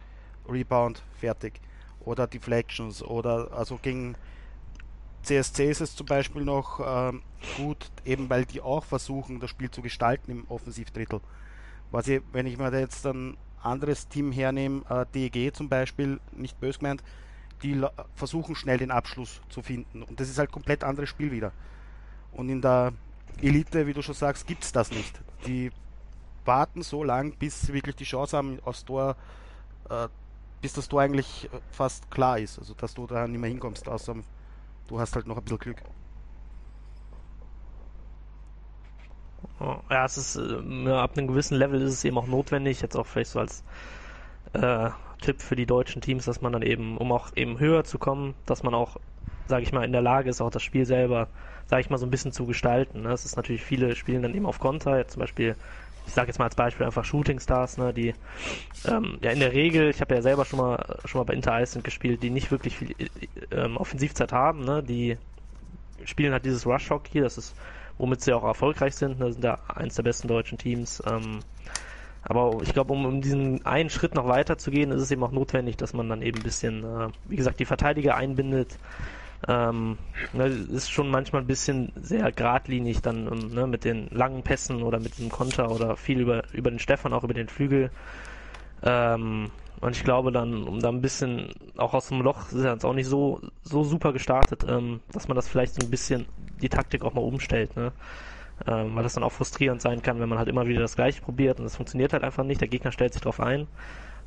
Rebound, fertig oder Deflections oder also gegen CSC ist es zum Beispiel noch ähm, gut, eben weil die auch versuchen, das Spiel zu gestalten im Offensivdrittel. Was ich, wenn ich mir jetzt ein anderes Team hernehme, äh, DEG zum Beispiel, nicht böse gemeint, die versuchen schnell den Abschluss zu finden. Und das ist halt komplett anderes Spiel wieder. Und in der Elite, wie du schon sagst, gibt es das nicht. Die warten so lang, bis sie wirklich die Chance haben, aufs Tor äh, bis das Tor eigentlich äh, fast klar ist. Also dass du da nicht mehr hinkommst, außer du hast halt noch ein bisschen Glück. Ja, es ist äh, ab einem gewissen Level ist es eben auch notwendig, jetzt auch vielleicht so als äh, Tipp für die deutschen Teams, dass man dann eben, um auch eben höher zu kommen, dass man auch, sage ich mal, in der Lage ist, auch das Spiel selber, sage ich mal, so ein bisschen zu gestalten. Ne? Es ist natürlich, viele spielen dann eben auf Konter, jetzt zum Beispiel ich sage jetzt mal als Beispiel einfach Shooting Stars, ne, die ähm, ja in der Regel, ich habe ja selber schon mal schon mal bei Inter Iceland gespielt, die nicht wirklich viel ähm, Offensivzeit haben, ne, die spielen halt dieses Rush Hockey, das ist womit sie auch erfolgreich sind, ne, sind da eins der besten deutschen Teams. Ähm, aber ich glaube, um, um diesen einen Schritt noch weiter zu gehen, ist es eben auch notwendig, dass man dann eben ein bisschen, äh, wie gesagt, die Verteidiger einbindet, ähm, ne, ist schon manchmal ein bisschen sehr geradlinig dann ne, mit den langen Pässen oder mit dem Konter oder viel über, über den Stefan, auch über den Flügel. Ähm, und ich glaube dann, um da ein bisschen, auch aus dem Loch ist er jetzt auch nicht so, so super gestartet, ähm, dass man das vielleicht so ein bisschen die Taktik auch mal umstellt, ne? Ähm, weil das dann auch frustrierend sein kann, wenn man halt immer wieder das gleiche probiert und es funktioniert halt einfach nicht, der Gegner stellt sich drauf ein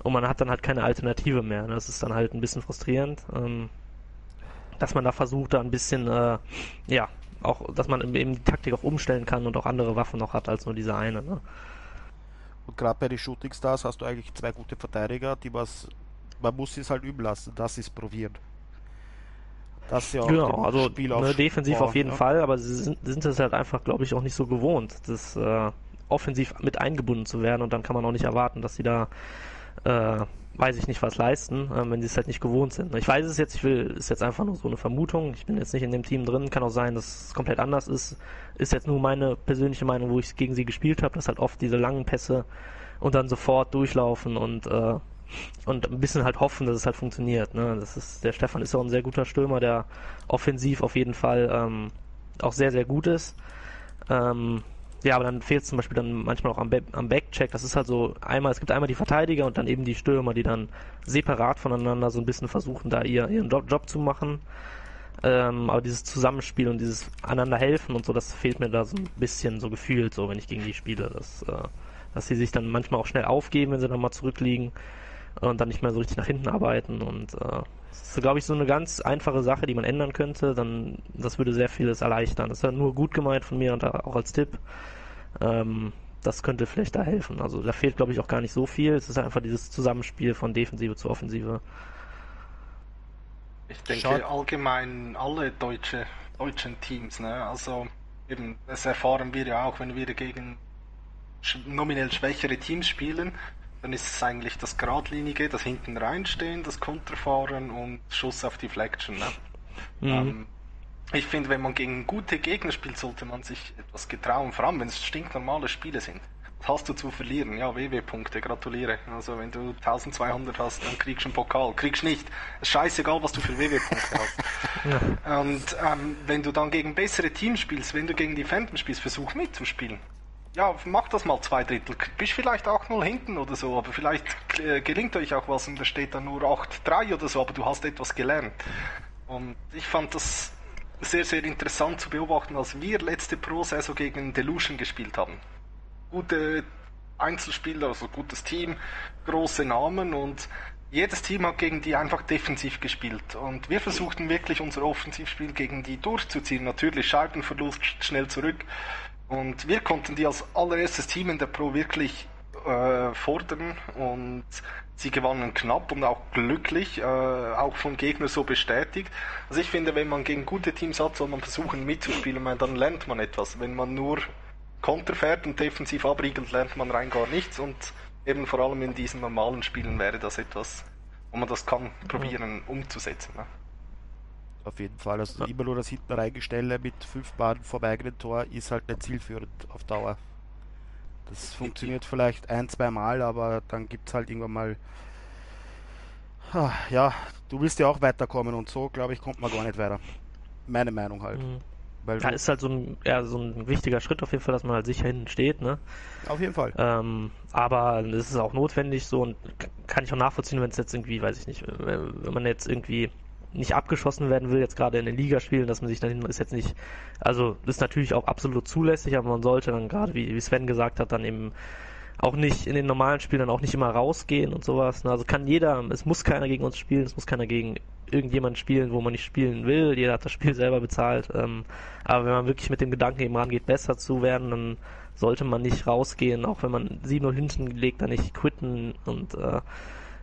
und man hat dann halt keine Alternative mehr. Ne? Das ist dann halt ein bisschen frustrierend. Ähm, dass man da versucht, da ein bisschen, äh, ja, auch, dass man eben die Taktik auch umstellen kann und auch andere Waffen noch hat als nur diese eine. Ne? Und gerade bei den Shooting Stars hast du eigentlich zwei gute Verteidiger, die was, man muss es halt üben lassen, das ist probiert. Das ja auch genau, also Spiel ne, defensiv auf jeden ja. Fall, aber sie sind, sind es halt einfach, glaube ich, auch nicht so gewohnt, das äh, offensiv mit eingebunden zu werden und dann kann man auch nicht erwarten, dass sie da äh, weiß ich nicht, was leisten, äh, wenn sie es halt nicht gewohnt sind. Ich weiß es jetzt, ich will, ist jetzt einfach nur so eine Vermutung. Ich bin jetzt nicht in dem Team drin, kann auch sein, dass es komplett anders ist. Ist jetzt nur meine persönliche Meinung, wo ich gegen sie gespielt habe, dass halt oft diese langen Pässe und dann sofort durchlaufen und äh, und ein bisschen halt hoffen, dass es halt funktioniert. Ne? Das ist, der Stefan ist auch ein sehr guter Stürmer, der offensiv auf jeden Fall ähm, auch sehr, sehr gut ist. Ähm, ja, aber dann fehlt zum Beispiel dann manchmal auch am, Be am Backcheck. Das ist halt so einmal, es gibt einmal die Verteidiger und dann eben die Stürmer, die dann separat voneinander so ein bisschen versuchen, da ihr, ihren Job, Job zu machen. Ähm, aber dieses Zusammenspiel und dieses einander helfen und so, das fehlt mir da so ein bisschen so gefühlt, so wenn ich gegen die spiele, dass, äh, dass sie sich dann manchmal auch schnell aufgeben, wenn sie dann mal zurückliegen und dann nicht mehr so richtig nach hinten arbeiten und äh, das ist, glaube ich, so eine ganz einfache Sache, die man ändern könnte, dann das würde sehr vieles erleichtern. Das ist ja nur gut gemeint von mir und auch als Tipp. Ähm, das könnte vielleicht da helfen. Also da fehlt, glaube ich, auch gar nicht so viel. Es ist einfach dieses Zusammenspiel von Defensive zu Offensive. Ich denke Schau. allgemein alle deutsche, deutschen Teams, ne? Also eben, das erfahren wir ja auch, wenn wir gegen nominell schwächere Teams spielen, dann ist es eigentlich das Gradlinige, das hinten reinstehen, das Konterfahren und Schuss auf Deflection. Ne? Mhm. Ähm, ich finde, wenn man gegen gute Gegner spielt, sollte man sich etwas getrauen, vor allem wenn es stinknormale Spiele sind. Was hast du zu verlieren? Ja, WW-Punkte, gratuliere. Also wenn du 1200 hast, dann kriegst du einen Pokal. Kriegst nicht. Ist scheißegal, was du für WW-Punkte hast. [LAUGHS] Ja. Und ähm, wenn du dann gegen bessere Teams spielst, wenn du gegen die Phantom spielst, versuch mitzuspielen. Ja, mach das mal zwei Drittel. Bist vielleicht auch 0 hinten oder so, aber vielleicht äh, gelingt euch auch was und da steht dann nur 8-3 oder so, aber du hast etwas gelernt. Und ich fand das sehr, sehr interessant zu beobachten, als wir letzte Pro-Saison gegen Delusion gespielt haben. Gute Einzelspieler, also gutes Team, große Namen und jedes Team hat gegen die einfach defensiv gespielt. Und wir versuchten wirklich unser Offensivspiel gegen die durchzuziehen. Natürlich Scheibenverlust, schnell zurück. Und wir konnten die als allererstes Team in der Pro wirklich äh, fordern und Sie gewannen knapp und auch glücklich, äh, auch von Gegnern so bestätigt. Also ich finde, wenn man gegen gute Teams hat, soll man versuchen mitzuspielen, weil dann lernt man etwas. Wenn man nur Konter fährt und defensiv abriegelt, lernt man rein gar nichts und eben vor allem in diesen normalen Spielen wäre das etwas, wo man das kann probieren umzusetzen. Ne? Auf jeden Fall. Also immer nur das hinten reingestelle mit fünf Bahnen vor eigenen Tor ist halt nicht zielführend auf Dauer. Das funktioniert vielleicht ein, zwei Mal, aber dann gibt es halt irgendwann mal. Ja, du willst ja auch weiterkommen und so, glaube ich, kommt man gar nicht weiter. Meine Meinung halt. Mhm. Weil ja, ist halt so ein, ja, so ein wichtiger Schritt auf jeden Fall, dass man halt sicher hinten steht, ne? Auf jeden Fall. Ähm, aber es ist auch notwendig so und kann ich auch nachvollziehen, wenn es jetzt irgendwie, weiß ich nicht, wenn man jetzt irgendwie nicht abgeschossen werden will, jetzt gerade in den Ligaspielen, dass man sich dann ist jetzt nicht, also ist natürlich auch absolut zulässig, aber man sollte dann gerade, wie, wie Sven gesagt hat, dann eben auch nicht in den normalen Spielen dann auch nicht immer rausgehen und sowas. Ne? Also kann jeder, es muss keiner gegen uns spielen, es muss keiner gegen irgendjemand spielen, wo man nicht spielen will. Jeder hat das Spiel selber bezahlt. Ähm, aber wenn man wirklich mit dem Gedanken eben rangeht, besser zu werden, dann sollte man nicht rausgehen, auch wenn man 7-0 hinten legt, dann nicht quitten und äh,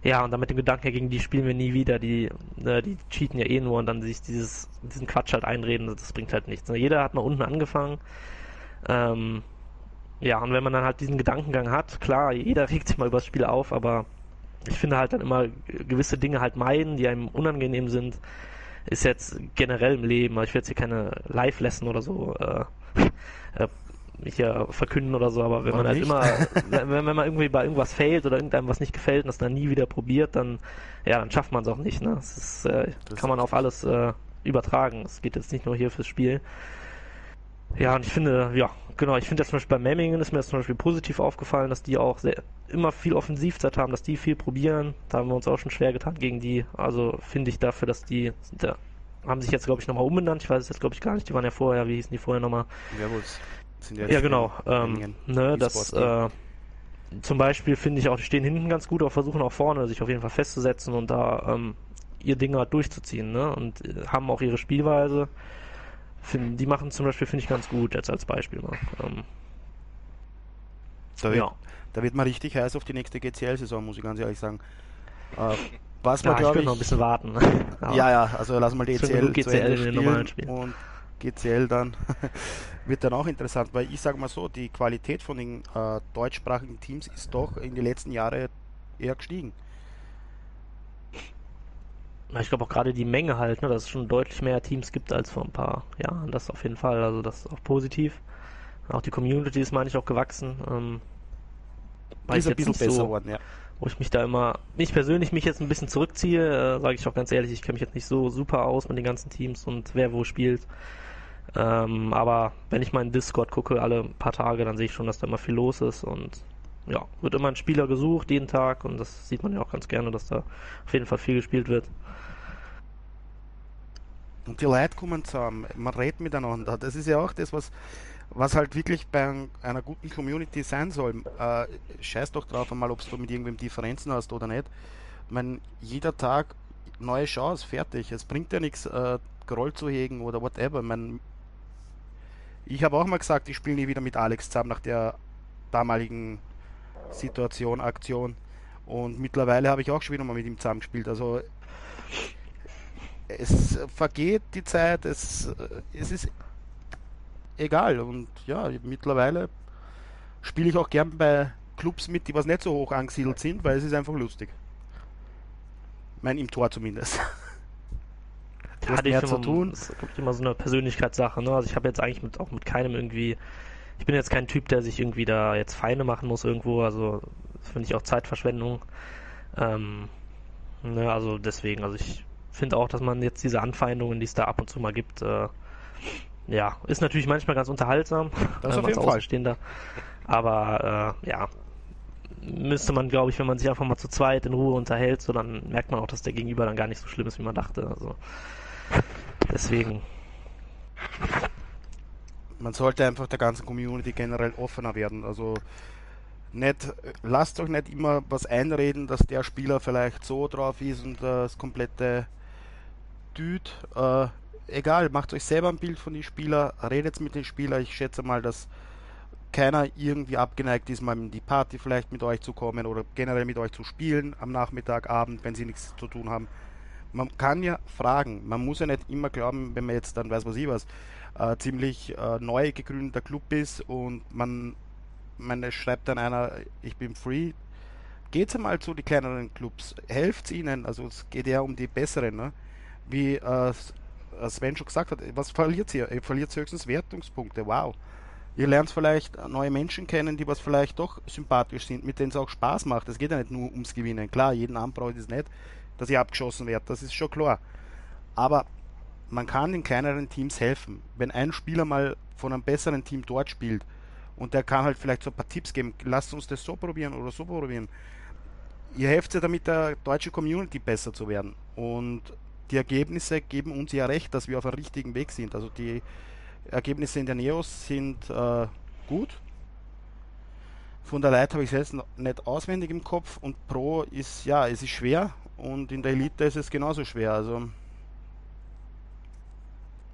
ja, und dann mit dem Gedanken, gegen die spielen wir nie wieder, die, äh, die cheaten ja eh nur und dann sich dieses, diesen Quatsch halt einreden, das bringt halt nichts. Jeder hat mal unten angefangen. Ähm, ja, und wenn man dann halt diesen Gedankengang hat, klar, jeder [LAUGHS] regt sich mal über das Spiel auf, aber ich finde halt dann immer gewisse Dinge halt meiden, die einem unangenehm sind, ist jetzt generell im Leben, ich will jetzt hier keine Live-Lesson oder so äh, [LAUGHS] äh, hier verkünden oder so, aber wenn man halt immer, [LAUGHS] wenn, wenn man irgendwie bei irgendwas failt oder irgendeinem was nicht gefällt und das dann nie wieder probiert, dann, ja, dann schafft man es auch nicht, ne? Das, ist, äh, das kann man auf alles äh, übertragen. Es geht jetzt nicht nur hier fürs Spiel. Ja, und ich finde, ja, genau, ich finde jetzt zum Beispiel bei Memmingen ist mir das zum Beispiel positiv aufgefallen, dass die auch sehr, immer viel Offensivzeit haben, dass die viel probieren. Da haben wir uns auch schon schwer getan gegen die. Also finde ich dafür, dass die, da haben sich jetzt, glaube ich, nochmal umbenannt. Ich weiß es jetzt, glaube ich, gar nicht. Die waren ja vorher, wie hießen die vorher nochmal? Werwolves. Ja, ja, genau. Ähm, ne, das, äh, zum Beispiel finde ich auch, die stehen hinten ganz gut, aber versuchen auch vorne sich auf jeden Fall festzusetzen und da ähm, ihr Ding halt durchzuziehen, ne? Und äh, haben auch ihre Spielweise. Find, die machen zum Beispiel, finde ich, ganz gut, jetzt als Beispiel. Ne? Ähm, da, wird, ja. da wird man richtig heiß auf die nächste GCL-Saison, muss ich ganz ehrlich sagen. Äh, was ja, man, ich will noch ein bisschen warten. ja, ja, also lassen wir die ECL, GCL zu Ende spielen und GCL dann [LAUGHS] wird dann auch interessant, weil ich sage mal so, die Qualität von den äh, deutschsprachigen Teams ist doch in den letzten Jahren eher gestiegen. Ich glaube auch gerade die Menge halt, ne, dass es schon deutlich mehr Teams gibt als vor ein paar Jahren. Das auf jeden Fall. Also das ist auch positiv. Auch die Community ist, meine ich, auch gewachsen. Ähm, ist ein bisschen besser so, geworden, ja. Wo ich mich da immer, ich persönlich mich jetzt ein bisschen zurückziehe, äh, sage ich auch ganz ehrlich, ich kenne mich jetzt nicht so super aus mit den ganzen Teams und wer wo spielt. Ähm, aber wenn ich meinen Discord gucke, alle paar Tage, dann sehe ich schon, dass da immer viel los ist und ja, wird immer ein Spieler gesucht jeden Tag und das sieht man ja auch ganz gerne, dass da auf jeden Fall viel gespielt wird. Und die Leute kommen zusammen, man redet miteinander. Das ist ja auch das, was, was halt wirklich bei einer guten Community sein soll. Äh, scheiß doch drauf einmal, ob du mit irgendwem Differenzen hast oder nicht. Ich meine, jeder Tag neue Chance, fertig. Es bringt ja nichts, äh, Groll zu hegen oder whatever. Ich, mein, ich habe auch mal gesagt, ich spiele nie wieder mit Alex zusammen nach der damaligen Situation, Aktion. Und mittlerweile habe ich auch schon wieder mal mit ihm zusammen gespielt. Also es vergeht die Zeit, es, es ist egal. Und ja, mittlerweile spiele ich auch gern bei Clubs mit, die was nicht so hoch angesiedelt sind, weil es ist einfach lustig. Mein im Tor zumindest. [LAUGHS] Ja, hat mehr zu tun. Das ist immer so eine Persönlichkeitssache. Ne? Also ich habe jetzt eigentlich mit, auch mit keinem irgendwie. Ich bin jetzt kein Typ, der sich irgendwie da jetzt Feinde machen muss irgendwo. Also das finde ich auch Zeitverschwendung. Ähm, ne, also deswegen, also ich finde auch, dass man jetzt diese Anfeindungen, die es da ab und zu mal gibt, äh, ja, ist natürlich manchmal ganz unterhaltsam. Das äh, auf jeden Fall. Aber äh, ja, müsste man, glaube ich, wenn man sich einfach mal zu zweit in Ruhe unterhält, so dann merkt man auch, dass der Gegenüber dann gar nicht so schlimm ist, wie man dachte. Also deswegen. Man sollte einfach der ganzen Community generell offener werden. Also nicht, lasst euch nicht immer was einreden, dass der Spieler vielleicht so drauf ist und das komplette Düt. Äh, egal, macht euch selber ein Bild von den Spieler, redet mit den Spielern. Ich schätze mal, dass keiner irgendwie abgeneigt ist, mal in die Party vielleicht mit euch zu kommen oder generell mit euch zu spielen am Nachmittag, Abend, wenn sie nichts zu tun haben. Man kann ja fragen, man muss ja nicht immer glauben, wenn man jetzt dann weiß was ich was, äh, ziemlich äh, neu gegründeter Club ist und man, man schreibt dann einer, ich bin free. Geht mal zu den kleineren Clubs, helft ihnen, also es geht ja um die besseren, ne? wie äh, Sven schon gesagt hat, was verliert ihr? Ihr verliert höchstens Wertungspunkte, wow. Ihr lernt vielleicht neue Menschen kennen, die was vielleicht doch sympathisch sind, mit denen es auch Spaß macht. Es geht ja nicht nur ums Gewinnen. Klar, jeden Abend braucht es nicht, dass ihr abgeschossen werdet, das ist schon klar. Aber man kann den kleineren Teams helfen. Wenn ein Spieler mal von einem besseren Team dort spielt und der kann halt vielleicht so ein paar Tipps geben, lasst uns das so probieren oder so probieren. Ihr helft ja damit der deutschen Community besser zu werden. Und die Ergebnisse geben uns ja recht, dass wir auf dem richtigen Weg sind. Also die Ergebnisse in der Neos sind äh, gut. Von der Leiter habe ich es jetzt nicht auswendig im Kopf und Pro ist, ja, es ist schwer und in der Elite ist es genauso schwer. Also,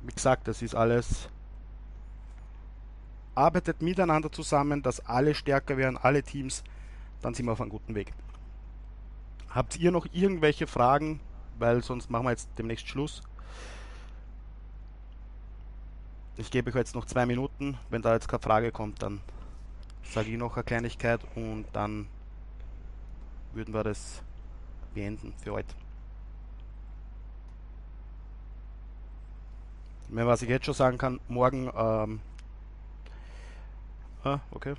wie gesagt, das ist alles. Arbeitet miteinander zusammen, dass alle stärker werden, alle Teams, dann sind wir auf einem guten Weg. Habt ihr noch irgendwelche Fragen weil sonst machen wir jetzt demnächst Schluss. Ich gebe euch jetzt noch zwei Minuten. Wenn da jetzt keine Frage kommt, dann sage ich noch eine Kleinigkeit und dann würden wir das beenden für heute. Was ich jetzt schon sagen kann, morgen. Ähm, ah, okay.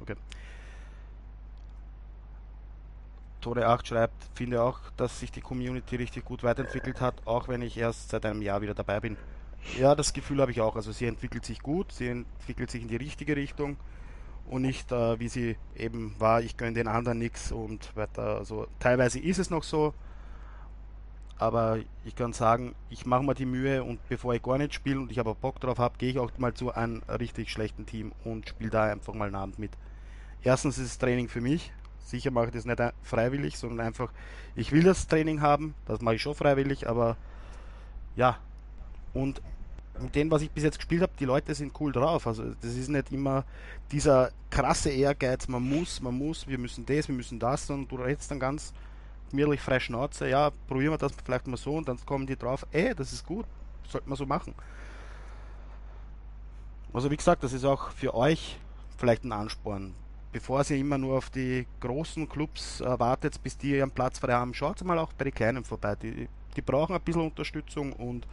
Okay. Tore 8 schreibt, finde auch, dass sich die Community richtig gut weiterentwickelt hat, auch wenn ich erst seit einem Jahr wieder dabei bin. Ja, das Gefühl habe ich auch. Also sie entwickelt sich gut, sie entwickelt sich in die richtige Richtung und nicht äh, wie sie eben war, ich gönne den anderen nichts und weiter. Also teilweise ist es noch so, aber ich kann sagen, ich mache mir die Mühe und bevor ich gar nicht spiele und ich aber Bock drauf habe, gehe ich auch mal zu einem richtig schlechten Team und spiele da einfach mal einen Abend mit. Erstens ist es Training für mich Sicher mache ich das nicht freiwillig, sondern einfach, ich will das Training haben, das mache ich schon freiwillig, aber ja. Und mit dem, was ich bis jetzt gespielt habe, die Leute sind cool drauf. Also das ist nicht immer dieser krasse Ehrgeiz, man muss, man muss, wir müssen das, wir müssen das, sondern du redest dann ganz gemütlich frei Schnauze, ja, probieren wir das vielleicht mal so und dann kommen die drauf, ey, das ist gut, sollte man so machen. Also wie gesagt, das ist auch für euch vielleicht ein Ansporn. Bevor ihr immer nur auf die großen Clubs äh, wartet, bis die ihren Platz frei haben, schaut mal auch bei den kleinen vorbei. Die, die brauchen ein bisschen Unterstützung und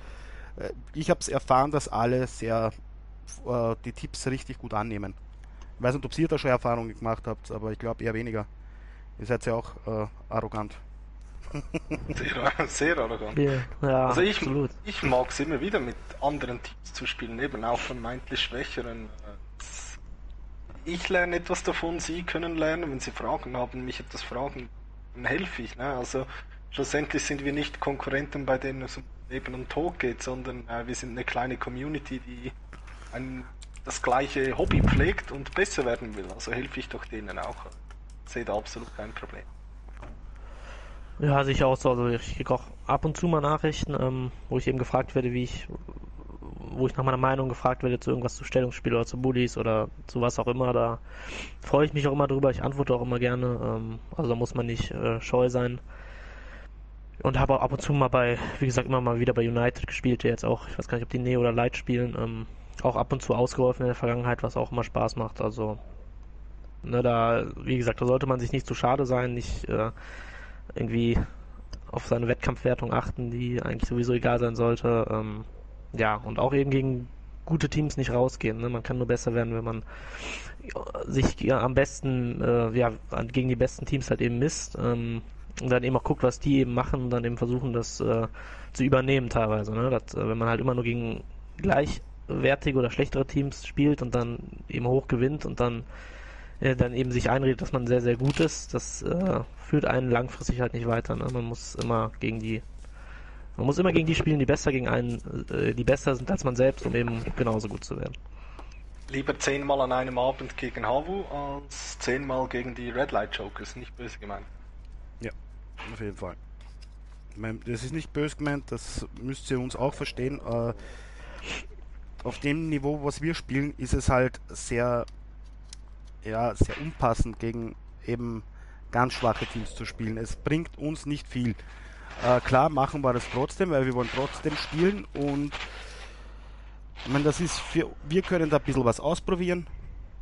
ich habe es erfahren, dass alle sehr äh, die Tipps richtig gut annehmen. Ich weiß nicht, ob ihr da schon Erfahrungen gemacht habt, aber ich glaube eher weniger. Ihr seid ja auch äh, arrogant. Sehr, sehr arrogant. Ja, ja also ich, ich mag es immer wieder mit anderen Teams zu spielen, eben auch vermeintlich schwächeren. Ich lerne etwas davon, sie können lernen, wenn sie Fragen haben, mich etwas fragen, dann helfe ich. Ne? Also schlussendlich sind wir nicht Konkurrenten, bei denen es um Leben und Tod geht, sondern äh, wir sind eine kleine Community, die ein, das gleiche Hobby pflegt und besser werden will. Also helfe ich doch denen auch. Ich sehe da absolut kein Problem. Ja, sicher auch so. Also ich kriege auch ab und zu mal Nachrichten, ähm, wo ich eben gefragt werde, wie ich, wo ich nach meiner Meinung gefragt werde zu irgendwas zu Stellungsspiel oder zu Bullies oder zu was auch immer. Da freue ich mich auch immer drüber. Ich antworte auch immer gerne. Ähm, also da muss man nicht äh, scheu sein. Und habe auch ab und zu mal bei, wie gesagt, immer mal wieder bei United gespielt, der jetzt auch, ich weiß gar nicht, ob die Neo oder Light spielen, ähm, auch ab und zu ausgeholfen in der Vergangenheit, was auch immer Spaß macht. Also, ne, da, wie gesagt, da sollte man sich nicht zu schade sein, nicht äh, irgendwie auf seine Wettkampfwertung achten, die eigentlich sowieso egal sein sollte. Ähm, ja, und auch eben gegen gute Teams nicht rausgehen. Ne? Man kann nur besser werden, wenn man sich ja, am besten äh, ja, gegen die besten Teams halt eben misst ähm, und dann eben auch guckt, was die eben machen und dann eben versuchen, das äh, zu übernehmen teilweise. Ne? Das, äh, wenn man halt immer nur gegen gleichwertige oder schlechtere Teams spielt und dann eben hoch gewinnt und dann äh, dann eben sich einredet, dass man sehr, sehr gut ist, das äh, führt einen langfristig halt nicht weiter. Ne? Man muss immer gegen die man muss immer gegen die spielen, die besser gegen einen, äh, die besser sind als man selbst, um eben genauso gut zu werden. Lieber zehnmal an einem Abend gegen Havu als zehnmal gegen die Red Light Jokers, nicht böse gemeint. Auf jeden Fall. Das ist nicht böse gemeint, das müsst ihr uns auch verstehen. Äh, auf dem Niveau, was wir spielen, ist es halt sehr ja, sehr unpassend gegen eben ganz schwache Teams zu spielen. Es bringt uns nicht viel. Äh, klar machen wir das trotzdem, weil wir wollen trotzdem spielen und ich meine, das ist für, wir können da ein bisschen was ausprobieren.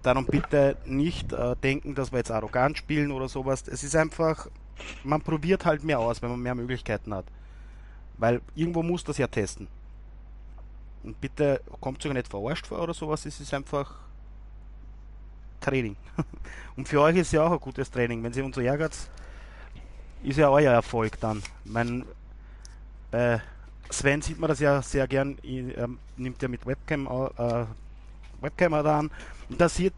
Darum bitte nicht äh, denken, dass wir jetzt arrogant spielen oder sowas. Es ist einfach, man probiert halt mehr aus, wenn man mehr Möglichkeiten hat. Weil irgendwo muss das ja testen. Und bitte kommt sogar nicht verarscht vor oder sowas. Es ist einfach Training. [LAUGHS] Und für euch ist ja auch ein gutes Training. Wenn sie uns ärgert, ist ja euer Erfolg dann. Ich mein, bei Sven sieht man das ja sehr gern, er nimmt ja mit Webcam äh, Webcam an. Und das sieht,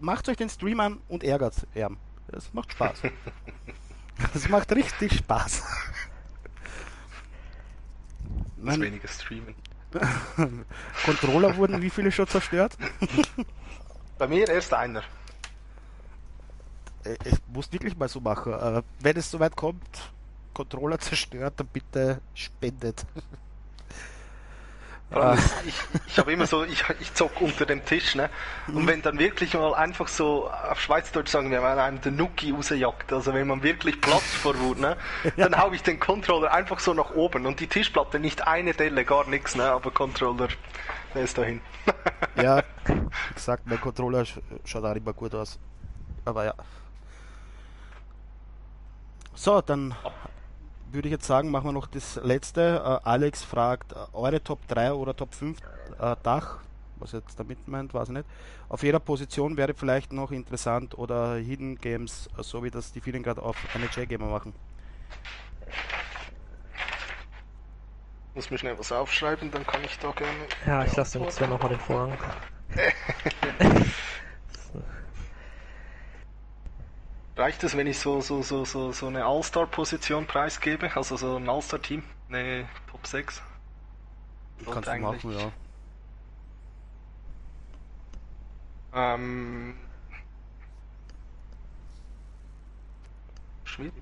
macht euch den Stream an und ärgert er. Das macht Spaß. [LAUGHS] Das macht richtig Spaß. Das weniger streamen. [LAUGHS] Controller wurden wie viele schon zerstört? Bei mir erst einer. Äh, ich muss wirklich mal so machen. Äh, wenn es soweit kommt, Controller zerstört, dann bitte spendet. Ah. Ich, ich habe immer so, ich, ich zock unter dem Tisch, ne? Und mhm. wenn dann wirklich mal einfach so, auf Schweizdeutsch sagen wir, wenn einem der Nuki rausjagt, also wenn man wirklich Platz vor Wut, ne? [LAUGHS] Dann ja. hau ich den Controller einfach so nach oben und die Tischplatte nicht eine Delle, gar nichts, ne? Aber Controller, der ist dahin. [LAUGHS] ja, wie gesagt, mein Controller schaut auch immer gut aus. Aber ja. So, dann würde ich jetzt sagen, machen wir noch das letzte. Äh, Alex fragt, äh, eure Top 3 oder Top 5 äh, Dach, was jetzt damit meint, weiß ich nicht. Auf jeder Position wäre vielleicht noch interessant oder Hidden Games, so wie das die vielen gerade auf NHL Gamer machen. Muss mir schnell was aufschreiben, dann kann ich da gerne. Ja, ich lasse den Sven nochmal den Vorhang. [LAUGHS] [LAUGHS] Reicht es, wenn ich so, so, so, so, so eine All-Star-Position preisgebe? Also so ein All-Star-Team? Eine Top 6? Kannst du machen, ja. Ähm, schwierig.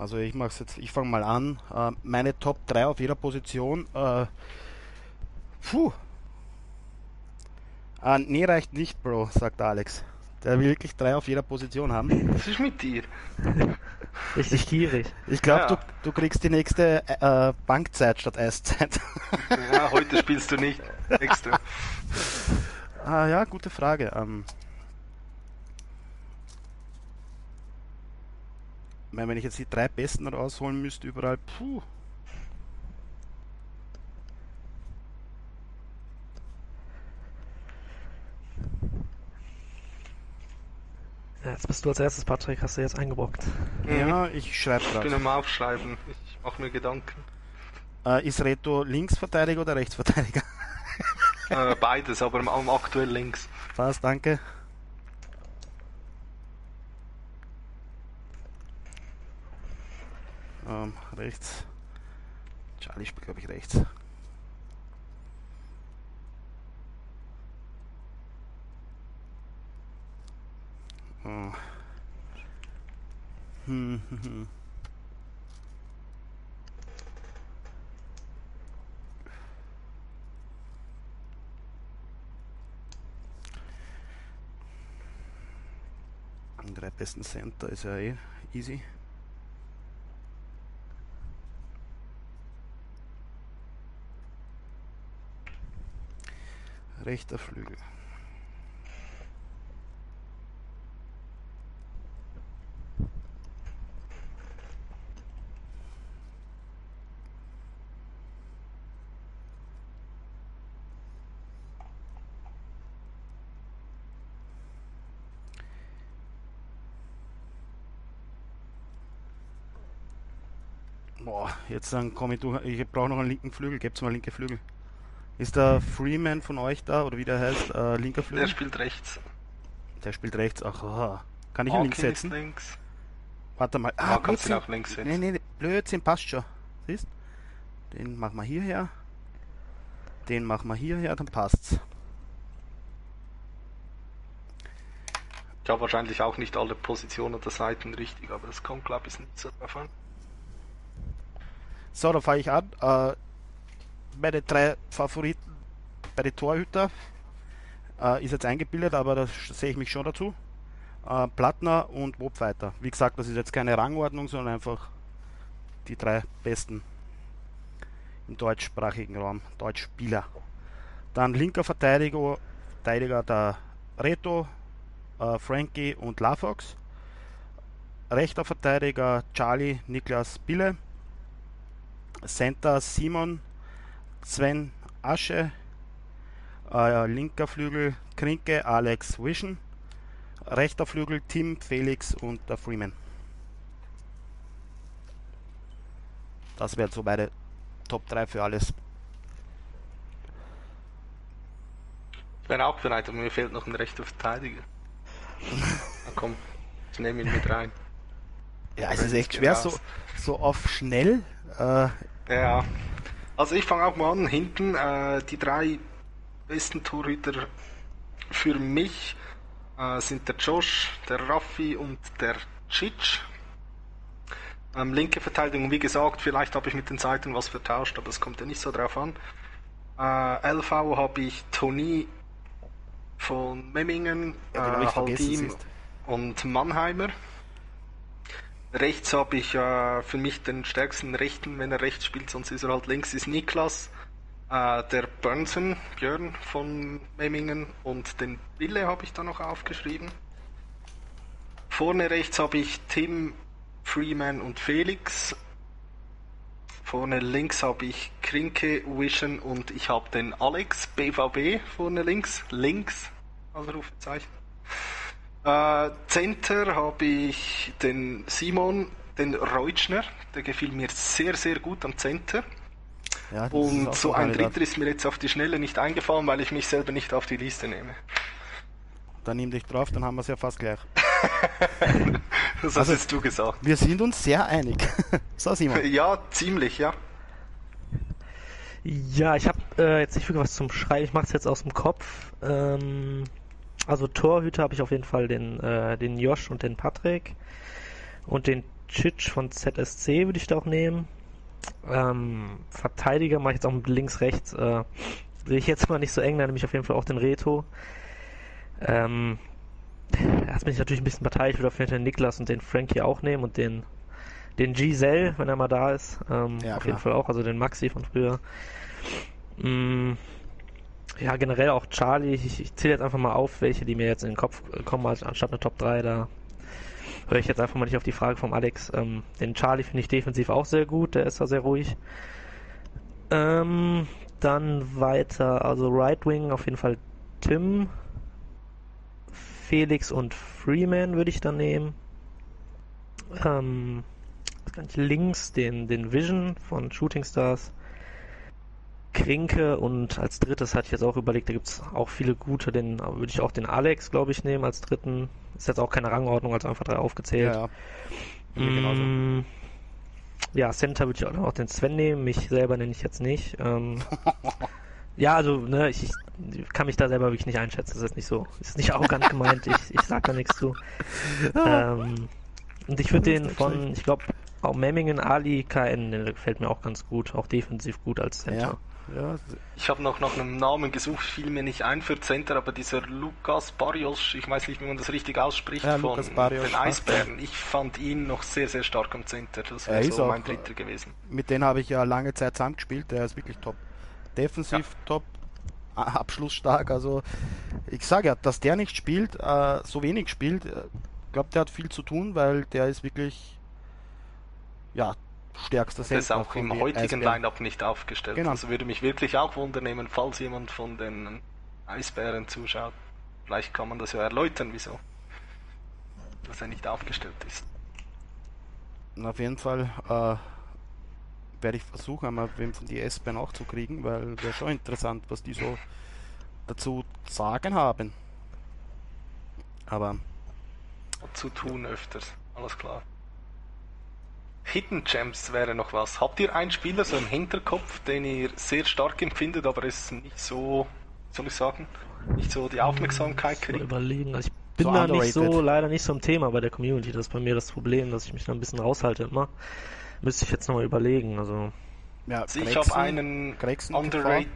Also ich mach's jetzt, ich fange mal an. Äh, meine Top 3 auf jeder Position. Äh, puh. Ah, nee, reicht nicht, Bro, sagt Alex. Der will wirklich drei auf jeder Position haben. Was ist mit dir? [LAUGHS] Richtig gierig. Ich glaube, Ja. du, du kriegst die nächste äh, Bankzeit statt Eiszeit. Ja, heute spielst du nicht [LAUGHS] extra. ah ja, gute Frage. Ähm, ich meine, wenn ich jetzt die drei besten rausholen müsste, überall, puh. Ja, jetzt bist du als erstes, Patrick, hast du jetzt eingebrockt. Ja, ich schreibe Ich bin gerade. am Aufschreiben. Ich mache mir Gedanken. Äh, ist Reto Linksverteidiger oder Rechtsverteidiger? Äh, beides, aber aktuell links. Was, danke. Ähm, rechts. Charlie spielt, glaube ich, rechts. Oh. [LAUGHS] Hm, hm, hm. Drei besten Center ist ja eh easy. Rechter Flügel. Boah, jetzt dann komme ich durch. Ich brauche noch einen linken Flügel. Gebt's mal linke Flügel. Ist der Freeman von euch da oder wie der heißt? Äh, linker Der Flügel? spielt rechts. Der spielt rechts. Ach, aha. kann ich ihn links Hawkins setzen? links. Warte mal. Ah, kannst Blödsinn. ihn auch links setzen. Nee, nee, nee, Blödsinn, passt schon. Siehst? Den machen wir hierher. Den machen wir hierher, dann passt's. Ich habe wahrscheinlich auch nicht alle Positionen der Seiten richtig, aber das kommt, glaube ich, nicht so an. So, da fange ich an. Äh, meine drei Favoriten bei den Torhüter äh, ist jetzt eingebildet, aber da sehe ich mich schon dazu. Äh, Plattner und Wobweiter. Wie gesagt, das ist jetzt keine Rangordnung, sondern einfach die drei besten im deutschsprachigen Raum, Deutschspieler. Dann linker Verteidiger, Verteidiger der Reto, äh, Frankie und Lafox. Rechter Verteidiger Charlie, Niklas Bille. Center Simon, Sven Asche, äh, linker Flügel Krinke, Alex Vision, rechter Flügel Tim, Felix und der Freeman. Das wären so meine Top 3 für alles. Ich bin auch bereit, aber mir fehlt noch ein rechter Verteidiger. Na komm, ich nehme ihn mit rein. Ja, es ist echt schwer, so, so auf schnell. Äh, Ja, also ich fange auch mal an. Hinten äh, die drei besten Torhüter für mich äh, sind der Josh, der Raffi und der Cic. Ähm, linke Verteidigung, wie gesagt, vielleicht habe ich mit den Seiten was vertauscht, aber es kommt ja nicht so drauf an. Äh, LV habe ich Toni von Memmingen, Ja, äh, Haldim und Mannheimer. Rechts habe ich äh, für mich den stärksten Rechten, wenn er rechts spielt, sonst ist er halt links, ist Niklas. Äh, der Burnson, Björn von Memmingen und den Wille habe ich da noch aufgeschrieben. Vorne rechts habe ich Tim, Freeman und Felix. Vorne links habe ich Krinke, Vision und ich habe den Alex, BVB, vorne links, links, also Rufezeichen. Äh, Center habe ich den Simon, den Reutschner, der gefiel mir sehr, sehr gut am Center. ja, Und so ein. Dritter ist mir jetzt auf die Schnelle nicht eingefallen, weil ich mich selber nicht auf die Liste nehme. Dann nimm dich drauf, dann haben wir es ja fast gleich. [LAUGHS] Das Also- hast du gesagt. Wir sind uns sehr einig. [LAUGHS] so, Simon. Ja, ziemlich, ja. Ja, ich habe äh, jetzt nicht wirklich was zum Schreiben. Ich mache es jetzt aus dem Kopf. Ähm, also Torhüter habe ich auf jeden Fall den, äh, den Josh und den Patrick. Und den Chitch von ZSC würde ich da auch nehmen. Ähm, Verteidiger mache ich jetzt auch mit links, rechts. Äh, sehe ich jetzt mal nicht so eng, da nehme ich auf jeden Fall auch den Reto. Ähm, erst bin ich natürlich ein bisschen parteiisch, würde auf jeden Fall den Niklas und den Frankie auch nehmen und den, den Giselle, wenn er mal da ist. Ähm, ja, auf jeden Fall auch, also den Maxi von früher. Mm, ja, generell auch Charlie. Ich, ich zähle jetzt einfach mal auf, welche, die mir jetzt in den Kopf kommen, anstatt eine Top 3. Da höre ich jetzt einfach mal nicht auf die Frage vom Alex. Ähm, den Charlie finde ich defensiv auch sehr gut, der ist da sehr ruhig. Ähm, dann weiter, also Right Wing auf jeden Fall Tim, Felix und Freeman würde ich dann nehmen. Ähm, links den, den Vision von Shooting Stars. Krinke und als drittes hatte ich jetzt auch überlegt, da gibt es auch viele gute, den würde ich auch den Alex, glaube ich, nehmen als dritten. Ist jetzt auch keine Rangordnung, also einfach drei aufgezählt. Ja, ja. Mm, ja Center würde ich auch noch den Sven nehmen, mich selber nenne ich jetzt nicht. Ähm, [LAUGHS] ja, also, ne, ich, ich, kann mich da selber wirklich nicht einschätzen, das ist nicht so, ist nicht arrogant gemeint, ich, ich sag da nichts zu. [LAUGHS] Ähm, und ich würde den von, ich glaube, auch Memmingen Ali KN, der gefällt mir auch ganz gut, auch defensiv gut als Center. Ja. Ja. Ich habe noch nach einem Namen gesucht, fiel mir nicht ein für Center, aber dieser Lukas Barrios, ich weiß nicht, wie man das richtig ausspricht, ja, von den Eisbären. Ich fand ihn noch sehr, sehr stark am Center. Das wäre so mein dritter gewesen. Mit denen habe ich ja lange Zeit zusammengespielt, der ist wirklich top. Defensiv ja. top, abschlussstark. Also ich sage ja, dass der nicht spielt, äh, so wenig spielt, ich äh, glaube, der hat viel zu tun, weil der ist wirklich ja, stärkster Center. ist auch im heutigen Line-Up nicht aufgestellt. Genau. Also würde mich wirklich auch wundern falls jemand von den Eisbären zuschaut. Vielleicht kann man das ja erläutern, wieso. Dass er nicht aufgestellt ist. auf jeden Fall äh, werde ich versuchen, einmal wem von die S-Bahn auch zu kriegen, weil wäre schon interessant, was die so dazu sagen haben. Aber. Zu tun öfters, alles klar. Hidden Gems wäre noch was. Habt ihr einen Spieler so im Hinterkopf, den ihr sehr stark empfindet, aber es nicht so, soll ich sagen, nicht so die Aufmerksamkeit kriegt? Überlegen. Also ich bin so da nicht so, leider nicht so im Thema bei der Community. Das ist bei mir das Problem, dass ich mich da ein bisschen raushalte immer. Müsste ich jetzt nochmal überlegen. Also, ja, also ich habe einen Gregson underrated.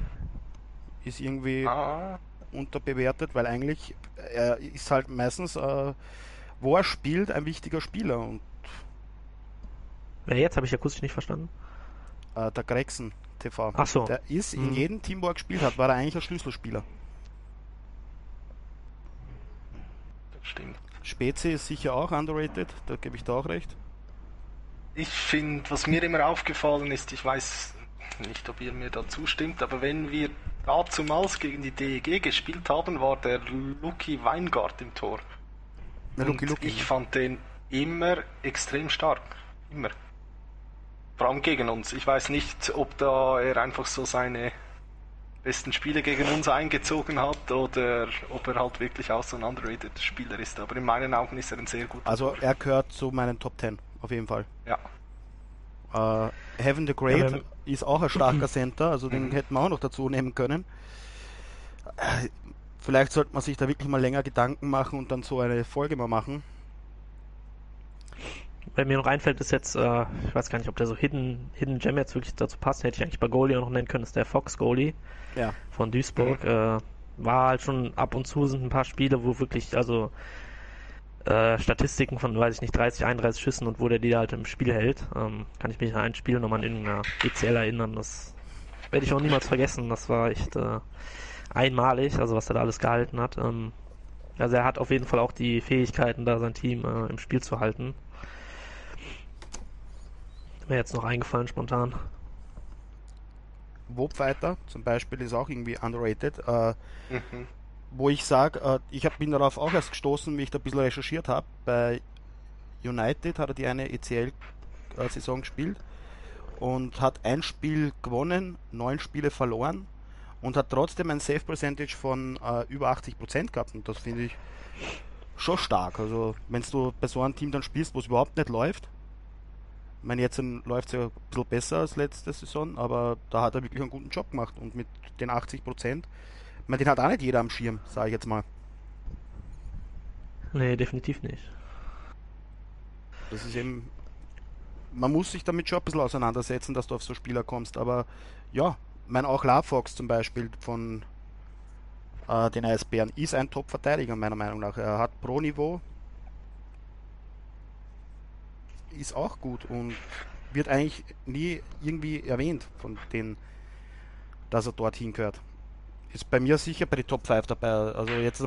Ist irgendwie ah. unterbewertet, weil eigentlich er ist halt meistens, äh, wo er spielt, ein wichtiger Spieler und Wer jetzt? Habe ich akustisch nicht verstanden. Äh, der Gregson TV. Ach so. Der ist in mhm. jedem Team, wo er gespielt hat, war er eigentlich ein Schlüsselspieler. Das stimmt. Spezi ist sicher auch underrated, da gebe ich da auch recht. Ich finde, was mir immer aufgefallen ist, ich weiß nicht, ob ihr mir da zustimmt, aber wenn wir dazumals gegen die DEG gespielt haben, war der Lucky Weingart im Tor. Der Lucky, Lucky. Ich fand den immer extrem stark. Immer. Vor allem gegen uns. Ich weiß nicht, ob da er einfach so seine besten Spiele gegen uns eingezogen hat oder ob er halt wirklich auch so ein underrated Spieler ist. Aber in meinen Augen ist er ein sehr guter. Also er gehört zu meinen Top 10, auf jeden Fall. Ja. Uh, Heaven the Great ja, ist auch ein starker [CLEARS THROAT] Center, also den mhm. hätten wir auch noch dazu nehmen können. Äh, vielleicht sollte man sich da wirklich mal länger Gedanken machen und dann so eine Folge mal machen. Wer mir noch einfällt, ist jetzt, äh, ich weiß gar nicht, ob der so Hidden, Hidden Gem jetzt wirklich dazu passt, hätte ich eigentlich bei Goalie auch noch nennen können, ist der Fox Goalie ja. von Duisburg. Mhm. Äh, war halt schon ab und zu sind ein paar Spiele, wo wirklich, also äh, Statistiken von, weiß ich nicht, 30, 31 Schüssen und wo der die halt im Spiel hält. Ähm, kann ich mich an ein Spiel nochmal in irgendeiner ECL erinnern. Das werde ich auch niemals vergessen. Das war echt äh, einmalig, also was er da alles gehalten hat. Ähm, also er hat auf jeden Fall auch die Fähigkeiten, da sein Team äh, im Spiel zu halten. Mir jetzt noch eingefallen spontan. Wobfighter zum Beispiel ist auch irgendwie underrated. Äh, mhm. Wo ich sage, äh, ich hab, bin darauf auch erst gestoßen, wie ich da ein bisschen recherchiert habe. Bei United hat er die eine ECL-Saison gespielt und hat ein Spiel gewonnen, neun Spiele verloren und hat trotzdem ein Safe Percentage von äh, über 80% gehabt. Und das finde ich schon stark. Also, wenn du bei so einem Team dann spielst, wo es überhaupt nicht läuft, Ich meine, jetzt läuft es ja ein bisschen besser als letzte Saison, aber da hat er wirklich einen guten Job gemacht und mit den 80 Prozent, ich meine, den hat auch nicht jeder am Schirm, sage ich jetzt mal. Nee, definitiv nicht. Das ist eben, man muss sich damit schon ein bisschen auseinandersetzen, dass du auf so Spieler kommst, aber ja, mein auch Fox zum Beispiel von äh, den Eisbären ist ein Top-Verteidiger meiner Meinung nach. Er hat Pro-Niveau, ist auch gut und wird eigentlich nie irgendwie erwähnt von denen, dass er dorthin gehört. Ist bei mir sicher bei den Top 5 dabei. Also jetzt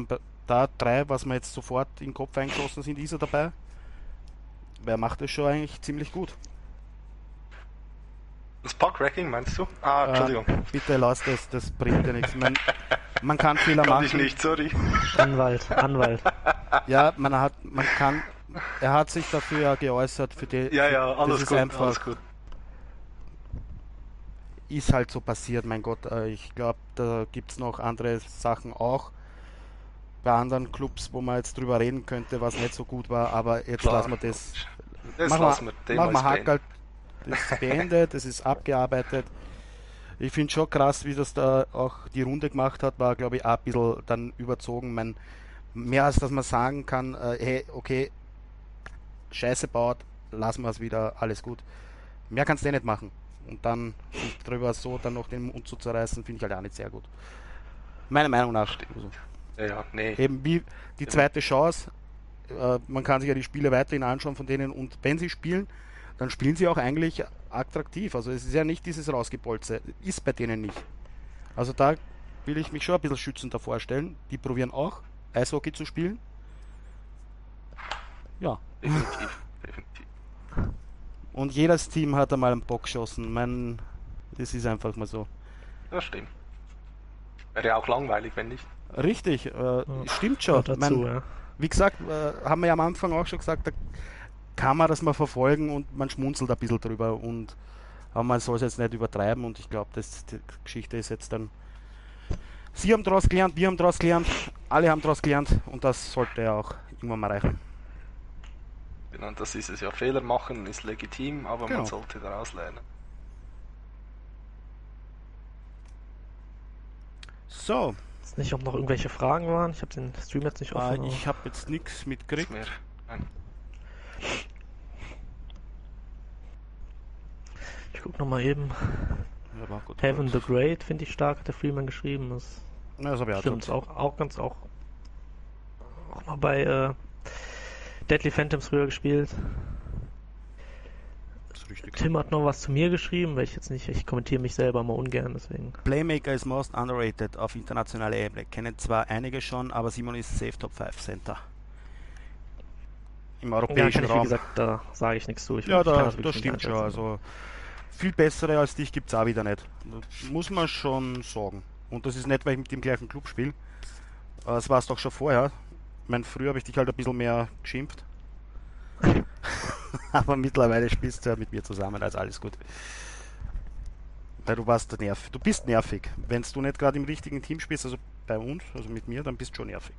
da drei, was mir jetzt sofort in den Kopf eingeschossen sind, ist er dabei. Wer macht das schon eigentlich ziemlich gut. Das Puck-Racking meinst du? Ah, äh, Entschuldigung. Äh, bitte lass das, das bringt ja nichts. Man, man kann [LAUGHS] Fehler kann machen. ich nicht, sorry. Anwalt, Anwalt. Ja, man hat, man kann, er hat sich dafür ja geäußert, für die. Ja, ja, alles gut, einfach, alles gut. Ist halt so passiert, mein Gott. Äh, ich glaube, da gibt es noch andere Sachen auch bei anderen Clubs, wo man jetzt drüber reden könnte, was nicht so gut war, aber jetzt Klar. lassen wir das. Das machen lassen wir, machen wir Hackerl, das ist beendet, das ist abgearbeitet. Ich finde schon krass, wie das da auch die Runde gemacht hat, war glaube ich auch ein bisschen dann überzogen. Mein, mehr als dass man sagen kann, äh, hey, okay, Scheiße baut, lassen wir es wieder, alles gut. Mehr kannst du eh nicht machen. Und dann drüber so dann noch den Mund zu zerreißen, finde ich halt auch nicht sehr gut. Meiner Meinung nach. Also. Ja, nee. Eben wie die zweite Chance. Äh, man kann sich ja die Spiele weiterhin anschauen von denen und wenn sie spielen, dann spielen sie auch eigentlich attraktiv. Also es ist ja nicht dieses Rausgepolze. Ist bei denen nicht. Also da will ich mich schon ein bisschen schützend vorstellen. Die probieren auch Eishockey zu spielen. Ja. Definitiv, definitiv. Und jedes Team hat einmal einen Bock geschossen. Mein, das ist einfach mal so. Das stimmt. Wäre ja auch langweilig, wenn nicht. Richtig, äh, ja. stimmt schon. Dazu, mein, ja. Wie gesagt, äh, haben wir ja am Anfang auch schon gesagt, da kann man das mal verfolgen und man schmunzelt ein bisschen drüber und aber man soll es jetzt nicht übertreiben und ich glaube, die Geschichte ist jetzt dann. Sie haben daraus gelernt, wir haben daraus gelernt, alle haben daraus gelernt und das sollte ja auch irgendwann mal reichen. Genau, das ist es ja. Fehler machen ist legitim, aber genau. man sollte daraus lernen. So, nicht, ob noch irgendwelche Fragen waren. Ich habe den Stream jetzt nicht offen. Ah, ich habe jetzt nichts mitgekriegt. Ich guck noch mal eben. Ja, gut, Heaven gut. the Great finde ich stark, hat der Freeman geschrieben. Das, ja, das ich stimmt, auch, auch ganz auch, auch mal bei äh, Deadly Phantoms früher gespielt richtig. Tim hat noch was zu mir geschrieben, weil ich jetzt nicht, ich kommentiere mich selber mal ungern, deswegen. Playmaker is most underrated auf internationaler Ebene. Kennen zwar einige schon, aber Simon ist Safe Top 5 Center. Im europäischen ja, Raum. Wie gesagt, da sage ich nichts zu. Ich ja, da, das, das stimmt schon. Also viel bessere als dich gibt es auch wieder nicht. Das muss man schon sagen. Und das ist nicht, weil ich mit dem gleichen Club spiele. Das war es doch schon vorher. Ich meine, früher habe ich dich halt ein bisschen mehr geschimpft. [LAUGHS] Aber mittlerweile spielst du ja mit mir zusammen, also alles gut. Weil du warst nervig. Du bist nervig. Wenn du nicht gerade im richtigen Team spielst, also bei uns, also mit mir, dann bist du schon nervig.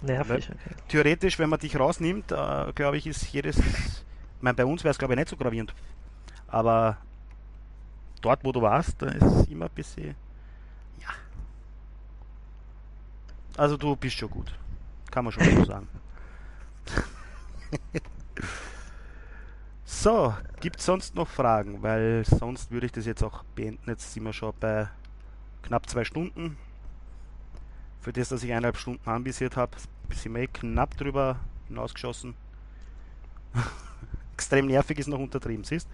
Nervig, okay. Theoretisch, wenn man dich rausnimmt, äh, glaube ich, ist jedes. Ich meine, bei uns wäre es, glaube ich, nicht so gravierend. Aber dort, wo du warst, da ist immer ein bisschen. Ja. Also, du bist schon gut. Kann man schon so sagen. So, gibt es sonst noch Fragen? Weil sonst würde ich das jetzt auch beenden. Jetzt sind wir schon bei knapp zwei Stunden. Für das, dass ich eineinhalb Stunden anvisiert habe, sind wir eh knapp drüber hinausgeschossen. [LAUGHS] Extrem nervig ist noch untertrieben, siehst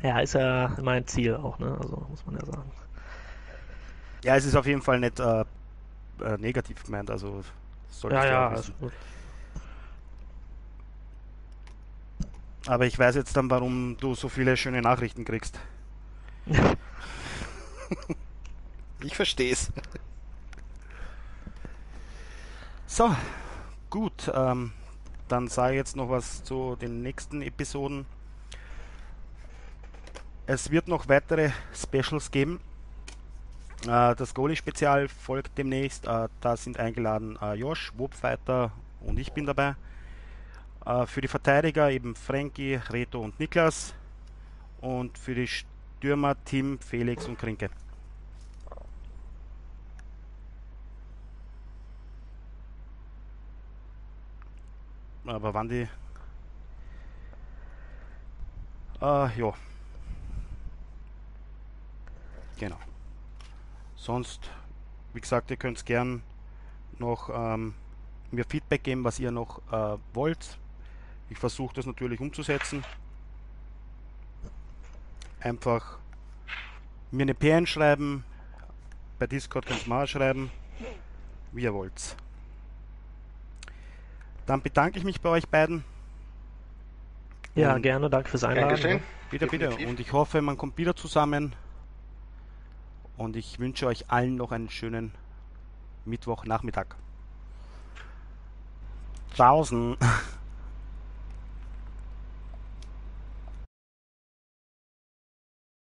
Ja, ist ja mein Ziel auch, ne? Also muss man ja sagen. Ja, es ist auf jeden Fall nicht äh, äh, negativ gemeint, also sollte ja, ja, alles gut. Aber ich weiß jetzt dann, warum du so viele schöne Nachrichten kriegst. ich verstehe es. So, gut. Ähm, dann sage ich jetzt noch was zu den nächsten Episoden. Es wird noch weitere Specials geben. Äh, das Goalie-Spezial folgt demnächst. Äh, da sind eingeladen äh, Josh, Wobfighter und ich bin dabei. Für die Verteidiger eben Frankie, Reto und Niklas. Und für die Stürmer Tim, Felix und Krinke. Aber wann die. Äh, ja. Genau. Sonst, wie gesagt, ihr könnt gern noch ähm, mir Feedback geben, was ihr noch äh, wollt. Ich versuche das natürlich umzusetzen. Einfach mir eine PN schreiben. Bei Discord könnt ihr mal schreiben, wie ihr wollt. Dann bedanke ich mich bei euch beiden. Ja, Und gerne, danke fürs Einladen. Dankeschön. Bitte, bitte. Definitiv. Und ich hoffe, man kommt wieder zusammen. Und ich wünsche euch allen noch einen schönen Mittwochnachmittag. Tschaußen. [LAUGHS]